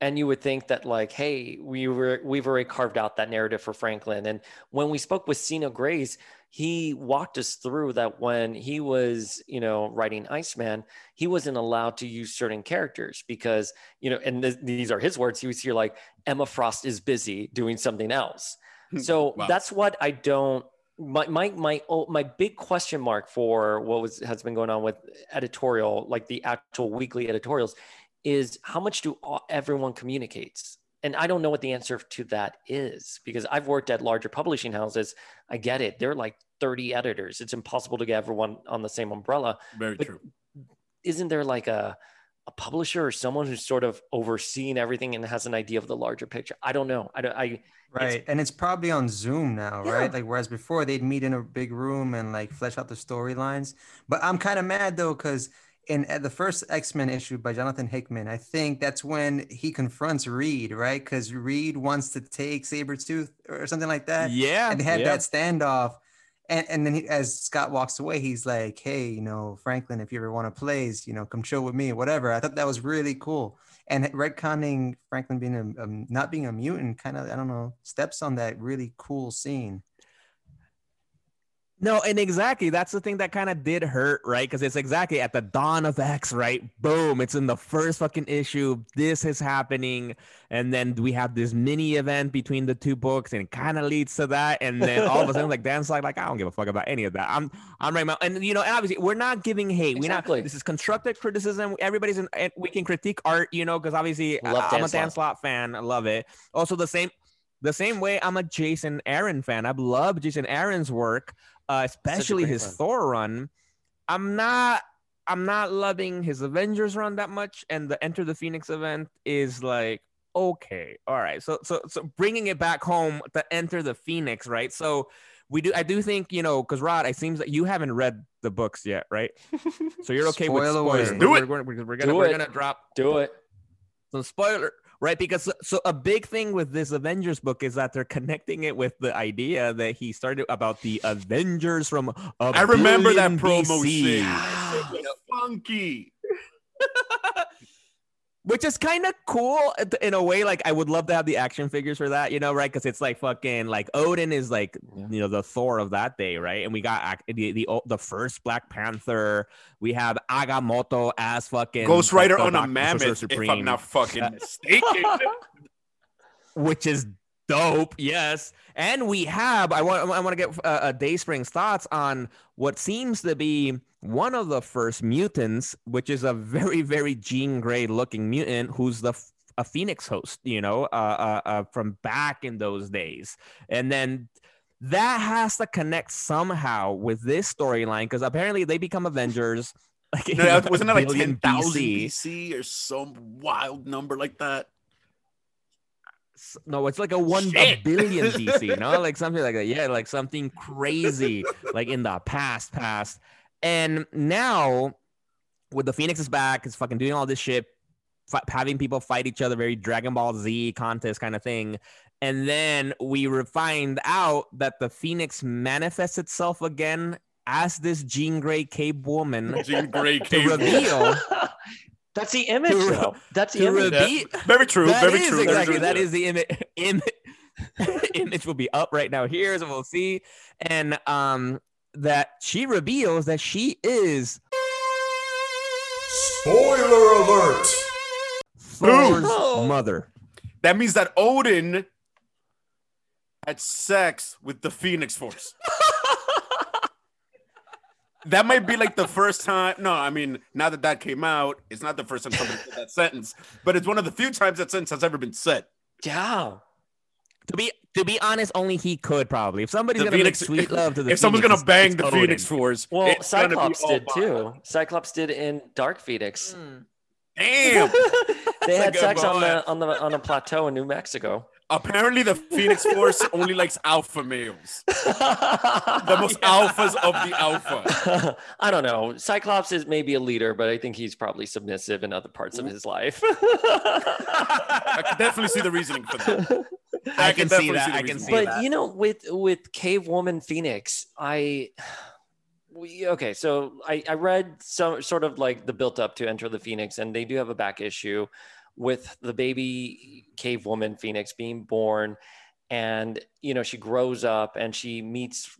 And you would think that like, hey, we were we've already carved out that narrative for Franklin. And when we spoke with Sina Grace, he walked us through that when he was, you know, writing Iceman, he wasn't allowed to use certain characters because, you know, and th- these are his words. He was here like Emma Frost is busy doing something else. Hmm. So Wow. that's what I don't. My my my oh, my big question mark for what was has been going on with editorial, like the actual weekly editorials, is how much do all, everyone communicates? And I don't know what the answer to that is because I've worked at larger publishing houses. I get it; they're like thirty editors. It's impossible to get everyone on the same umbrella. Very But true. Isn't there like a a publisher or someone who's sort of overseeing everything and has an idea of the larger picture? I don't know. I don't. I Right. And it's probably on Zoom now, Yeah. right? Like whereas before they'd meet in a big room and like flesh out the storylines. But I'm kind of mad though, because in the first X-Men issue by Jonathan Hickman, I think that's when he confronts Reed, right? Because Reed wants to take Sabretooth or something like that. yeah. And they had yeah. that standoff. And, and then he, as Scott walks away, he's like, "Hey, you know, Franklin, if you ever want to plays, you know, come chill with me, whatever." I thought that was really cool. And retconning Franklin being a um, not being a mutant, kind of, I don't know, steps on that really cool scene. No, and exactly that's the thing that kind of did hurt, right? Because it's exactly at the dawn of X, right? Boom, it's in the first fucking issue. This is happening, and then we have this mini event between the two books, and it kind of leads to that. And then all of a sudden, like Dan's like, like I don't give a fuck about any of that. I'm, I'm right now, and you know, and obviously we're not giving hate. We're Exactly. not. This is constructive criticism. Everybody's in. and We can critique art, you know, because obviously Love I- I'm a Dan. Slott fan. I love it. Also, the same. The same way I'm a Jason Aaron fan. I've loved Jason Aaron's work uh, especially his run. Thor run. I'm not I'm not loving his Avengers run that much, and the Enter the Phoenix event is like okay, all right. So so so bringing it back home to Enter the Phoenix, right? So we do I do think you know because Rod, it seems that you haven't read the books yet, right? So you're okay with Spoil away. spoilers. Do it. We're, we're, we're gonna Do we're it. gonna drop do it. some spoiler right because so, a big thing with this avengers book is that they're connecting it with the idea that he started about the avengers from I remember that promo. Was funky. which is kind of cool in a way like i would love to have the action figures for that you know right because it's like fucking like odin is like Yeah. you know the thor of that day right and we got the the, the first black panther we have agamotto as fucking Ghost Rider on a mammoth, if I'm Supreme. not fucking mistaken. which is dope. Yes, and we have. I want. I want to get uh, a Dayspring's thoughts on what seems to be one of the first mutants, which is a very, very Jean Grey looking mutant who's the a Phoenix host. You know, uh, uh, uh, from back in those days, and then that has to connect somehow with this storyline because apparently they become Avengers. Like No, wasn't that like 10,000 BC. BC or some wild number like that? No, it's like a one a billion DC, you know, like something like that. Yeah, like something crazy, like in the past, past. And now, with the Phoenix is back, it's fucking doing all this shit, fi- having people fight each other, very Dragon Ball Z contest kind of thing. And then we re- find out that the Phoenix manifests itself again as this Jean Grey Cape woman Jean Grey to reveal That's the image, To re- though. That's the to image. reveal Very true. That very is true. very exactly true. that is the image. Im- image will be up right now here, so we'll see. And um, that she reveals that she is Spoiler alert! Thor's Oh. mother. That means that Odin had sex with the Phoenix Force. that might be like the first time. No, I mean, now that that came out, it's not the first time somebody said that sentence, but it's one of the few times that sentence has ever been said. Yeah. To be to be honest, only he could probably. If somebody's The gonna Phoenix- make sweet love to the if someone's gonna bang the it's Phoenix Odin. Force, Well, it's Cyclops did too. Cyclops did in Dark Phoenix. Damn. they had good sex on the on the on a plateau in New Mexico. Apparently, the Phoenix Force only likes alpha males, the most alphas of the alpha. I don't know. Cyclops is maybe a leader, but I think he's probably submissive in other parts of mm-hmm. his life. I can definitely see the reasoning for that. I can see that. the I can see for but that. you know with with cave woman phoenix i we, okay so I, I read some sort of like the built up to enter the phoenix and they do have a back issue with the baby cave woman phoenix being born and you know she grows up and she meets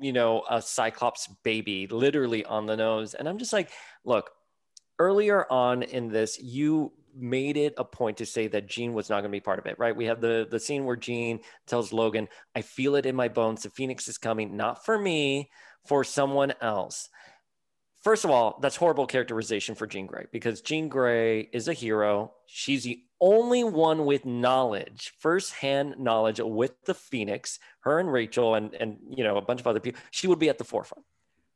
you know a cyclops baby literally on the nose and i'm just like look earlier on in this you made it a point to say that Jean was not going to be part of it, right? We have the the scene where Jean tells Logan, "I feel it in my bones. The Phoenix is coming, not for me, for someone else." First of all, that's horrible characterization for Jean Grey because Jean Grey is a hero. She's the only one with knowledge, firsthand knowledge with the Phoenix. Her and Rachel and and you know a bunch of other people. She would be at the forefront,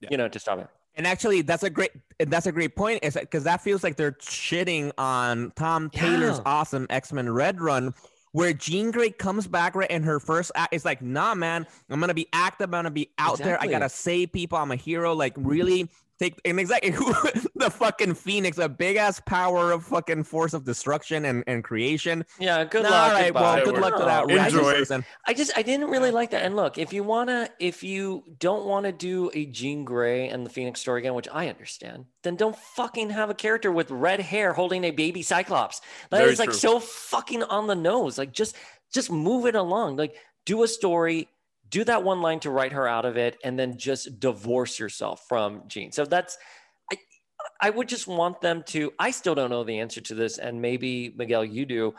Yeah. you know, to stop it. And actually, that's a great that's a great point. Is because that feels like they're shitting on Tom Taylor's Yeah. awesome X Men Red Run, where Jean Grey comes back right, and her first act is like, "Nah, man, I'm gonna be active. I'm gonna be out there. I gotta save people. I'm a hero. Like, really." Take and exactly who the fucking Phoenix, a big ass power of fucking force of destruction and, and creation. Yeah, good Nah, luck. all right, goodbye. well, good luck to that No. random Enjoy. I just I didn't really like that. And look, if you wanna, if you don't want to do a Jean Grey and the Phoenix story again, which I understand, then don't fucking have a character with red hair holding a baby Cyclops. That is Very like true. so fucking on the nose. Like just just move it along. Like do a story. Do that one line to write her out of it, and then just divorce yourself from Jean. So that's I I would just want them to. I still don't know the answer to this, and maybe Miguel, you do.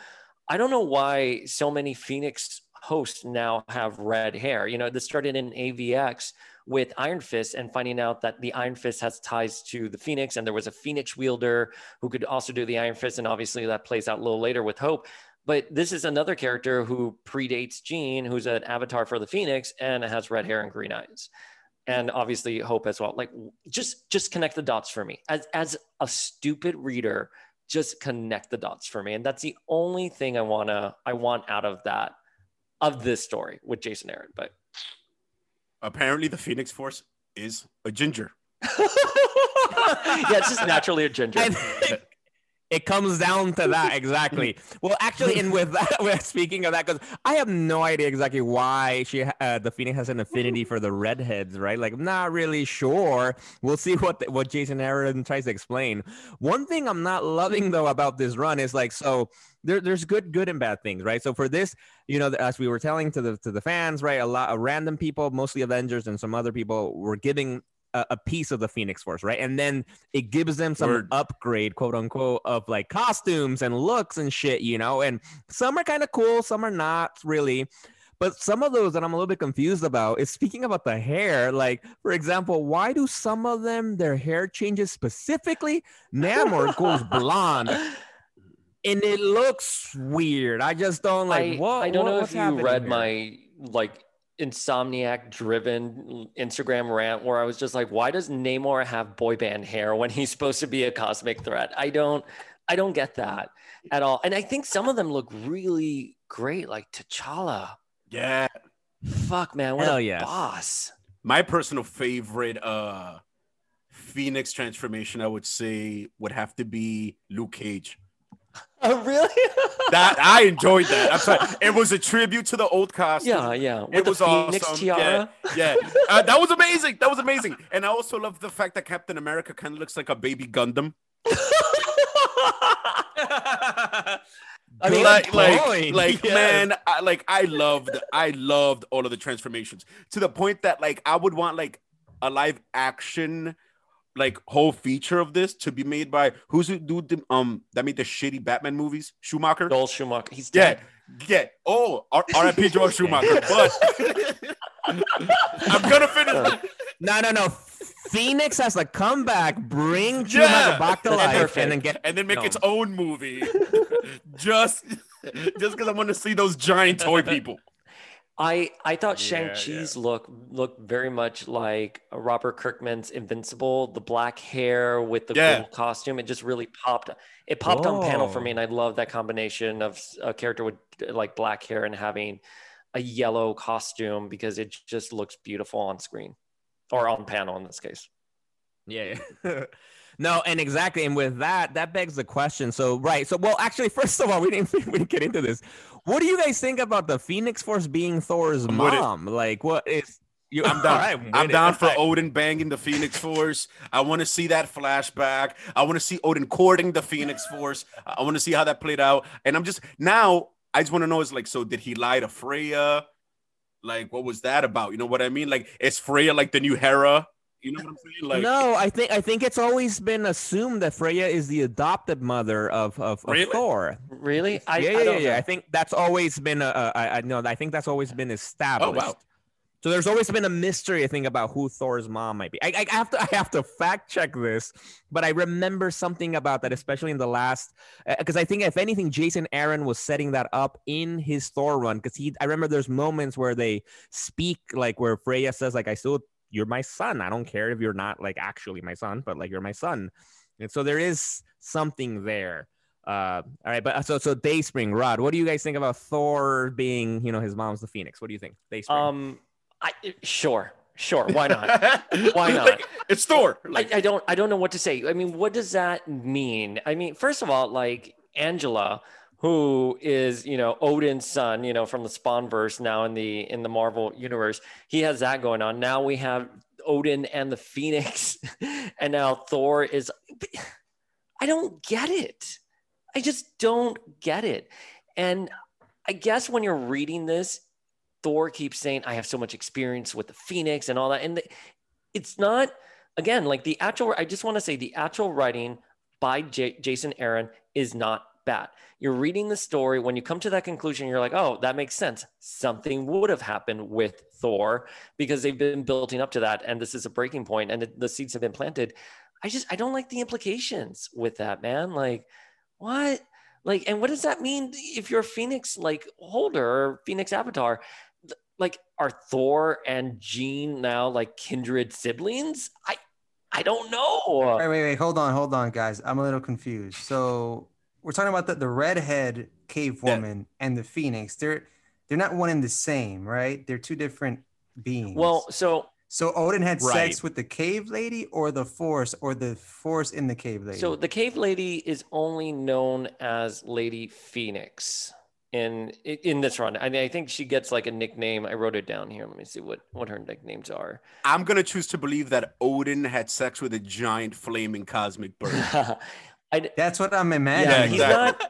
I don't know why so many Phoenix hosts now have red hair. You know, this started in AVX with Iron Fist and finding out that the Iron Fist has ties to the Phoenix, and there was a Phoenix wielder who could also do the Iron Fist, and obviously that plays out a little later with Hope. But this is another character who predates Jean, who's an avatar for the Phoenix and has red hair and green eyes. And obviously Hope as well. Like just just connect the dots for me. As as a stupid reader, just connect the dots for me. And that's the only thing I wanna I want out of that of this story with Jason Aaron. But Apparently, the Phoenix Force is a ginger. yeah, it's just naturally a ginger. And it comes down to that exactly. well, actually, and with that, we're speaking of that, because I have no idea exactly why she, uh, the Phoenix has an affinity for the redheads, right? Like, I'm not really sure. We'll see what the, what Jason Aaron tries to explain. One thing I'm not loving though about this run is like, so there, there's good, good and bad things, right? So for this, you know, as we were telling to the to the fans, right, a lot of random people, mostly Avengers and some other people, were giving a, a piece of the Phoenix Force, right? And then it gives them some Word. upgrade, quote unquote, of like costumes and looks and shit, you know. And some are kind of cool, some are not really. But some of those that I'm a little bit confused about is speaking about the hair. Like, for example, why do some of them their hair changes specifically? Namor goes blonde, and it looks weird. I just don't like. I, what? I don't what- know if you happening read my like insomniac driven Instagram rant where I was just like, why does Namor have boy band hair when he's supposed to be a cosmic threat? I don't I don't get that at all. And I think some of them look really great, like T'Challa. Yeah. Fuck man, what Hell a yes. boss. My personal favorite uh Phoenix transformation, I would say, would have to be Luke Cage. Oh really? That I enjoyed that. I'm sorry. It was a tribute to the old costume. yeah, yeah. With It the was Phoenix awesome. tiara. Yeah, uh, that was amazing. That was amazing. And I also love the fact that Captain America kind of looks like a baby Gundam. I mean, like, like, like man, I, like I loved, I loved all of the transformations to the point that like I would want like a live action, like whole feature of this to be made by who's the dude the- um that made the shitty Batman movies, Schumacher. Joel Schumacher. He's Yeah, dead. yeah. Oh, R- R.I.P. Joel Schumacher. But I'm gonna finish. No, no, no. Phoenix has to come back, bring Yeah. Back to life, perfect. and then get and then make No. its own movie. just just because I want to see those giant toy people. I I thought Yeah, Shang-Chi's look looked very much like Robert Kirkman's Invincible, the black hair with the Yeah. cool costume. It just really popped. It popped on panel for me, and I love that combination of a character with like black hair and having a yellow costume because it just looks beautiful on screen or on panel in this case. Yeah. no, and exactly, and with that, that begs the question. So, right. So, well, actually, first of all, we didn't we didn't get into this. What do you guys think about the Phoenix Force being Thor's I'm with it. mom? Like, what is? You, I'm down. Right, I'm down for right. Odin banging the Phoenix Force. I want to see that flashback. I want to see Odin courting the Phoenix Force. I want to see how that played out. And I'm just now. I just want to know is like, so did he lie to Freya? Like, what was that about? You know what I mean? Like, is Freya like the new Hera? You know what I'm saying? Like, no, I think I think it's always been assumed that Freya is the adopted mother of of, of Really? Thor. Really? I, yeah, I yeah, don't yeah. know. I think that's always been a, a I, I know. I think that's always been established. Oh wow. So there's always been a mystery, I think, about who Thor's mom might be. I, I have to, I have to fact check this, but I remember something about that, especially in the last, uh, because I think if anything, Jason Aaron was setting that up in his Thor run, because he, I remember there's moments where they speak, like where Freya says, like, I still, you're my son. I don't care if you're not like actually my son, but like you're my son, and so there is something there. Uh, all right, but so so Dayspring, Rod, what do you guys think about Thor being, you know, his mom's the Phoenix? What do you think, Dayspring? Um, I sure, sure. Why not? Why not? Like, it's Thor. Like, I, I don't I don't know what to say. I mean, what does that mean? I mean, first of all, like Angela, who is you know Odin's son, you know from the Spawn verse now in the in the Marvel universe, he has that going on. Now we have Odin and the Phoenix, and now Thor is. I don't get it. I just don't get it. And I guess when you're reading this, Thor keeps saying, I have so much experience with the Phoenix and all that. And the- it's not, again, like the actual, I just want to say the actual writing by J- Jason Aaron is not bad. You're reading the story. When you come to that conclusion, you're like, oh, that makes sense. Something would have happened with Thor because they've been building up to that. And this is a breaking point and the, the seeds have been planted. I just, I don't like the implications with that, man. Like, what? Like, and what does that mean if you're a Phoenix like holder or Phoenix avatar? Like, are Thor and Jean now like kindred siblings? I, I don't know. Wait, wait, wait. Hold on, hold on, guys. I'm a little confused. So we're talking about the, the redhead cave Yeah. woman and the phoenix. They're they're not one and the same, right? They're two different beings. Well, so so Odin had Right. sex with the cave lady or the force or the force in the cave lady. so the cave lady is only known as Lady Phoenix in in this run. I, mean, I think she gets like a nickname. I wrote it down here. Let me see what what her nicknames are. I'm gonna choose to believe that Odin had sex with a giant flaming cosmic bird. I, That's what I'm yeah, imagining. he's not.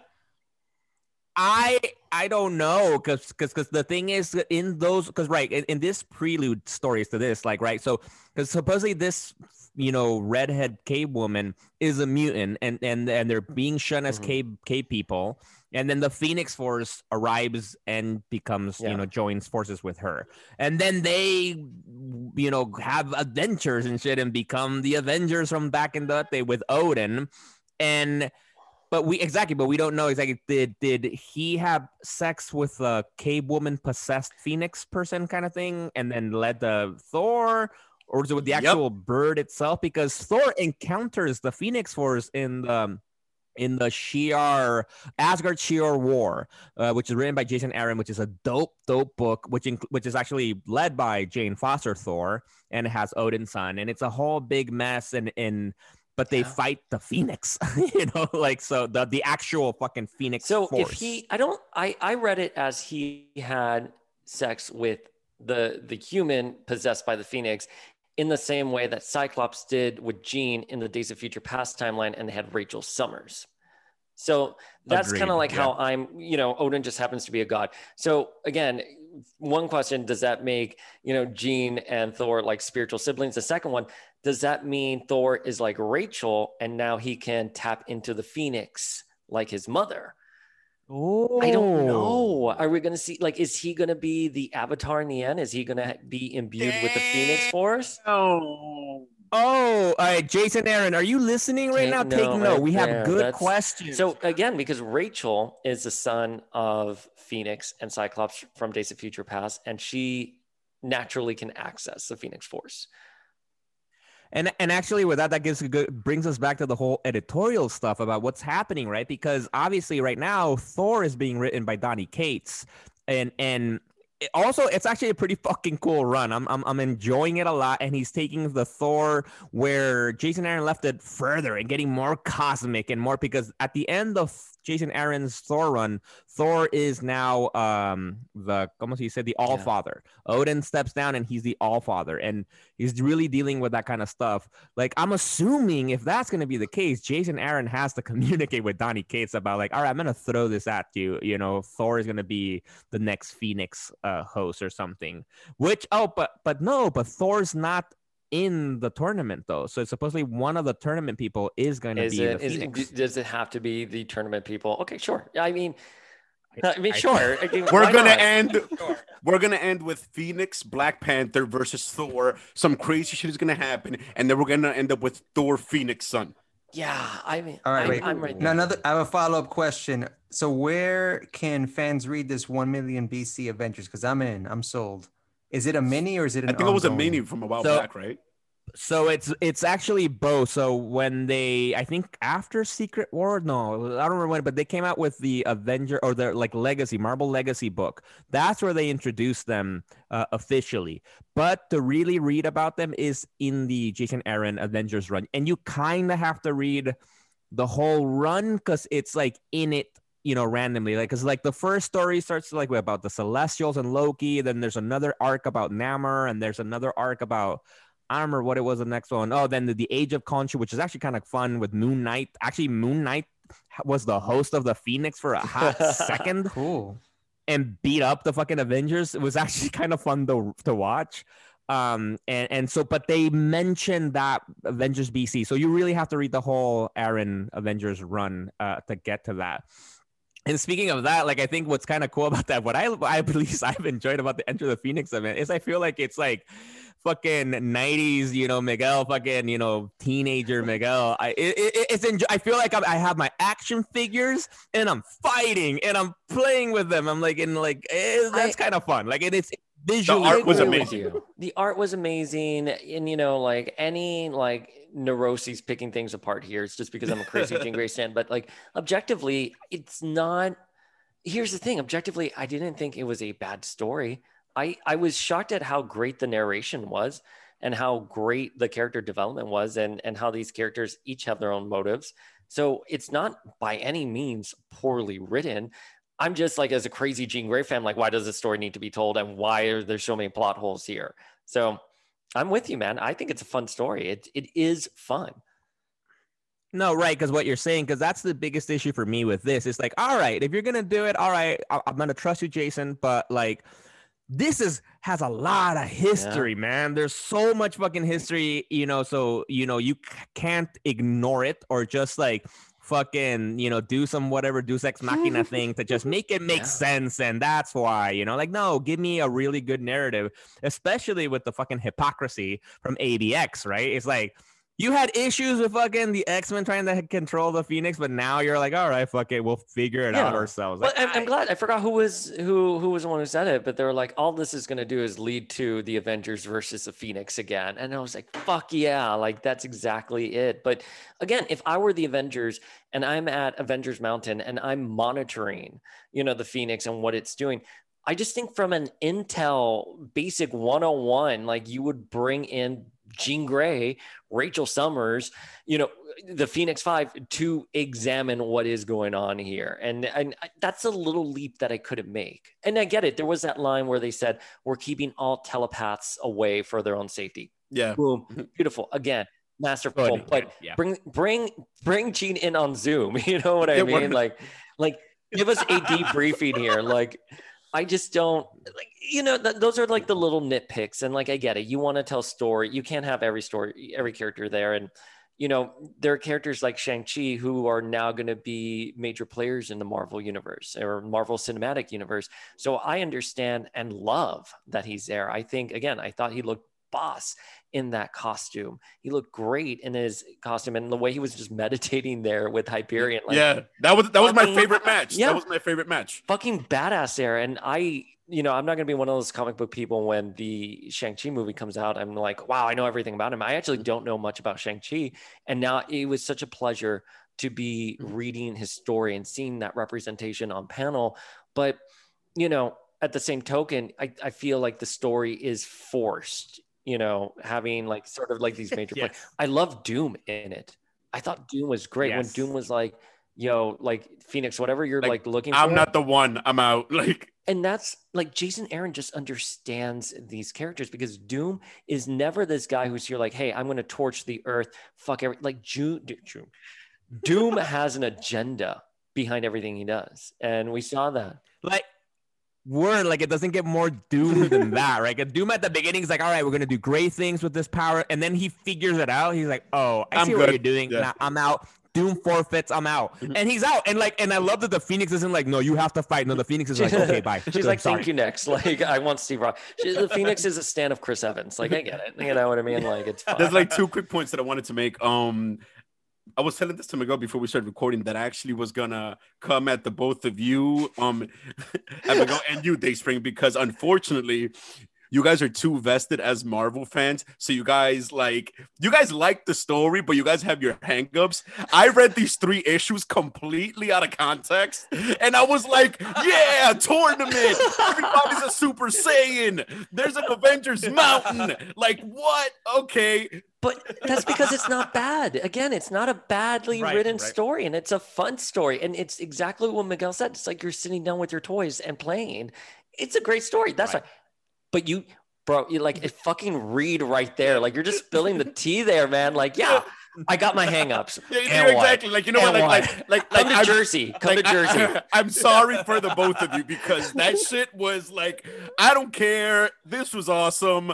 I I don't know because because because the thing is in those because right in, in this prelude stories to this like right so because supposedly this you know redhead cave woman is a mutant and and and they're being shown as Mhm. cave cave people and then the phoenix force arrives and becomes Yeah. you know joins forces with her and then they you know have adventures and shit and become the avengers from back in the day with odin and but we exactly but we don't know exactly did did he have sex with a cave woman possessed phoenix person kind of thing and then led the thor or is it with the Yep. actual bird itself because thor encounters the phoenix force in the in the Shi'ar Asgard Shi'ar War, uh, which is written by Jason Aaron, which is a dope, dope book, which inc- which is actually led by Jane Foster Thor, and has Odin's son, and it's a whole big mess, and and but they Yeah. fight the Phoenix, you know, like so the the actual fucking Phoenix. So force. if he, I don't, I I read it as he had sex with the the human possessed by the phoenix, in the same way that Cyclops did with Jean in the Days of Future Past timeline, and they had Rachel Summers. So that's kind of like yeah. how I'm, you know, Odin just happens to be a god. So again, one question: Does that make you know Jean and Thor like spiritual siblings? The second one: Does that mean Thor is like Rachel, and now he can tap into the Phoenix like his mother? oh, I don't know. Are we going to see, like, is he going to be the avatar in the end? Is he going to be imbued with the Phoenix Force? Oh, Oh, all right, Jason Aaron, are you listening right now? Take note right We have there. good That's- questions. So, again, because Rachel is the son of Phoenix and Cyclops from Days of Future Past, and she naturally can access the Phoenix Force. And and actually, with that, that gives a good brings us back to the whole editorial stuff about what's happening, right? Because obviously, right now, Thor is being written by Donny Cates, and and also it's actually a pretty fucking cool run. I'm I'm I'm enjoying it a lot, and he's taking the Thor where Jason Aaron left it further and getting more cosmic and more because at the end of Jason Aaron's Thor run, Thor is now um the almost you said the All Father. Odin steps down and he's the All Father, and he's really dealing with that kind of stuff. Like I'm assuming if that's going to be the case, Jason Aaron has to communicate with Donny Cates about like, all right, I'm going to throw this at you. You know, Thor is going to be the next Phoenix uh, host or something. Which oh, but but no, but Thor's not in the tournament though. So it's supposedly one of the tournament people is going to be it, the is Phoenix. it, does it have to be the tournament people? Okay, sure. I mean, I mean, I- sure. I mean, we're gonna not? end. We're gonna end with Phoenix, Black Panther versus Thor. Some crazy shit is gonna happen, and then we're gonna end up with Thor, Phoenix Sun. Yeah, I mean, All right, I, wait. I'm right Now, another. I have a follow up question. So, where can fans read this one million BC Avengers? Because I'm in. I'm sold. Is it a mini or is it an? I think it was a mini from a while So- back, right? So it's it's actually both. So when they, I think after Secret War, no, I don't remember when, but they came out with the Avenger or their like Legacy Marvel Legacy book. That's where they introduced them uh, officially. But to really read about them is in the Jason Aaron Avengers run, and you kind of have to read the whole run because it's like in it you know randomly like because like the first story starts like about the celestials and loki then there's another arc about namor and there's another arc about I don't remember what it was the next one. Oh, then the, the Age of Khonshu, which is actually kind of fun with Moon Knight. Actually, Moon Knight was the host of the Phoenix for a hot second Cool. and beat up the fucking Avengers. It was actually kind of fun to to watch. Um and and so but they mentioned that Avengers BC. So you really have to read the whole Aaron Avengers run uh to get to that. And speaking of that, like I think what's kind of cool about that, what I I at least I've enjoyed about the Enter the Phoenix event is I feel like it's like fucking 90s, you know, Miguel, fucking, you know, teenager Miguel. I it, it, it's enjoy- I feel like I'm, I have my action figures and I'm fighting and I'm playing with them. I'm like, and like, eh, that's kind of fun. Like, it, it's visually. art was amazing. The art was amazing, and you know, like any like neuroses picking things apart here. It's just because I'm a crazy Jean Grey fan, but like objectively, it's not. Here's the thing: objectively, I didn't think it was a bad story. I I was shocked at how great the narration was, and how great the character development was, and and how these characters each have their own motives. So it's not by any means poorly written. I'm just like, as a crazy Jean Grey fan, like, why does this story need to be told, and why are there so many plot holes here? So, I'm with you, man. I think it's a fun story. It it is fun. No, right. Because what you're saying, because that's the biggest issue for me with this. It's like, all right, if you're gonna do it, all right, I- I'm gonna trust you, Jason. But like, this is has a lot of history, man. There's so much fucking history, you know. So you know, you c- can't ignore it or just like fucking, you know, do some whatever Deus Ex Machina thing to just make it make Yeah. sense. And that's why, you know, like, no, give me a really good narrative, especially with the fucking hypocrisy from AVX, right? It's like you had issues with fucking the X Men trying to control the Phoenix, but now you're like, all right, fuck it, we'll figure it out Yeah. ourselves. Well, Like, I'm, I'm glad. I forgot who was who who was the one who said it, but they were like, all this is going to do is lead to the Avengers versus the Phoenix again, and I was like, fuck yeah, like that's exactly it. But again, if I were the Avengers and I'm at Avengers Mountain and I'm monitoring, you know, the Phoenix and what it's doing. I just think from an Intel basic 101, like you would bring in Jean Grey, Rachel Summers, you know, the Phoenix Five to examine what is going on here. And, and that's a little leap that I couldn't make. And I get it. There was that line where they said, we're keeping all telepaths away for their own safety. Yeah. Boom. Beautiful. Again, masterful. Good, But yeah. bring bring bring Jean in on Zoom. You know what I Yeah, mean? what- Like like give us a debriefing here. Like I just don't like you know th- those are like the little nitpicks and like I get it. You want to tell story. You can't have every story every character there and you know there are characters like Shang-Chi who are now going to be major players in the Marvel universe or Marvel Cinematic universe. So I understand and love that he's there. I think again, I thought he looked boss in that costume. He looked great in his costume and the way he was just meditating there with Hyperion. Like, yeah, that was that was my favorite match. Yeah. That was my favorite match. fucking badass there. And I, you know, I'm not going to be one of those comic book people when the Shang-Chi movie comes out. I'm like, wow, I know everything about him. I actually mm-hmm. don't know much about Shang-Chi. And now it was such a pleasure to be mm-hmm. reading his story and seeing that representation on panel. But, you know, at the same token, I, I feel like the story is forced, you know, having like sort of like these major Yes. I love Doom in it. I thought Doom was great when Doom was like, yo, like Phoenix, whatever you're Like, like, looking for. I'm not the one. I'm out. Like and that's like Jason Aaron just understands these characters because Doom is never this guy who's here like, hey, I'm to torch the earth, fuck every like Ju- Du- Ju- Doom has an agenda behind everything he does, and we saw that. Like word like it doesn't get more doom than that right 'Cause doom at the beginning is like all right we're gonna do great things with this power and then he figures it out he's like oh i I'm see what good. you're doing Yeah. Nah, i'm out doom forfeits i'm out and he's out and like and i love that the phoenix isn't like no you have to fight no the phoenix is like okay bye She's Good, like, sorry. thank you next. Like, I want Steve Rock. She, the Phoenix is a stand of Chris Evans. Like, I get it. You know what I mean? Like, it's fine. there's like two quick points that I wanted to make. Um, I was telling this to Miguel before we started recording that I actually was gonna come at the both of you, um, at Miguel and you, Dayspring, because unfortunately, you guys are too vested as Marvel fans. So you guys like you guys like the story, but you guys have your hangups. I read these three issues completely out of context, and I was like, "Yeah, tournament! Everybody's a Super Saiyan. There's an Avengers Mountain. Like what? Okay, But that's because it's not bad. Again, it's not a badly Right, written right. story and it's a fun story. And it's exactly what Miguel said. It's like you're sitting down with your toys and playing. It's a great story. That's Right. right. But you, bro, you like it fucking read right there. Like you're just spilling the tea there, man. Like, yeah, I got my hangups. Yeah, And yeah, what? exactly. Like you know what? And Like, like, like, Come like, to I'm- Jersey. Come like, to Jersey. I, am sorry for the both of you because that shit was like, I don't care. This was awesome.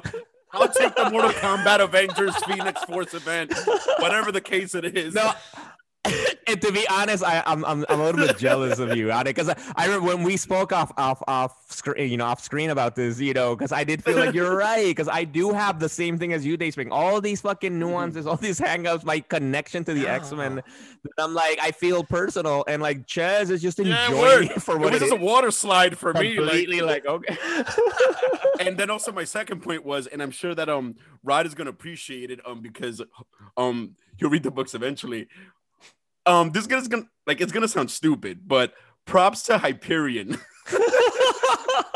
I'll take the Mortal Kombat Avengers Phoenix Force event, whatever the case it is. no and to be honest, I, I'm, I'm I'm a little bit jealous of you, because I, I remember when we spoke off off off screen, you know, off screen about this, you know, because I did feel like you're right, because I do have the same thing as you, Dayspring. All these fucking nuances, all these hangouts, my connection to the X Men. I'm like, I feel personal, and like Ches is just Yeah, enjoying it for it what was it just is. a water slide for me. Like, Completely like, okay. and then also my second point was, and I'm sure that um Rod is gonna appreciate it um because um he'll read the books eventually. Um, this is gonna like it's gonna sound stupid, but props to Hyperion.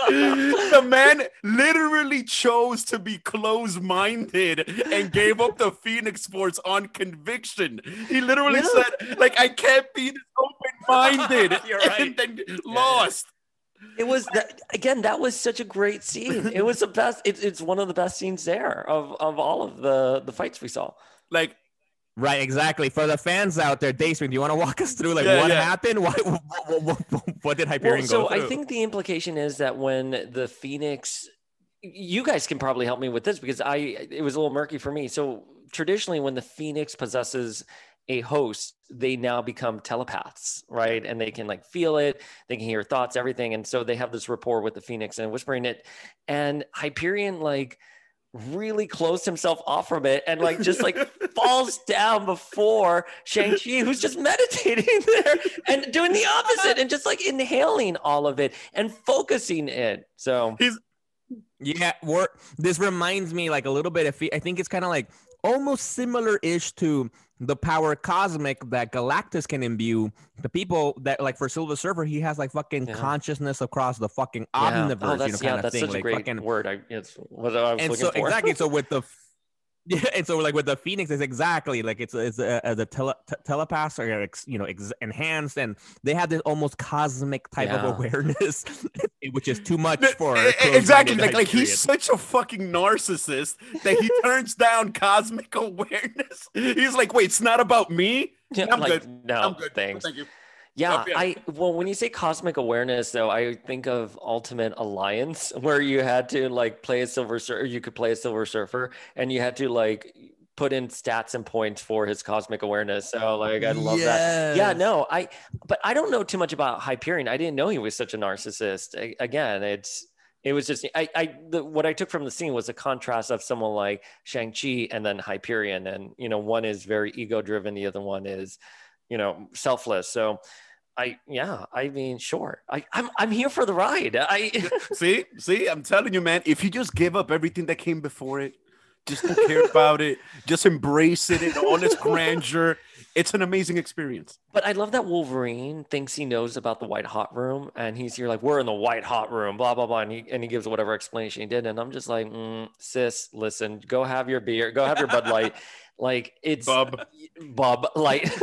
the man literally chose to be close-minded and gave up the Phoenix Force on conviction. He literally Yeah. said, like, I can't be this open-minded. You're right. And then lost. It was that again. That was such a great scene. It was the best. It, it's one of the best scenes there of of all of the the fights we saw. like Right, exactly. For the fans out there, Daysman, do you want to walk us through like Yeah, what yeah. happened? What, what, what, what, what did Hyperion Well, so go through? I think the implication is that when the Phoenix, you guys can probably help me with this because I it was a little murky for me. So traditionally, when the Phoenix possesses a host, they now become telepaths, right? And they can like feel it, they can hear thoughts, everything, and so they have this rapport with the Phoenix and whispering it. And Hyperion like really closed himself off from it and like just like falls down before Shang-Chi, who's just meditating there and doing the opposite and just like inhaling all of it and focusing it. So he's Yeah, we're, this reminds me like a little bit. If I think it's kind of like almost similar-ish to the power cosmic that Galactus can imbue. The people that like for Silver Surfer, he has like fucking Yeah. consciousness across the fucking yeah. Oh, omniverse, oh, you that's know, yeah, kind of that's thing. such a like great fucking word. I it's what I was and looking so for. exactly so with the yeah and so like with the phoenix is exactly like it's it's a, a, the tele, te- telepaths are ex, you know ex, enhanced and they have this almost cosmic type Yeah. of awareness which is too much for exactly like like he's such a fucking narcissist that he turns down cosmic awareness. He's like, wait, it's not about me. yeah, I'm like, good. No, I'm good. thanks. Thank you. Yeah, Oh, yeah. I well, when you say cosmic awareness, though, I think of Ultimate Alliance, where you had to like play a Silver Surfer, you could play a Silver Surfer, and you had to like put in stats and points for his cosmic awareness. So like, I love that. Yeah, no, I, but I don't know too much about Hyperion. I didn't know he was such a narcissist. I, again, it's. It was just I, I the, what I took from the scene was a contrast of someone like Shang Chi and then Hyperion, and you know one is very ego driven, the other one is, you know, selfless. So, I yeah, I mean, sure, I I'm I'm here for the ride. I See, see, I'm telling you, man. If you just give up everything that came before it, just don't care about it, just embrace it in all its grandeur. It's an amazing experience. But I love that Wolverine thinks he knows about the white hot room, and he's here like, "We're in the white hot room," blah blah blah, and he and he gives whatever explanation he did, and I'm just like, mm, "Sis, listen, go have your beer, go have your Bud Light." Like it's Bub. Bub Like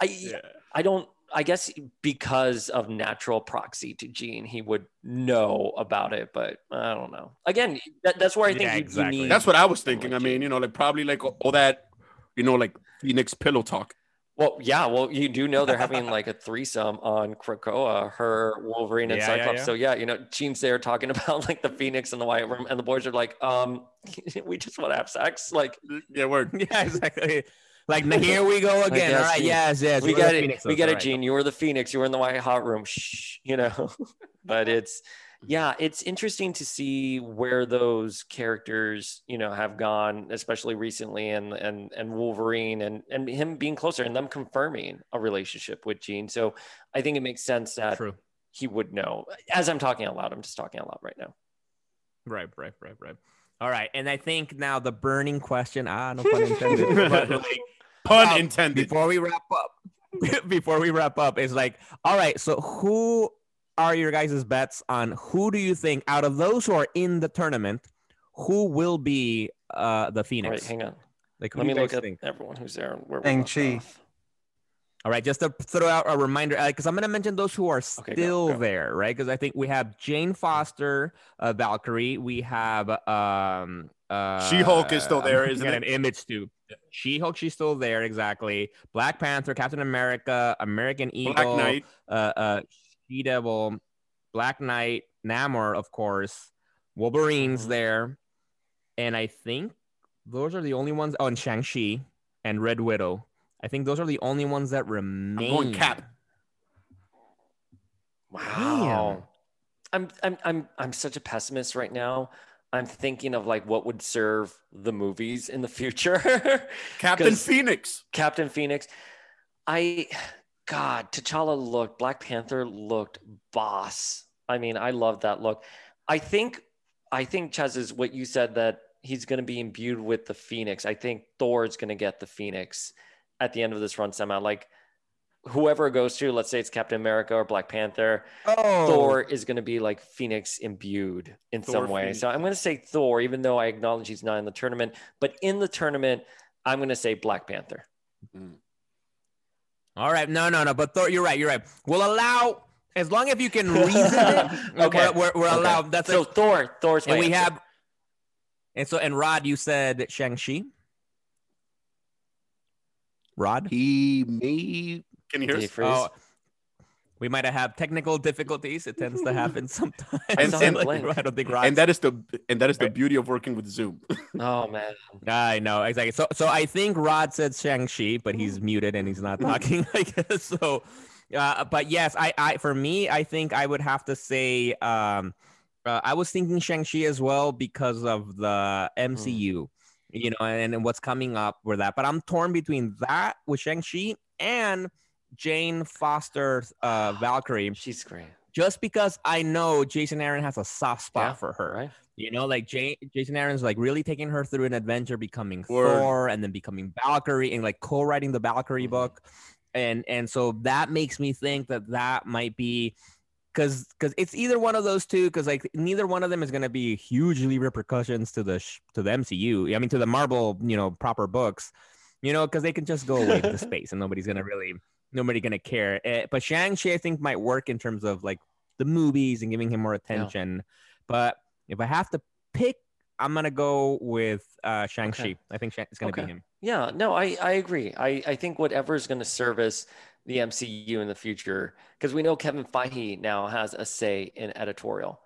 I I don't. I guess because of natural proxy to Jean, he would know about it, but I don't know. Again, that, that's where I think Yeah, you- you, exactly. need. That's what I was Something thinking. I mean, you. you know, like probably like all that, you know, like Phoenix pillow talk. Well, yeah. Well, you do know they're having like a threesome on Krakoa, her Wolverine and Yeah, yeah, Cyclops. yeah. So yeah, you know, Jean's there talking about like the Phoenix and the White Room, and the boys are like, um, we just want to have sex. Like Yeah, we're yeah exactly like here we go again yes, all right yes yes we got it, Phoenix, we got it, right. Gene. You were the Phoenix. You were in the White Hot Room. Shh, you know. but it's yeah, it's interesting to see where those characters, you know, have gone, especially recently, and and and Wolverine and and him being closer and them confirming a relationship with Jean. So I think it makes sense that true he would know. As I'm talking out loud, I'm just talking out loud right now. Right, right, right, right. All right, and I think now the burning question. Ah, no pun intended. but like, Pun um, intended. before we wrap up, before we wrap up, is like, all right. So, who are your guys' bets on who do you think out of those who are in the tournament, who will be uh the Phoenix? right, hang on. Like, who Let do me look guys at think? everyone who's there. and Where we left Shang-Chi. off. All right, just to throw out a reminder, because I'm going to mention those who are Okay, go, still go. there, right? Because I think we have Jane Foster, uh, Valkyrie. We have um, uh, She-Hulk is still there, I'm isn't it? An image too. She-Hulk, she's still there, exactly. Black Panther, Captain America, American Eagle, Black Knight. uh, uh, She Devil, Black Knight, Namor, of course. Wolverine's Mhm. there, and I think those are the only ones. Oh, and Shang Chi and Red Widow. I think those are the only ones that remain. I'm going Cap. Wow. I'm I'm I'm I'm such a pessimist right now. I'm thinking of like what would serve the movies in the future. Captain Phoenix. Captain Phoenix. I God, T'Challa looked, Black Panther looked boss. I mean, I love that look. I think I think Ches is what you said that he's going to be imbued with the Phoenix. I think Thor's going to get the Phoenix at the end of this run somehow. Like whoever goes to, let's say it's Captain America or Black Panther, Oh, Thor is going to be like Phoenix imbued in Thor some way. Phoenix. So I'm going to say Thor, even though I acknowledge he's not in the tournament. But in the tournament, I'm going to say Black Panther. Mm-hmm. All right. No, no, no. But Thor, you're right. You're right. We'll allow as long as you can reason it. okay. We're, we're, we're okay. allowed. That's so. Thor. Thor's. And we answer. have. And so, and Rod, you said Shang Chi. Rod. He may. Can you hear? Oh, we might have technical difficulties. It tends to happen sometimes. And- saw him blink. I don't think Rod. And that is the and that is the beauty of working with Zoom. oh man. I know exactly. So, so I think Rod said Shang Chi, but he's muted and he's not talking. I guess so. Uh, but yes, I, I, for me, I think I would have to say, um, uh, I was thinking Shang Chi as well because of the MCU, you know, and, and what's coming up with that. But I'm torn between that with Shang Chi and Jane Foster's uh, Valkyrie, She's great. just because I know Jason Aaron has a soft spot Yeah, for her. Right? You know, like Jane, Jason Aaron's like really taking her through an adventure, becoming Word. Thor, and then becoming Valkyrie, and like co-writing the Valkyrie Mhm. book, and and so that makes me think that that might be because because it's either one of those two because like neither one of them is going to be hugely repercussions to the sh- to the MCU. I mean to the Marvel you know proper books, you know because they can just go away to space and nobody's gonna really nobody gonna care. Eh, but Shang Chi I think might work in terms of like the movies and giving him more attention. But if I have to pick, I'm gonna go with uh, Shang Chi. Okay. I think it's gonna Okay. be him. Yeah, no, I, I agree. I, I think whatever is going to service the MCU in the future, because we know Kevin Feige now has a say in editorial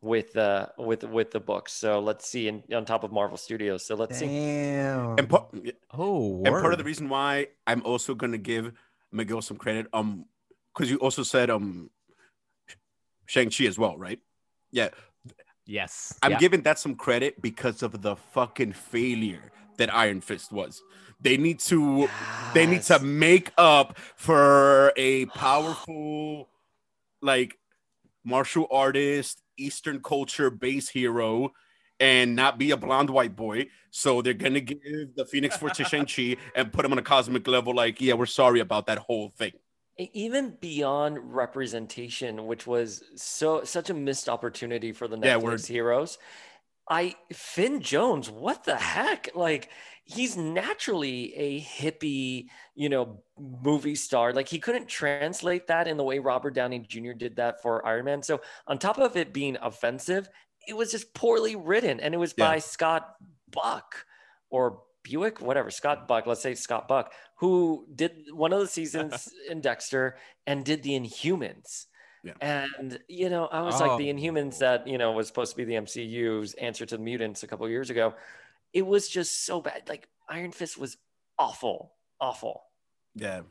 with uh with with the books. So let's see, and on top of Marvel Studios. So let's see. Damn. and part, Oh, and part of the reason why I'm also gonna give some credit, um, because you also said um, Shang Chi as well, right? Yeah, yes, I'm yeah. giving that some credit because of the fucking failure that Iron Fist was. They need to they need to make up for a powerful like martial artist, Eastern culture base hero and not be a blonde white boy. So they're gonna give the Phoenix Force to Shang-Chi and put him on a cosmic level, like, yeah, we're sorry about that whole thing. Even beyond representation, which was so such a missed opportunity for the Netflix Yeah, heroes. I Finn Jones, what the heck? Like he's naturally a hippie, you know, movie star. Like he couldn't translate that in the way Robert Downey Jr. did that for Iron Man. So on top of it being offensive, it was just poorly written, and it was Yeah. by Scott Buck or Buick, whatever, Scott Buck, let's say Scott Buck, who did one of the seasons in Dexter and did the Inhumans. Yeah. And you know, I was like the Oh. Inhumans that you know was supposed to be the MCU's answer to the mutants a couple of years ago. It was just so bad. Like Iron Fist was awful, awful. Yeah.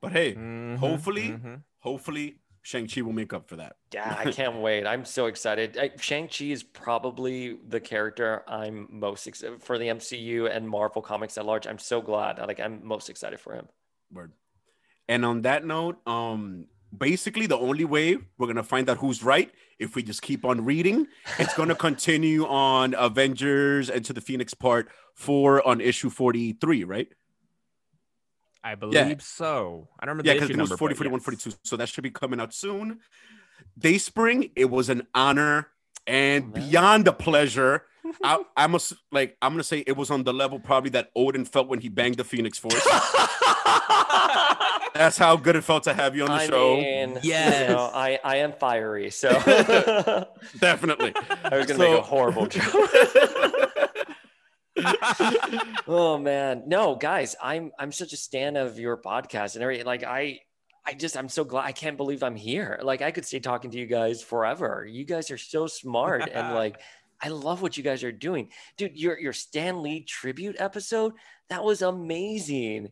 But hey, Mhm, hopefully, mhm. hopefully Shang-Chi will make up for that. Yeah, I can't wait. I'm so excited. I, Shang-Chi is probably the character I'm most excited for the MCU and Marvel comics at large. I'm so glad. Like I'm most excited for him. Word. And on that note, um, basically the only way we're gonna find out who's right if we just keep on reading. It's gonna continue on Avengers Into the Phoenix Part Four on issue forty-three, right? I believe so. I don't remember Yeah, the because it was number, 40, 41, yes. 42. So that should be coming out soon. Dayspring, it was an honor and Oh, beyond a pleasure. I, I must like I'm gonna say it was on the level probably that Odin felt when he banged the Phoenix Force. That's how good it felt to have you on the I show. mean, Yes. you know, I I am fiery, so Definitely. I was gonna So- make a horrible joke. oh man, no, guys, I'm I'm such a stan of your podcast and everything. Like I, I just I'm so glad. I can't believe I'm here. Like I could stay talking to you guys forever. You guys are so smart and like. I love what you guys are doing, dude. Your your Stan Lee tribute episode that was amazing,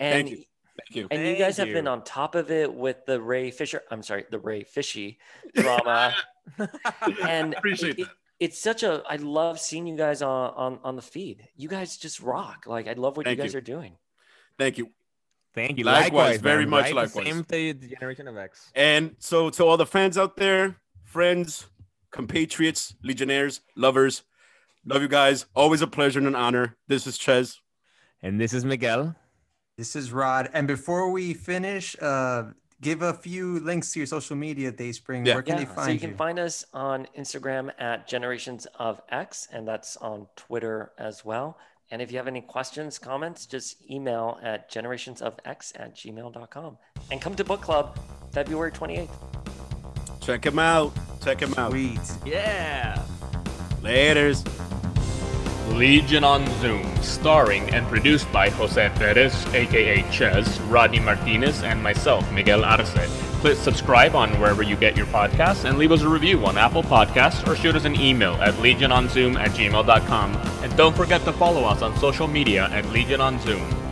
and Thank you. Thank you. and you Thank guys have been on top of it with the Ray Fisher. I'm sorry, the Ray Fishy drama. and Appreciate it- that. It's such a. I love seeing you guys on on on the feed. You guys just rock. Like I love what Thank you guys you. are doing. Thank you. Thank you. Likewise, Likewise, very man, much right? likewise. Same to the Generation of X. And so to all the fans out there, friends, compatriots, legionnaires, lovers, love you guys. Always a pleasure and an honor. This is Ches. And this is Miguel. This is Rod. And before we finish, uh, give a few links to your social media, Dayspring. Yeah. Where can yeah, they find so you can find us on Instagram at Generations of X, and that's on Twitter as well. And if you have any questions, comments, just email at generationsofx at gmail.com. And come to book club February 28th. Check him out. Check him out. Sweet. Yeah. Laters. Legion on Zoom, starring and produced by Jose Perez, aka Ches, Rodney Martinez, and myself, Miguel Arce. Click subscribe on wherever you get your podcasts and leave us a review on Apple Podcasts or shoot us an email at legiononzoom at gmail.com. And don't forget to follow us on social media at Legion on Zoom.